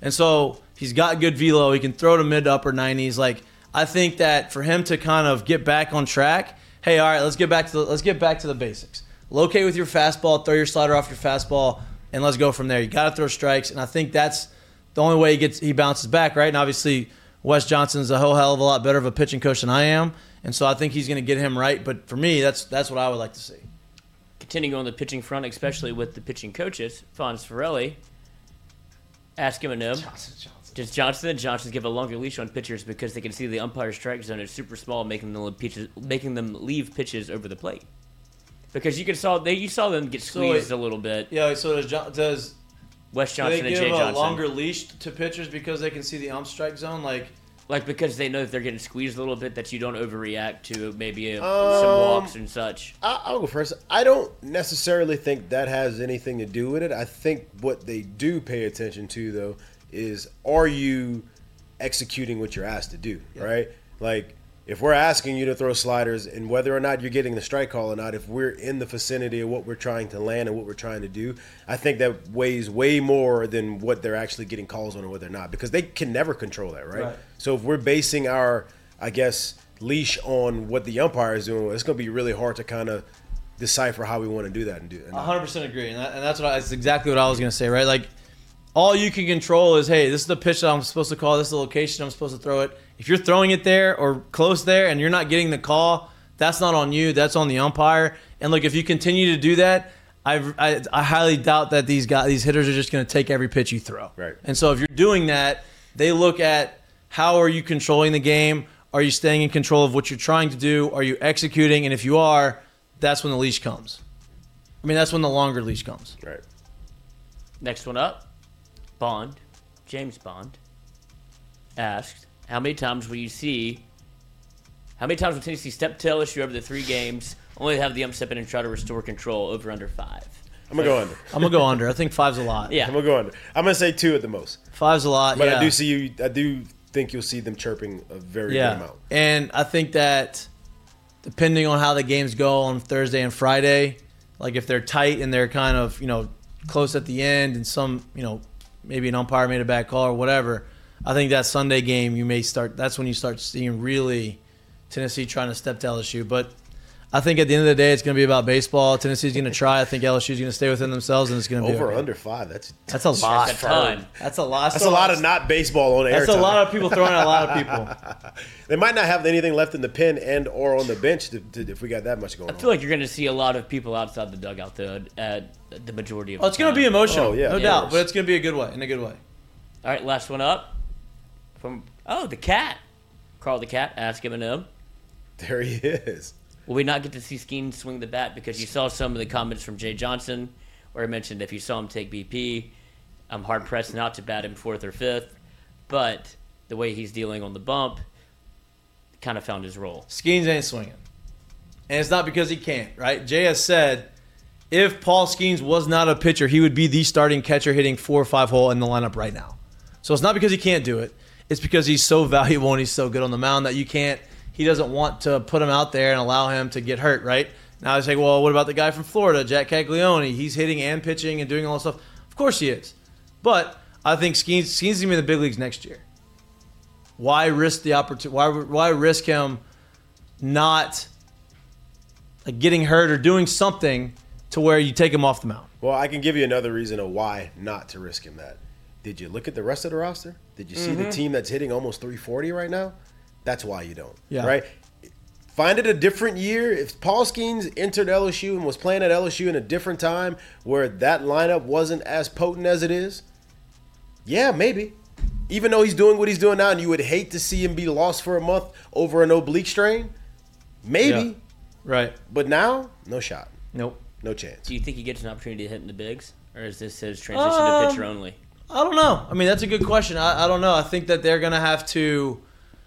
And so he's got good velo. He can throw to mid to upper 90s. Like I think that for him to kind of get back on track, hey, all right, let's get back to the, let's get back to the basics. Locate with your fastball, throw your slider off your fastball, and let's go from there. You got to throw strikes, and I think that's the only way he gets he bounces back, right? And obviously, Wes Johnson's a whole hell of a lot better of a pitching coach than I am, and so I think he's going to get him right. But for me, that's that's what I would like to see. continuing on the pitching front, especially with the pitching coaches, Fonz Farelli, ask him a no. Does Johnson and Johnson give a longer leash on pitchers because they can see the umpire strike zone is super small, making them leave pitches, making them leave pitches over the plate? Because you can saw they you saw them get So squeezed wait- a little bit. Yeah. So does John, does Wes do Johnson they and give Jay a Johnson longer leash to pitchers because they can see the ump strike zone? Like like because they know if they're getting squeezed a little bit that you don't overreact to maybe a, Um, some walks and such. I- I'll go first. I don't necessarily think that has anything to do with it. I think what they do pay attention to, though, is are you executing what you're asked to do, right? Like, if we're asking you to throw sliders and whether or not you're getting the strike call or not, if we're in the vicinity of what we're trying to land and what we're trying to do, I think that weighs way more than what they're actually getting calls on or what they're not because they can never control that, right? Right. So if we're basing our, I guess, leash on what the umpire is doing, it's going to be really hard to kind of decipher how we want to do that and do. And I 100% agree, and, that, and that's what I, that's exactly what I was gonna say, right? Like, all you can control is, hey, this is the pitch that I'm supposed to call. This is the location I'm supposed to throw it. If you're throwing it there or close there, and you're not getting the call, that's not on you. That's on the umpire. And look, if you continue to do that, I, I, I highly doubt that these guys, these hitters, are just gonna take every pitch you throw. Right. And so if you're doing that, they look at how are you controlling the game? Are you staying in control of what you're trying to do? Are you executing? And if you are, that's when the leash comes. I mean, that's when the longer leash comes. Right. Next one up, Bond, James Bond, asked, "How many times will you see? How many times will Tennessee step to LSU over the three games, only to have the ump step in and try to restore control over under five? I'm gonna go under. I'm gonna go under. I think five's a lot. Yeah. I'm gonna go under. I'm gonna say two at the most. Five's a lot. But yeah. I do see you. I do think you'll see them chirping a very good amount. And I think that depending on how the games go on Thursday and Friday, like if they're tight and they're kind of, you know, close at the end and some, you know, maybe an umpire made a bad call or whatever, I think that Sunday game you may start that's when you start seeing really Tennessee trying to step to LSU. But I think at the end of the day, it's going to be about baseball. Tennessee's going to try. I think LSU's going to stay within themselves, and it's going to be Over okay. under five. That's That's a lot. That's a ton. That's a lot. that's a lot of not baseball on air. That's a lot of people throwing at a lot of people. They might not have anything left in the pen and or on the bench to, to, if we got that much going I on. feel like you're going to see a lot of people outside the dugout though at the majority of. Oh, it's going to be emotional. Oh, yeah, no of doubt. But it's going to be a good way, in a good way. All right, last one up from oh the cat, Carl the cat. Ask him and him. There he is. Will we not get to see Skenes swing the bat because you saw some of the comments from Jay Johnson where he mentioned if you saw him take BP, I'm hard pressed not to bat him fourth or fifth, but the way he's dealing on the bump kind of found his role. Skenes ain't swinging. And it's not because he can't, right? Jay has said if Paul Skenes was not a pitcher, he would be the starting catcher hitting four or five hole in the lineup right now. So it's not because he can't do it. It's because he's so valuable and he's so good on the mound that you can't, he doesn't want to put him out there and allow him to get hurt, right? Now I say, well, what about the guy from Florida, Jac Caglianone? He's hitting and pitching and doing all this stuff. Of course he is. But I think Skenes, Skenes to be in the big leagues next year. Why risk the opportunity? Why, why risk him not like getting hurt or doing something to where you take him off the mound? Well, I can give you another reason of why not to risk him that. Did you look at the rest of the roster? Did you see the Mhm. team that's hitting almost 340 right now? That's why you don't. Yeah. Right? Find it a different year. If Paul Skenes entered LSU and was playing at LSU in a different time where that lineup wasn't as potent as it is, yeah, maybe. Even though he's doing what he's doing now and you would hate to see him be lost for a month over an oblique strain, maybe. Yeah. Right. But now, no shot. Nope. No chance. Do you think he gets an opportunity to hit in the bigs, or is this his transition to Um, pitcher only? I don't know. I mean, that's a good question. I, I don't know. I think that they're going to have to.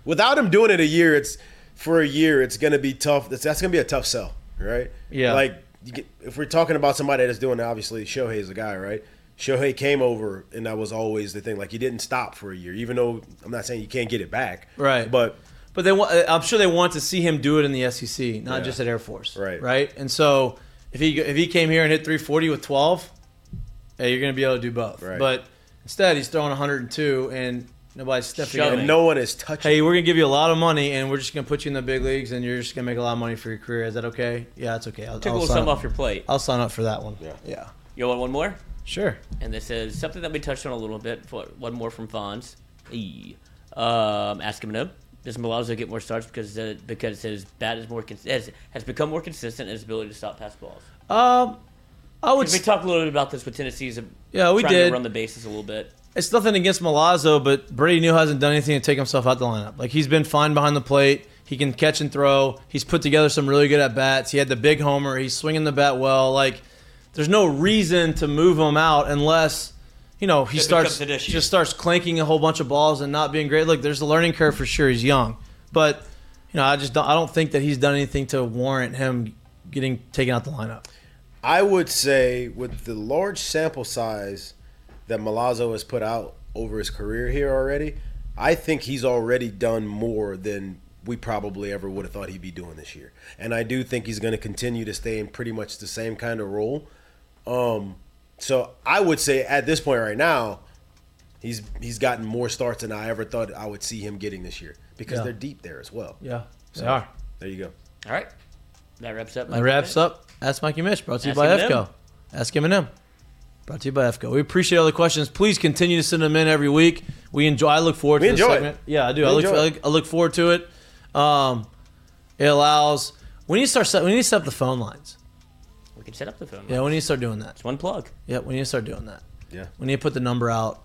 Without him doing it a year, it's for a year. It's going to be tough. That's, that's going to be a tough sell, right? Yeah. Like you get, if we're talking about somebody that's doing it, obviously Shohei's the guy, right? Shohei came over, and that was always the thing. Like he didn't stop for a year, even though I'm not saying you can't get it back, Right. But But they want. Uh, I'm sure they want to see him do it in the SEC, not Yeah. just at Air Force. Right. Right. And so if he if he came here and hit 340 with 12, hey, you're going to be able to do both. Right. But instead, he's throwing 102 and nobody's stepping Shoving. in. no one is touching. Hey, we're gonna give you a lot of money, and we're just gonna put you in the big leagues, and you're just gonna make a lot of money for your career. Is that okay? Yeah, that's okay. I'll, Took a I'll little sign something up. off your plate. I'll sign up for that one. Yeah. Yeah. You want one more? Sure. And this is something that we touched on a little bit. For one more from Fonz. Eee. Um, ask him no. Does Milazzo get more starts because uh, because his bat is more cons- has, has become more consistent in his ability to stop pass balls? Um, I would. we talked a little bit about this with Tennessee's. uh, Yeah, we did. To run the bases a little bit. It's nothing against Milazzo, but Brady Neal hasn't done anything to take himself out the lineup. Like he's been fine behind the plate. He can catch and throw. He's put together some really good at bats. He had the big homer. He's swinging the bat well. Like there's no reason to move him out unless you know he It starts becomes an issue. just starts clanking a whole bunch of balls and not being great. Look, there's a learning curve for sure. He's young, but you know I just don't, I don't think that he's done anything to warrant him getting taken out the lineup. I would say with the large sample size that Milazzo has put out over his career here already, I think he's already done more than we probably ever would have thought he'd be doing this year. And I do think he's going to continue to stay in pretty much the same kind of role. Um, so I would say at this point right now, he's he's gotten more starts than I ever thought I would see him getting this year because Yeah. they're deep there as well. Yeah, So, they are. There you go. All right. That wraps up. That wraps up. Ask Mikey Mitch, brought to you Ask by Eminem. EFCO. Ask Eminem. Brought to you by EFCO. We appreciate all the questions. Please continue to send them in every week. We enjoy. I look forward We to this enjoy it. Yeah, I do. We I look, I look. I look forward to it. Um, it allows. We need to start. Set, we need to set up the phone lines. We can set up the phone. Yeah, we need to start doing that. It's one plug. Yeah, we need to start doing that. Yeah. We need to put the number out.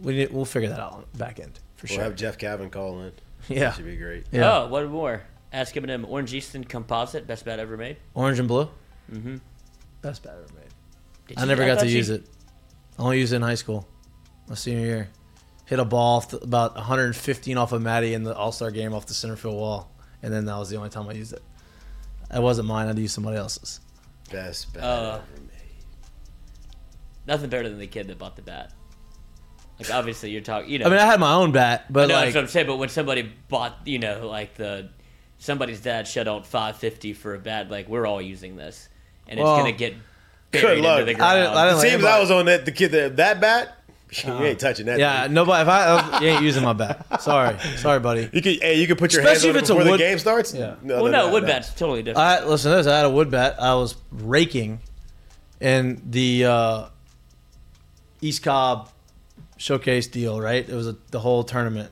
We need, we'll figure that out on back end for We'll sure. have Jeff Cavan call in. Yeah. That should be great. Yeah. Oh, one more. Ask Eminem. Orange Easton Composite, best bat ever made. Orange and blue. Mm-hmm. Best bat ever made. Did I you- never I got to thought you- use it. I only used it in high school, my senior year. Hit a ball off the, about 115 off of Maddie in the All Star game off the center field wall, and then that was the only time I used it. It wasn't mine. I had to use somebody else's. Best bat Uh, ever made. Nothing better than the kid that bought the bat. Like obviously you're talking. You know. I mean, I had my own bat, but no, like, that's what I'm saying. But when somebody bought, you know, like the somebody's dad shut out 550 for a bat, like we're all using this, and it's gonna get Good luck. into the ground. I didn't- I didn't It like seems I was on that the kid that, that bat. you ain't touching that. yeah, thing. nobody. If I, you ain't using my bat. Sorry, sorry, buddy. You could, hey, you could put your Especially hands if it it's a before the wood- game starts. Yeah. well, no, wood bat's totally different. I listen. to This I had a wood bat. I was raking in the uh, East Cobb showcase deal. Right, it was a, the whole tournament,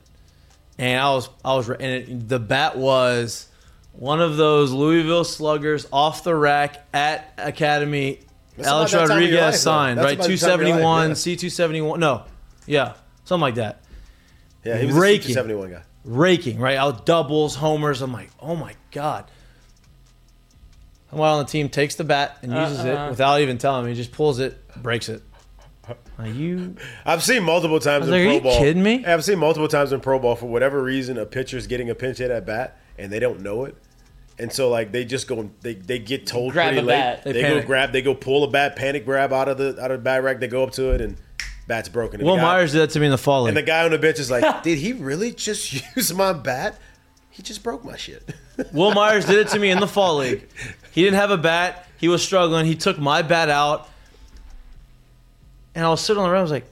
and I was I was and it, the bat was one of those Louisville Sluggers off the rack at Academy. That's Alex about that time of your Rodriguez life, signed right about two the time of your seventy life, one yeah. C two seventy one. No, yeah, something like that. Yeah, he was a raking, seventy-one guy. raking, right? Out doubles, homers. I'm like, oh my god. Someone on the team takes the bat and uh, uses Uh-uh. it uh-huh. without even telling me. He just pulls it, breaks it. Are you? I've seen multiple times I in like, pro are you ball. kidding me? I've seen multiple times in pro ball for whatever reason a pitcher's getting a pinch hit at bat and they don't know it, and so like they just go they they get told Grab pretty a late. bat. They, They go grab they go pull a bat, panic grab out of the out of the bat rack. They go up to it and bat's broken. And Will guy, Myers did that to me in the fall league. and the guy on the bench is like, did he really just use my bat? He just broke my shit. Wil Myers did it to me in the fall league. He didn't have a bat. He was struggling. He took my bat out, and I was sitting on the ground. I was like,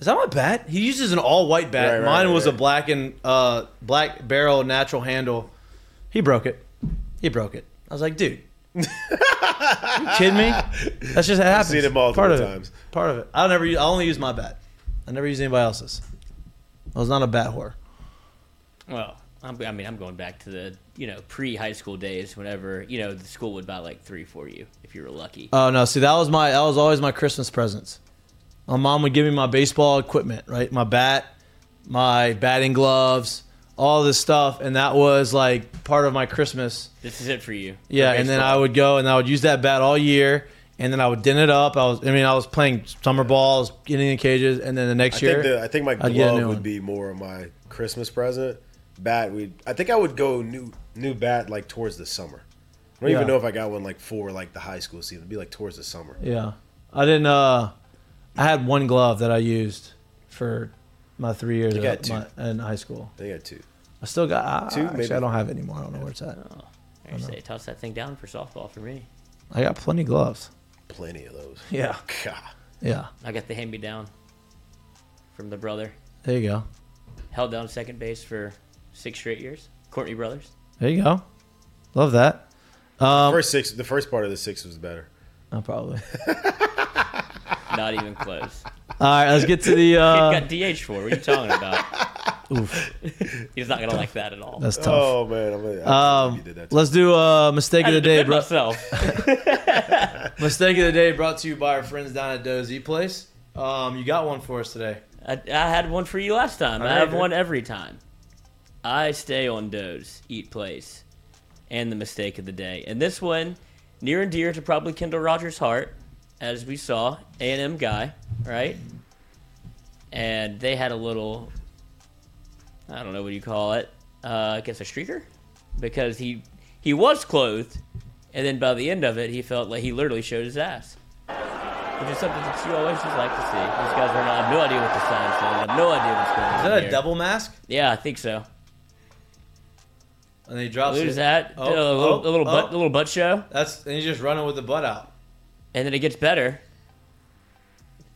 "Is that my bat?" He uses an all white bat. Right, right, Mine right, was a black and uh, black barrel natural handle. He broke it. He broke it. I was like, "Dude, you kidding me?" That's just how it happens. seen it multiple Part of times. It. Part of it. I never. use- I only use my bat. I never use anybody else's. I was not a bat whore. Well, I'm, I mean, I'm going back to the you know pre-high school days. Whenever you know the school would buy like three for you if you were lucky. Oh no! See, that was my that was always my Christmas presents. My mom would give me my baseball equipment, right? My bat, my batting gloves, all this stuff, and that was like part of my Christmas. This is it for you. Yeah, For and then. I would go and I would use that bat all year, and then I would din it up. I was, I mean, I was playing summer ball, I was getting in cages, and then the next I year, think the, I think my I'd get a glove would one. be more of my Christmas present. Bat, we I think I would go new new bat like towards the summer. I don't Yeah. even know if I got one like for like the high school season. It'd be like towards the summer. Yeah, I didn't. uh I had one glove that I used for my three years I got two. my, in high school. I think I had two. I still got I, Two, actually, maybe. I don't have it anymore. I don't know where it's at. I say toss that thing down for softball for me. I got plenty of gloves. Plenty of those. Yeah. God. Yeah. I got the hand me down from the brother. There you go. Held down second base for six straight years. Courtney Brothers. There you go. Love that. Um, first six, the first part of the six was better. oh, probably. Not even close. All right, let's get to the. Kid Uh, got DH for. What are you talking about? oof, He's not gonna like that at all. that's tough. Oh man, I'm gonna, Um, let's do uh, mistake I of the day, bro. myself. Mistake of the day brought to you by our friends down at Dozy Place. Um, you got one for us today. I, I had one for you last time. All I have one every time. I stay on Doze, eat place, and the mistake of the day. And this one, near and dear to probably Kendall Rogers' heart, as we saw, A&M guy, right? And they had a little, I don't know what you call it, uh, I guess a streaker? Because he he was clothed, and then by the end of it, he felt like he literally showed his ass. Which is something that you always just like to see. These guys are not, I have no idea what the sign says. I have no idea what's going on. Is that a here. double mask? Yeah, I think so. And then he drops Lose it. that. Oh, a little, oh, a little butt, oh. a little butt show, That's and he's just running with the butt out. and then it gets better.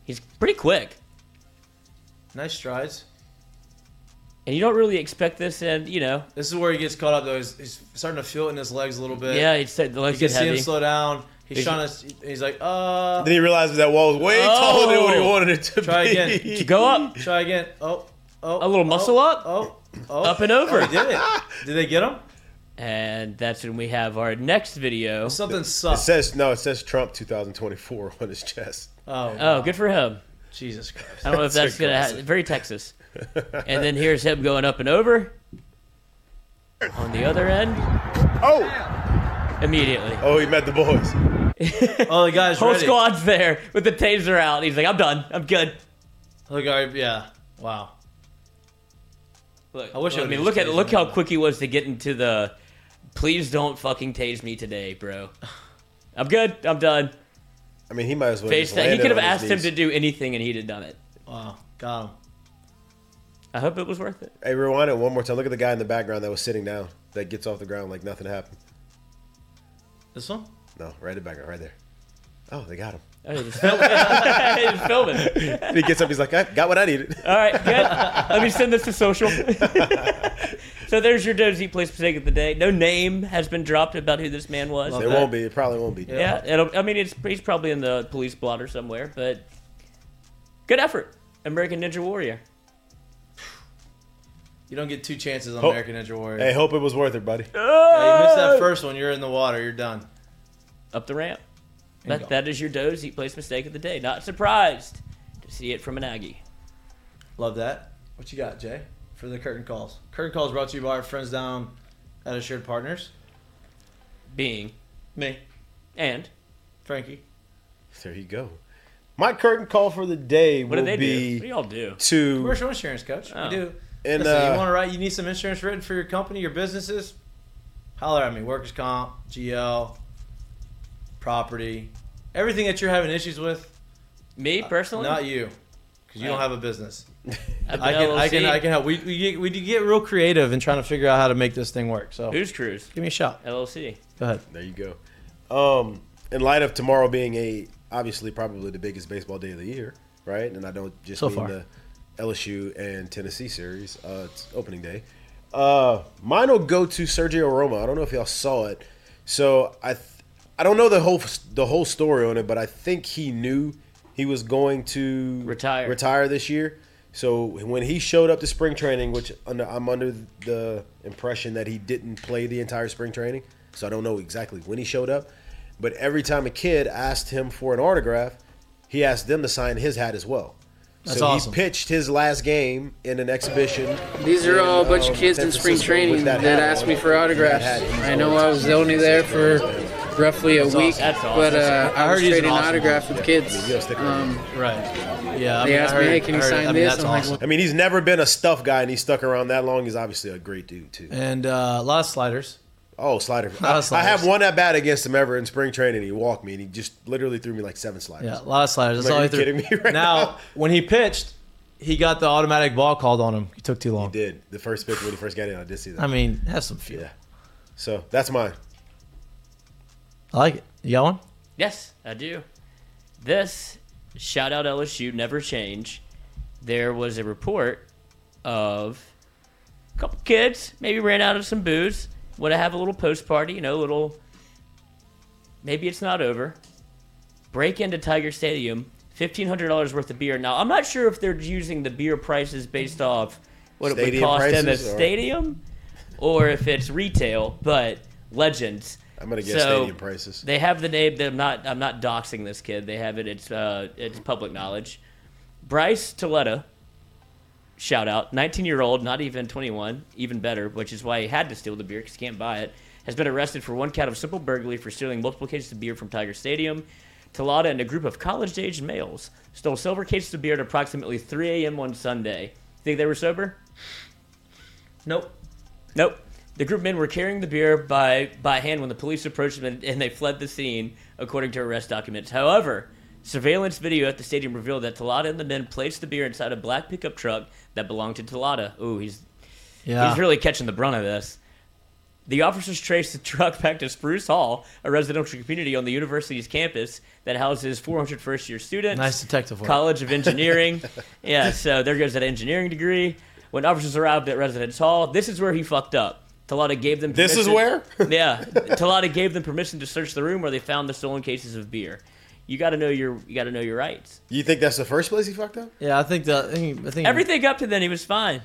He's pretty quick, Nice strides. and you don't really expect this. And you know, This is where he gets caught up though. He's, he's starting to feel it in his legs a little bit. yeah, he said the You legs can get see him heavy. slow down. He's, He's- trying to. He's like, uh. Then he realizes that wall was way taller than what he Oh. wanted it to Try be. again. Go up, Try again. Oh, oh. a little muscle oh, up, Oh, oh. up and over. Oh, did it. Did they get him? and that's when we have our next video. Something It sucks. says no. It says Trump 2024 on his chest. Oh, Oh, good for him. Jesus Christ. I don't know if That's that's gonna aggressive. ha- very Texas. And then here's him going up and over. On the other end, Oh, immediately. oh, he met the boys. Oh, the guy's Whole ready. squad's there with the taser out. He's like, I'm done. I'm good. Look, I, yeah. Wow. Look, I wish I I mean, look at look how quick he was to get into the. Please don't fucking tase me today, bro. I'm good. I'm done. I mean, he might as well. Face just that. He could have asked him to do anything, and he'd have done it. Wow. Got him. I hope it was worth it. Hey, rewind it one more time. Look at the guy in the background that was sitting down. That gets off the ground like nothing happened. This one? No, right in the background, right there. Oh, they got him. Oh, he's filming. he's filming. And he gets up. He's like, I got what I needed. All right, good. Let me send this to social. so there's your Dozy Place mistake of the day. No name has been dropped about who this man was. There won't be. It probably won't be. Yeah, it'll, I mean, it's he's probably in the police blotter somewhere, but good effort, American Ninja Warrior. You don't get two chances on Hope- American Ninja Warrior. Hey, hope it was worth it, buddy. Yeah, you missed that first one. You're in the water. You're done. Up the ramp. There That, that is your Dozy Place mistake of the day. Not surprised to see it from an Aggie. Love that. What you got, Jay, for the curtain calls? Curtain calls brought to you by our friends down at Assured Partners. Being Me, and Frankie. There you go. My curtain call for the day What will do they do? be What do y'all do? to Commercial insurance, coach. Oh. We do. And, Listen, uh, you want to write? You need some insurance written for your company, your businesses. Holler at me. Workers' comp, GL, property, everything that you're having issues with. Me personally, Not you, because you don't Uh, have a business. I've I been can, I can, I can help. We, we, get, we do get real creative in trying to figure out how to make this thing work. So Who's Cruise? give me a shot. LLC. Go ahead. There you go. Um, in light of tomorrow being a obviously probably the biggest baseball day of the year, right? And I don't just So mean far. the LSU and Tennessee series. Uh, it's opening day. Uh, mine will go to Sergio Romo. I don't know if y'all saw it. So I, th- I don't know the whole the whole story on it, but I think he knew he was going to Retire. retire this year. So when he showed up to spring training, which under, I'm under the impression that he didn't play the entire spring training, so I don't know exactly when he showed up. But every time a kid asked him for an autograph, he asked them to sign his hat as well. That's so awesome. he pitched his last game in an exhibition. These are all a bunch um, of kids in spring training that, hat asked me for autographs. I know I was only there for roughly a That's week, awesome. That's awesome. but uh, I I heard was he's an trading awesome autographs with Yeah, kids. I mean, you gotta stick around. Um, Right. Yeah. I They mean, I asked me, "Hey, can you sign I mean, this?" That's I'm like. I mean, he's never been a stuff guy, and he stuck around that long. He's obviously a great dude too. And uh, a lot of sliders. Oh, slider! lot of I, I have one at bat against him ever in spring training. He walked me, and he just literally threw me like seven sliders. Yeah, a lot of sliders. That's Like, all he threw. kidding me right now, now? when he pitched, he got the automatic ball called on him. He took too long. He did the first pitch when he first got in. I did see that. I mean, have some feel. yeah. So that's mine. I like it. You got one? Yes, I do. This shout out LSU never change. There was a report of a couple kids maybe ran out of some booze. Want to have a little post party, you know, a little. Maybe it's not over. Break into Tiger Stadium, fifteen hundred dollars worth of beer. Now I'm not sure if they're using the beer prices based off what it would Stadium cost in the prices, or- stadium, or if it's retail. But legends. I'm gonna guess So, stadium prices. They have the name. I'm not. I'm not doxing this kid. They have it. It's uh, it's public knowledge. Bryce Toledo. Shout out, 19 year old, not even 21, even better, which is why he had to steal the beer because he can't buy it. Has been arrested for one count of simple burglary for stealing multiple cases of beer from Tiger Stadium. Talada and a group of college-aged males stole silver cases of beer at approximately 3 a.m. on Sunday. Think they were sober? Nope. Nope. The group of men were carrying the beer by, by hand when the police approached them and, and they fled the scene, according to arrest documents. However, surveillance video at the stadium revealed that Talada and the men placed the beer inside a black pickup truck that belonged to Talada. Ooh, he's Yeah. he's really catching the brunt of this. The officers traced the truck back to Spruce Hall, a residential community on the university's campus that houses 400 first year students. Nice detective work. College of Engineering. yeah, so there goes that engineering degree. When officers arrived at Residence Hall, this is where he fucked up. Talada gave them This is where? yeah, Talada gave them permission to search the room where they found the stolen cases of beer. You got to know your you got to know your rights. You think that's the first place he fucked up? Yeah, I think that. I think, I think Everything up to then he was fine.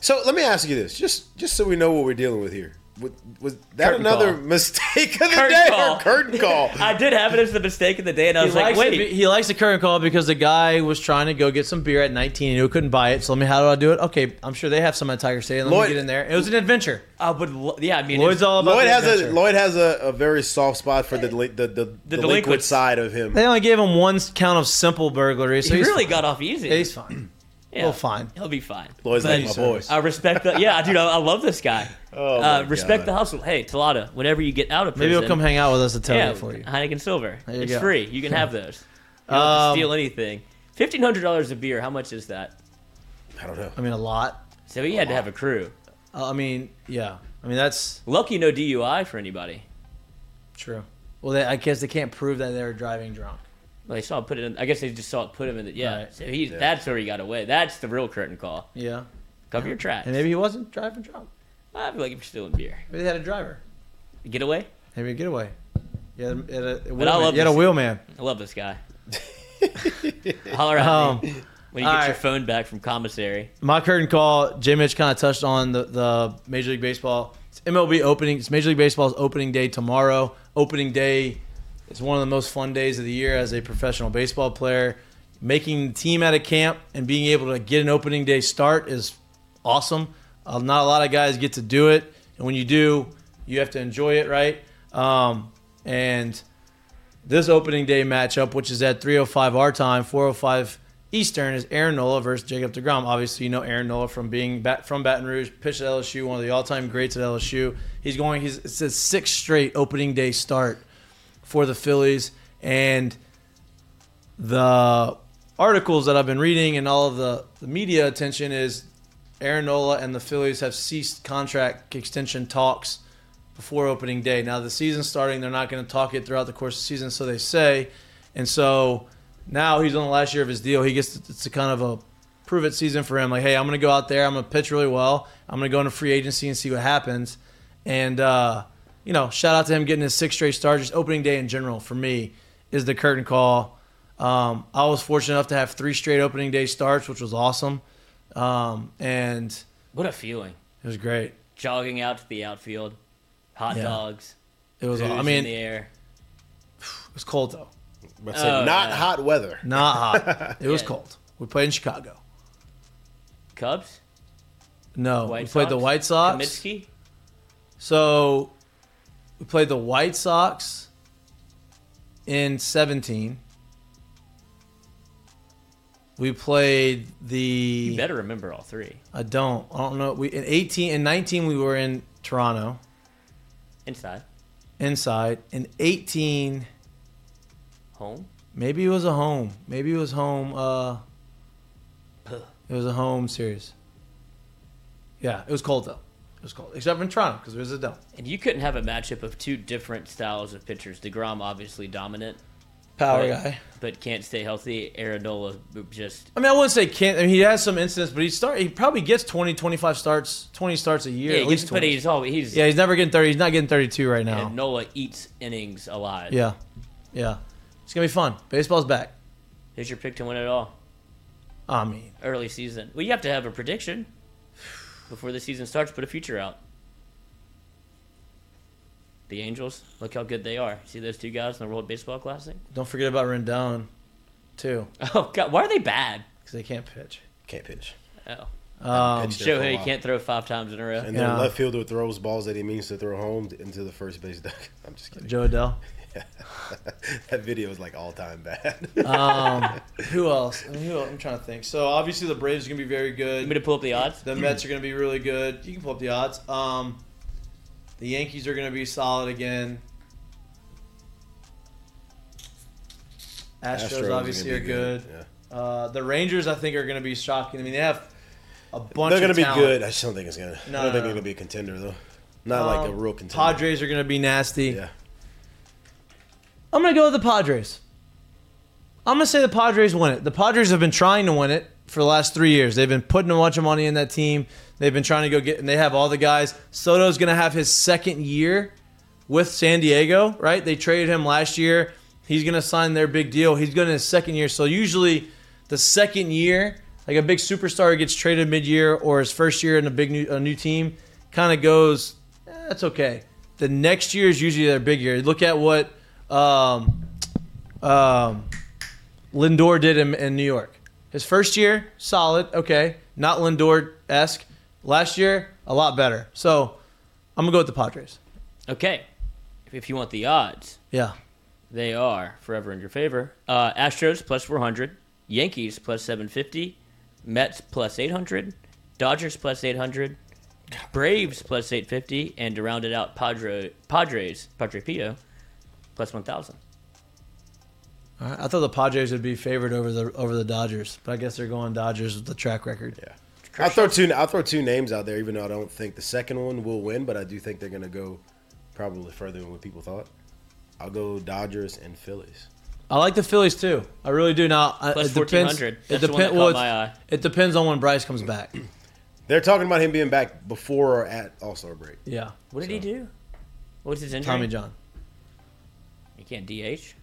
So let me ask you this, just just so we know what we're dealing with here. Was, was that Curtain another call. mistake of the Curtain day call. or curtain call? I did have it as the mistake of the day, and I He was like, wait. the, he likes the current call because the guy was trying to go get some beer at 19 and he couldn't buy it. So let me, how do I do it? Okay, I'm sure they have some at Tiger Stadium. Let Lloyd- me get in there. It was an adventure. Uh, but yeah, I mean, Lloyd's all about Lloyd the has a adventure. Lloyd has a, a very soft spot for the the, the, the, delinquent side of him. They only gave him one count of simple burglary. So he really fine. got off easy. He's fine. Yeah. Well, fine. He'll be fine. Lloyd's But like my boy. I respect the yeah, dude. I, I love this guy. Oh, uh, respect God. the hustle. Hey, Talada, whenever you get out of prison, Maybe he'll come hang out with us to tell yeah, you for you. Heineken Silver. You it's go. free. You can have those. You don't Um, steal anything. Fifteen hundred dollars a beer. How much is that? I don't know. I mean, a lot. So he had to have a crew. Uh, I mean, yeah. I mean, that's Lucky no DUI for anybody. true. Well, they, I guess they can't prove that they were driving drunk. Well, they saw it put it in. I guess they just saw it put him in the yeah. Right. So he that's where he got away. That's the real curtain call. Yeah. Cover your tracks. And maybe he wasn't driving drunk. I feel like if you're stealing beer, Maybe they had a driver. get away. Maybe a getaway. Yeah, had, a- you had a, But I love you had a this- wheelman. I love this guy. Holler at Um, me when you all get your phone back from commissary. My curtain call, Jay Mitch kind of touched on the, the Major League Baseball. It's MLB opening. It's Major League Baseball's opening day tomorrow. Opening day is one of the most fun days of the year as a professional baseball player. Making the team out of camp and being able to get an opening day start is awesome. Uh, not a lot of guys get to do it, and when you do, you have to enjoy it, right? Um, and this opening day matchup, which is at 3:05 our time, 4:05 Eastern, is Aaron Nola versus Jacob Degrom. Obviously, you know Aaron Nola from being bat, from Baton Rouge, pitched at LSU, one of the all-time greats at LSU. He's going. He's it's his sixth straight opening day start for the Phillies, and the articles that I've been reading and all of the, the media attention is Aaron Nola and the Phillies have ceased contract extension talks before opening day. Now the season's starting; they're not going to talk it throughout the course of the season, so they say. And so now he's on the last year of his deal. He gets it's a kind of a prove it season for him. Like, hey, I'm going to go out there. I'm going to pitch really well. I'm going to go into free agency and see what happens. And uh, you know, shout out to him getting his sixth straight start. Just opening day in general for me is the curtain call. Um, I was fortunate enough to have three straight opening day starts, which was awesome. Um, and What a feeling! it was great. Jogging out to the outfield, hot Yeah. dogs. It was. booze I in mean, the it was cold though. But Oh, not yeah. hot weather. Not hot. It was Yeah. cold. We played in Chicago. Cubs. No, White we played the White Sox. Comiskey. So we played the White Sox in 17. We played the. You better remember all three. I don't. I don't know. We in 18 and 19 we were in Toronto Inside. inside. In 18 Home. maybe it was a home. Maybe it was home uh it was a home series. Yeah, it was cold though. It was cold. Except Toronto because there was a dome. And you couldn't have a matchup of two different styles of pitchers. Degrom obviously dominant, Power but, guy. but can't stay healthy. Aaron Nola just I mean, I wouldn't say can't. I mean, he has some incidents, but he start. He probably gets 20, 25 starts, 20 starts a year. yeah, at least but 20. he's always he's yeah, he's never getting 30. He's not getting 32 right now. and Nola eats innings alive. Yeah. Yeah. It's going to be fun. Baseball's back. Who's your pick to win it all? I mean, Early season. Well, you have to have a prediction before the season starts. Put a future out. The Angels. Look how good they are. See those two guys in the World Baseball Classic? don't forget about Rendon, too, Oh God, why are they bad? because they can't pitch. Can't pitch. Oh, Um, Pitched there Shohei while. can't throw five times in a row. And then Yeah. left fielder throws balls that he means to throw home into the first base duck. I'm just kidding. Jo Adell. that video is like all time bad. Um, who else? I mean, who else? I'm trying to think. So obviously the Braves are gonna be very good. You want me to pull up the odds? The Mets are gonna be really good. You can pull up the odds. Um, the Yankees are gonna be solid again. Astros, Astros obviously gonna are be good. good, Uh, the Rangers I think are gonna be shocking. I mean they have a bunch. They're gonna of be talent. good. I just don't think it's gonna. No, I don't no, think no. they're gonna be a contender though. Not like a Um, real contender. Padres are gonna be nasty. Yeah. I'm gonna go with the Padres. I'm gonna say the Padres win it. The Padres have been trying to win it for the last three years. They've been putting a bunch of money in that team. They've been trying to go get, and they have all the guys. Soto's gonna have his second year with San Diego, right? They traded him last year. He's gonna sign their big deal. He's going to his second year. So usually, the second year, like a big superstar gets traded mid-year or his first year in a big new, a new team, kind of goes eh, that's okay. The next year is usually their big year. Look at what um, um, Lindor did in, in New York. His first year, solid, okay, not Lindor esque. Last year, a lot better. So I'm gonna go with the Padres. Okay. If, if you want the odds, Yeah. they are forever in your favor. Uh, Astros plus 400, Yankees plus 750, Mets plus 800, Dodgers plus 800, Braves plus 850, and to round it out, Padre, Padres, Padre Pio, plus 1,000. I thought the Padres would be favored over the over the Dodgers, but I guess they're going Dodgers with the track record. Yeah. I'll throw two. I'll throw two names out there, even though I don't think the second one will win, but I do think they're going to go probably further than what people thought. I'll go Dodgers and Phillies. I like the Phillies too. I really do. Now uh, Plus it depends. 1400. It That's depends. Well, caught it's- my eye. it depends on when Bryce comes back. They're talking about him being back before or at All Star break. Yeah. What did he do? What's his injury? Tommy John. He can't DH.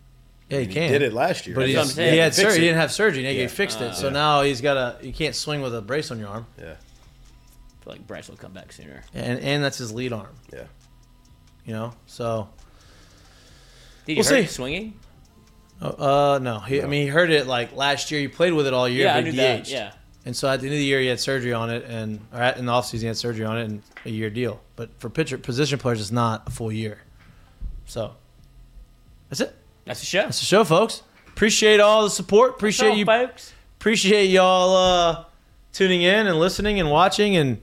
Yeah, he He can. did it last year. But he, what he He had surgery. He didn't have surgery. He Yeah. fixed it. Uh, so yeah. now he's got a. You can't swing with a brace on your arm. Yeah. I feel like Bryce will come back sooner. And and that's his lead arm. Yeah. You know. So. Did he We'll hurt see. swinging? Uh, uh, no. He, I mean, he heard it like last year. He played with it all year. Yeah, I knew he that, DH'd. yeah. And so at the end of the year, he had surgery on it, and or at, in the offseason, he had surgery on it, and a year deal. But for pitcher position players, it's not a full year. So that's it. That's the show. That's the show, folks. Appreciate all the support. Appreciate all, you, folks. Appreciate y'all uh, tuning in and listening and watching and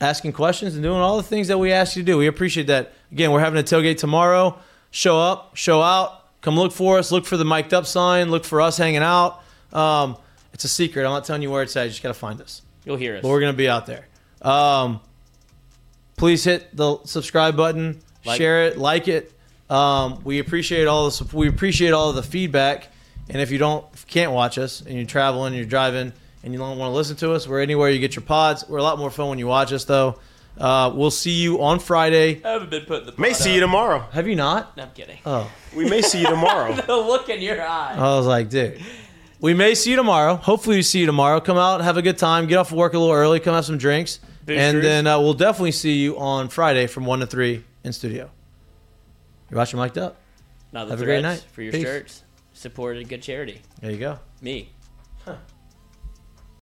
asking questions and doing all the things that we ask you to do. We appreciate that. Again, we're having a tailgate tomorrow. Show up, show out. Come look for us. Look for the mic'd up sign. Look for us hanging out. Um, it's a secret. I'm not telling you where it's at. You just got to find us. You'll hear us. But we're going to be out there. Um, please hit the subscribe button, Like. share it, like it. Um, we appreciate all the sup- we appreciate all of the feedback. And if you don't if you can't watch us and you're traveling, you're driving, and you don't want to listen to us, we're anywhere you get your pods. We're a lot more fun when you watch us, though. Uh, we'll see you on Friday. I haven't been putting the May see up. you tomorrow. Have you not? No, I'm kidding. Oh, We may see you tomorrow. the look in your eye. I was like, dude. We may see you tomorrow. Hopefully, we see you tomorrow. Come out, have a good time, get off of work a little early, come have some drinks, Boosters. and then uh, we'll definitely see you on Friday from one to three in studio. You're watching Mic'd Up. Now the Have a great night. for your Peace. shirts. Support a good charity. There you go. Me. Huh.